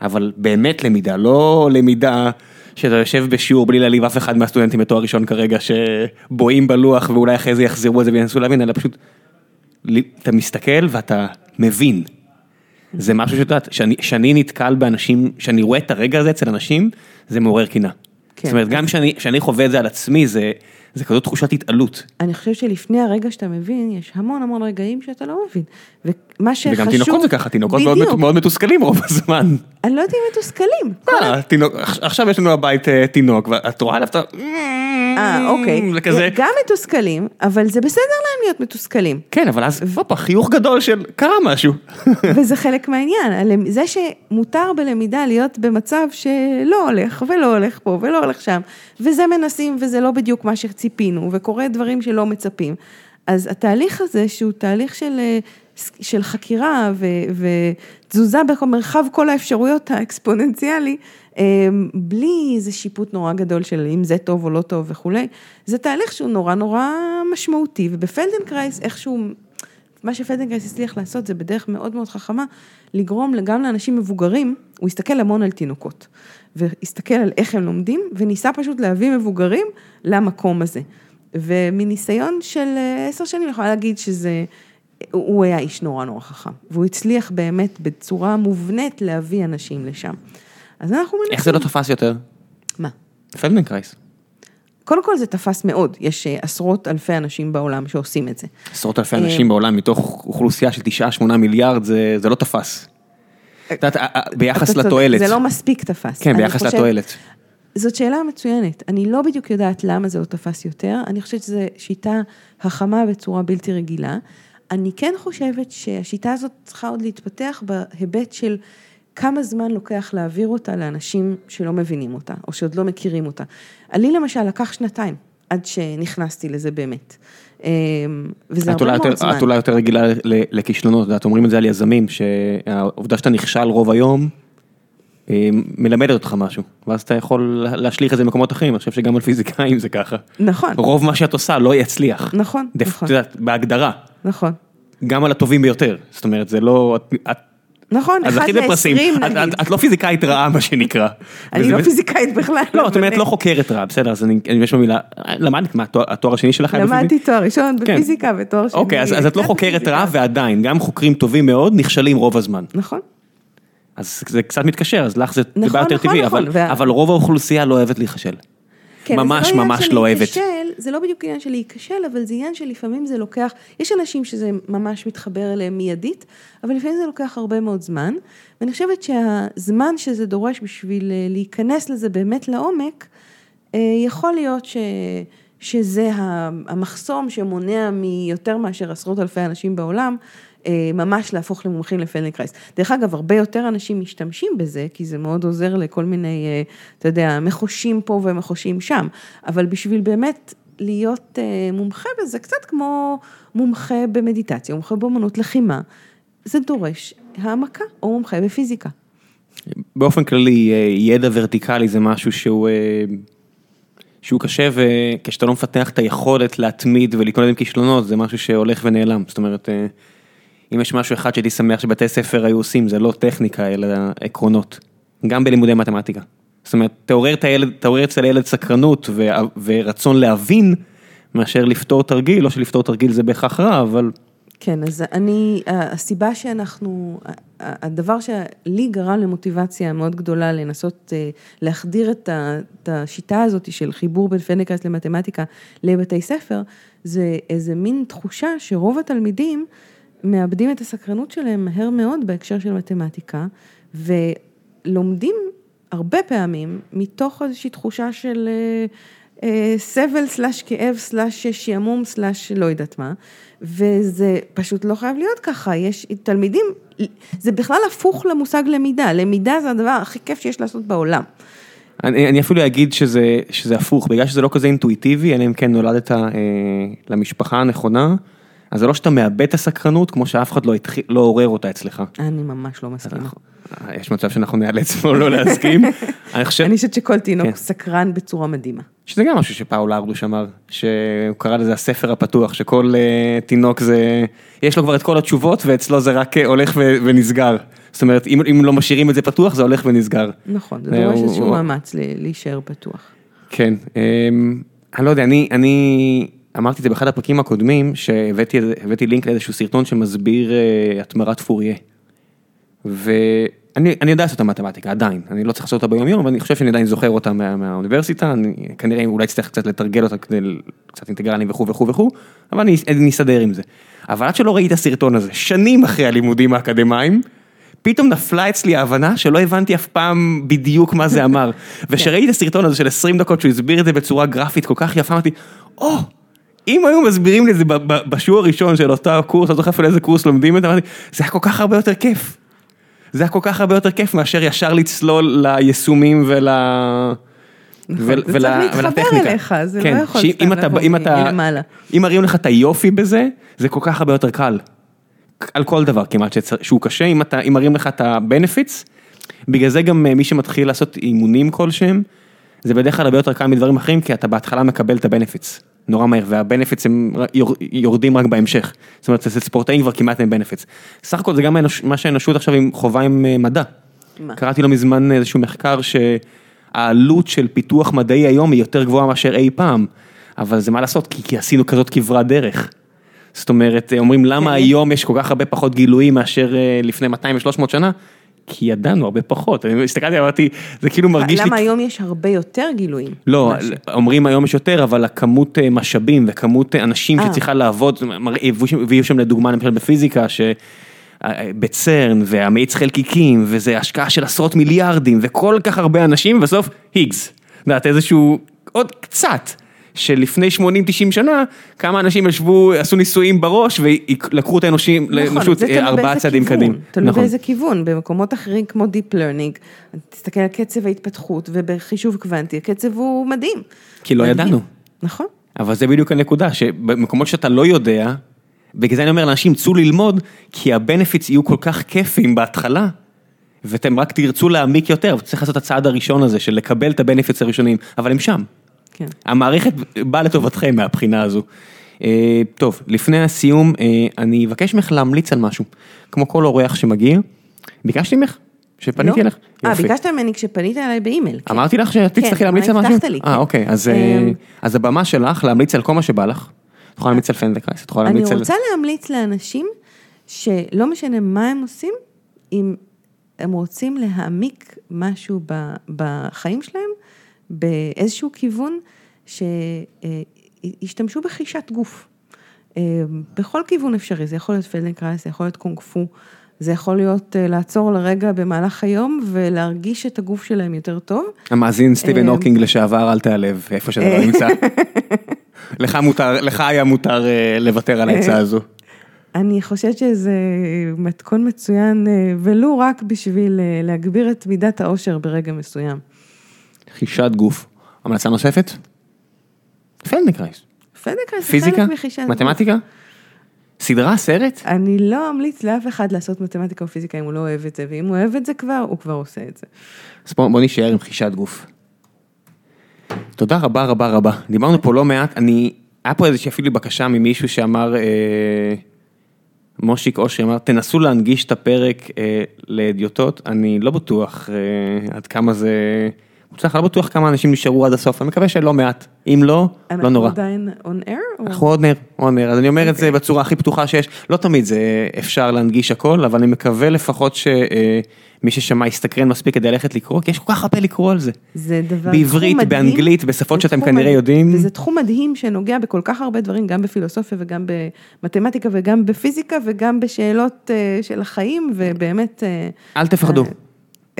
אבל באמת למידה, לא למידה שאתה יושב בשיעור בלי להעליב אף אחד מהסטודנטים בתואר ראשון כרגע, שבואים בלוח ואולי אחרי זה יחזרו על זה וינסו להבין, אלא פשוט, אתה מסתכל ואתה מבין. זה משהו שאת יודעת, שאני נתקל באנשים, שאני רואה את הרגע הזה אצל אנשים, זה מעורר קינה. כן. זאת אומרת, גם כשאני חווה את זה על עצמי, זה, זה כזאת תחושת התעלות. אני חושבת שלפני הרגע שאתה מבין, יש המון המון רגעים שאתה לא מבין. ומה שחשוב... וגם תינוקות זה ככה, תינוקות מאוד, מאוד מתוסכלים רוב הזמן. אני לא יודעת אם מתוסכלים. אה, תינוק, עכשיו יש לנו הבית אה, תינוק, ואת רואה עליו את ה... אה, אוקיי. וכזה... גם מתוסכלים, אבל זה בסדר להם להיות מתוסכלים. כן, אבל אז, הופה, חיוך גדול של קרה משהו. [laughs] וזה חלק מהעניין, זה שמותר בלמידה להיות במצב שלא הולך, ולא הולך פה, ולא הולך שם, וזה מנסים, וזה לא בדיוק מה שציפינו, וקורה דברים שלא מצפים. אז התהליך הזה, שהוא תהליך של, של חקירה ותזוזה במרחב כל האפשרויות האקספוננציאלי, אמ, בלי איזה שיפוט נורא גדול של אם זה טוב או לא טוב וכולי, זה תהליך שהוא נורא נורא משמעותי, ובפלדנקרייס איכשהו, מה שפלדנקרייס הצליח לעשות זה בדרך מאוד מאוד חכמה, לגרום גם לאנשים מבוגרים, הוא הסתכל המון על תינוקות, והסתכל על איך הם לומדים, וניסה פשוט להביא מבוגרים למקום הזה. ומניסיון של אה, עשר שנים אני יכולה להגיד שזה, הוא היה איש נורא נורא חכם, והוא הצליח באמת בצורה מובנית להביא אנשים לשם. אז אנחנו מנסים. איך זה לא תפס יותר? מה? פלדנקרייס. קודם כל זה תפס מאוד, יש אה, עשרות אלפי אנשים בעולם שעושים את זה. עשרות אלפי אנשים אה, בעולם מתוך אוכלוסייה של 9-8 מיליארד, זה, זה לא תפס. את יודעת, ביחס לתועלת. זה לא מספיק תפס. כן, ביחס לתועלת. זאת שאלה מצוינת, אני לא בדיוק יודעת למה זה לא תפס יותר, אני חושבת שזו שיטה חכמה בצורה בלתי רגילה. אני כן חושבת שהשיטה הזאת צריכה עוד להתפתח בהיבט של כמה זמן לוקח להעביר אותה לאנשים שלא מבינים אותה, או שעוד לא מכירים אותה. לי למשל לקח שנתיים עד שנכנסתי לזה באמת. אמ, וזה הרבה מאוד זמן. את אולי יותר רגילה לכישלונות, את אומרים את זה על יזמים, שהעובדה שאתה נכשל רוב היום, מלמדת אותך משהו, ואז אתה יכול להשליך את זה במקומות אחרים, אני חושב שגם על פיזיקאים זה ככה. נכון. רוב מה שאת עושה לא יצליח. נכון, נכון. את יודעת, בהגדרה. נכון. גם על הטובים ביותר, זאת אומרת, זה לא, את נכון, אז אחד הכי בפרסים, לעשרים את- נגיד. את- את לא פיזיקאית רעה מה שנקרא. [laughs] אני לא פיזיקאית בכלל. לא, את אומרת לא חוקרת רעה, בסדר, אז אני, יש במילה, למדת מה, התואר- השני שלך היה בפיזיקה? למדתי תואר ראשון כן. בפיזיקה ותואר שני. אוקיי, אז את לא חוקרת. רעה ועדיין, גם חוקרים טובים מאוד נכשלים רוב הזמן. נכון. אז זה קצת מתקשר, אז לך זה נכון, בעיה יותר נכון, טבעי, נכון, אבל- וה- אבל רוב האוכלוסייה לא אוהבת להיכשל. כן, ממש לא ממש לא אוהבת. זה לא בדיוק עניין של להיכשל, אבל זה עניין שלפעמים זה לוקח, יש אנשים שזה ממש מתחבר אליהם מיידית, אבל לפעמים זה לוקח הרבה מאוד זמן, ואני חושבת שהזמן שזה דורש בשביל אה, להיכנס לזה באמת לעומק, אה, יכול להיות ש... שזה המחסום שמונע מיותר מאשר עשרות אלפי אנשים בעולם, ממש להפוך למומחים לפניקרייס. דרך אגב, הרבה יותר אנשים משתמשים בזה, כי זה מאוד עוזר לכל מיני, אה, אתה יודע, מחושים פה ומחושים שם, אבל בשביל באמת להיות אה, מומחה בזה, קצת כמו מומחה במדיטציה, מומחה באמנות לחימה, זה דורש העמקה, או מומחה בפיזיקה. באופן כללי, אה, ידע ורטיקלי זה משהו שהוא, אה, שהוא קשה, וכשאתה לא מפתח את היכולת להתמיד ולהתמודד עם כישלונות, זה משהו שהולך ונעלם. זאת אומרת, אה, אם יש משהו אחד שהייתי שמח שבתי ספר היו עושים, זה לא טכניקה, אלא עקרונות. גם בלימודי מתמטיקה. זאת אומרת, תעורר, הילד, תעורר אצל הילד סקרנות ו- ורצון להבין, מאשר לפתור תרגיל, לא שלפתור תרגיל זה בהכרח רע, אבל כן, אז אני, הסיבה שאנחנו, הדבר שלי גרם למוטיבציה מאוד גדולה לנסות אה, להחדיר את ה- את השיטה הזאת של חיבור בין פניקס למתמטיקה לבתי ספר, זה איזה מין תחושה שרוב התלמידים מאבדים את הסקרנות שלהם מהר מאוד בהקשר של מתמטיקה, ולומדים הרבה פעמים מתוך איזושהי תחושה של אה, אה, סבל סלאש כאב סלאש שעמום סלאש לא יודעת מה, וזה פשוט לא חייב להיות ככה, יש תלמידים, זה בכלל הפוך למושג למידה, למידה זה הדבר הכי כיף שיש לעשות בעולם. אני, אני אפילו אגיד שזה, שזה הפוך, בגלל שזה לא כזה אינטואיטיבי, אלא אם כן נולדת אה, למשפחה הנכונה, אז זה לא שאתה מאבד את הסקרנות, כמו שאף אחד לא, התחיל, לא עורר אותה אצלך. אני ממש לא מסכימה. אה, יש מצב שאנחנו נאלץ פה לא להסכים. [laughs] אני חושב אני חושבת שכל תינוק כן. סקרן בצורה מדהימה. שזה גם משהו שפאול ארדוש אמר, שהוא קרא לזה הספר הפתוח, שכל אה, תינוק זה, יש לו כבר את כל התשובות ואצלו זה רק אה, הולך ו, ונסגר. זאת אומרת, אם, אם לא משאירים את זה פתוח, זה הולך ונסגר. נכון, זה אה, דורש איזשהו מאמץ להישאר פתוח. כן, אמ, אני לא יודע, אני, אני אמרתי את זה באחד הפרקים הקודמים, שהבאתי הבאתי לינק לאיזשהו סרטון שמסביר אה, התמרת פוריה. ואני אני יודע לעשות את המתמטיקה עדיין, אני לא צריך לעשות אותה ביום יום, אבל אני חושב שאני עדיין זוכר אותה מה, מהאוניברסיטה, אני כנראה אולי אצטרך קצת לתרגל אותה כדי קצת אינטגרלים וכו' וכו' וכו', אבל אני, אני אסתדר עם זה. אבל עד שלא ראיתי את הסרטון הזה, שנים אחרי הלימודים האקדמיים, פתאום נפלה אצלי ההבנה שלא הבנתי אף פעם בדיוק מה זה אמר. [laughs] וכשראיתי את הסרטון הזה של 20 דקות שהוא הסביר את זה בצורה גרפית כל כך יפה, אמרתי, או, אם היו מסבירים לי את זה בשיעור הראשון של אותו הקורס, לא זוכר אפילו איזה קורס לומדים את זה, אמרתי, זה היה כל כך הרבה יותר כיף. זה היה כל כך הרבה יותר כיף מאשר ישר לצלול ליישומים ול... נכון, ול- זה ול- צריך להתחבר. אליך, זה כן, לא יכול סתם לבוא מלמעלה. אם מראים לך את היופי בזה, זה כל כך הרבה יותר קל. על כל דבר כמעט שהוא קשה, אם אתה, אם מראים לך את ה-benefits, בגלל זה גם אה, מי שמתחיל לעשות אימונים כלשהם, זה בדרך כלל הרבה יותר קל מדברים אחרים, כי אתה בהתחלה מקבל את ה-benefits, נורא מהר, וה-benefits הם יורדים רק בהמשך. זאת אומרת, אצל ספורטאים כבר כמעט אין benefits. סך הכל זה גם מה שהאנושות עכשיו עם חובה עם אה, מדע. מה? קראתי לא מזמן איזשהו מחקר שהעלות של פיתוח מדעי היום היא יותר גבוהה מאשר אי פעם, אבל זה מה לעשות, כי, כי עשינו כזאת כברת דרך. זאת אומרת, אומרים למה כן. היום יש כל כך הרבה פחות גילויים מאשר אה, לפני 200 ו-300 שנה? כי ידענו הרבה פחות, אני הסתכלתי, אמרתי, זה כאילו מרגיש לי... למה היום יש הרבה יותר גילויים? לא, משהו? אומרים היום יש יותר, אבל הכמות אה, משאבים וכמות אה, אנשים אה. שצריכה לעבוד, הביאו שם- לדוגמה למשל בפיזיקה, ש... בצרן והמאיץ חלקיקים וזה השקעה של עשרות מיליארדים וכל כך הרבה אנשים ובסוף היגס. את יודעת איזשהו עוד קצת שלפני 80-90 שנה כמה אנשים ישבו עשו ניסויים בראש ולקחו את האנושים נכון, לאנושות אה, ארבעה צעדים קדימה. תלוי נכון. באיזה כיוון, במקומות אחרים כמו Deep Learning, תסתכל על קצב ההתפתחות ובחישוב קוונטי, הקצב הוא מדהים. כי לא מדהים. ידענו. נכון. אבל זה בדיוק הנקודה, שבמקומות שאתה לא יודע, בגלל זה אני אומר לאנשים, צאו ללמוד, כי ה benefits יהיו כל כך כיפים בהתחלה, ואתם רק תרצו להעמיק יותר, וצריך לעשות את הצעד הראשון הזה של לקבל את ה benefits הראשונים, אבל הם שם. כן. המערכת באה לטובתכם מהבחינה הזו. אה, טוב, לפני הסיום, אה, אני אבקש ממך להמליץ על משהו. כמו כל אורח שמגיע, ביקשתי ממך? שפניתי לא? אליך? אה. ביקשת ממני כשפנית אליי באימייל. כן. אמרתי לך שתצטרכי כן, להמליץ על משהו? הבטחת לי, אה, כן. אוקיי, אז, אה, אמ, אז הבמה שלך להמליץ על כל מה שבא לך. את יכולה להמליץ על פלדנקרייס, את יכולה אני להמליץ על... רוצה להמליץ לאנשים שלא משנה מה הם עושים, אם הם רוצים להעמיק משהו בחיים שלהם, באיזשהו כיוון, שישתמשו בחישת גוף. אה, בכל כיוון אפשרי, זה יכול להיות פלדנקרייס, זה יכול להיות קונג פו, זה יכול להיות אה, לעצור לרגע במהלך היום ולהרגיש את הגוף שלהם יותר טוב. המאזין סטיבן אה, הוקינג לשעבר, אל תיעלב, איפה שאתה לא נמצא. [laughs] לך מותר, לך היה מותר לוותר על העצה הזו. אני חושבת שזה מתכון מצוין, ולו רק בשביל להגביר את מידת האושר ברגע מסוים. חישת גוף. המלצה נוספת? פלדנקרייס. פלדנקרייס זה פיזיקה? חלק מחישת גוף. מתמטיקה? סדרה? סרט? אני לא אמליץ לאף אחד לעשות מתמטיקה או פיזיקה אם הוא לא אוהב את זה, ואם הוא אוהב את זה כבר, הוא כבר עושה את זה. אז בוא, בוא נשאר עם חישת גוף. תודה רבה רבה רבה. דיברנו פה לא מעט, אני, היה פה איזושהי אפילו בקשה ממישהו שאמר, אה, מושיק אושרי אמר, תנסו להנגיש את הפרק אה, להדיוטות, אני לא בטוח אה, עד כמה זה מוצלח, לא בטוח כמה אנשים נשארו עד הסוף, אני מקווה שלא מעט, אם לא, לא נורא. אנחנו עדיין on air? אנחנו עוד נר, עוד נר, אז אני אומר את זה אוקיי. בצורה הכי פתוחה שיש, לא תמיד זה אפשר להנגיש הכל, אבל אני מקווה לפחות שמי ששמע יסתקרן מספיק כדי ללכת לקרוא, כי יש כל כך הרבה לקרוא על זה. זה דבר, בעברית, מדהים. באנגלית, בשפות שאתם כנראה. יודעים. וזה תחום מדהים שנוגע בכל כך הרבה דברים, גם בפילוסופיה וגם במתמטיקה וגם בפיזיקה וגם בשאלות אה, של החיים, ובאמת... אה, אל תפחדו.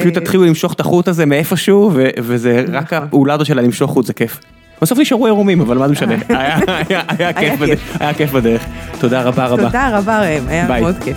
פשוט אה, תתחילו למשוך את החוט הזה מאיפשהו, וזה רק נכון. הפעולה הזו של למשוך חוט זה כיף. בסוף נשארו עירומים, אבל מה זה משנה, [laughs] היה- כיף. בדרך-. תודה רבה רבה. תודה רבה ראם, היה. מאוד כיף.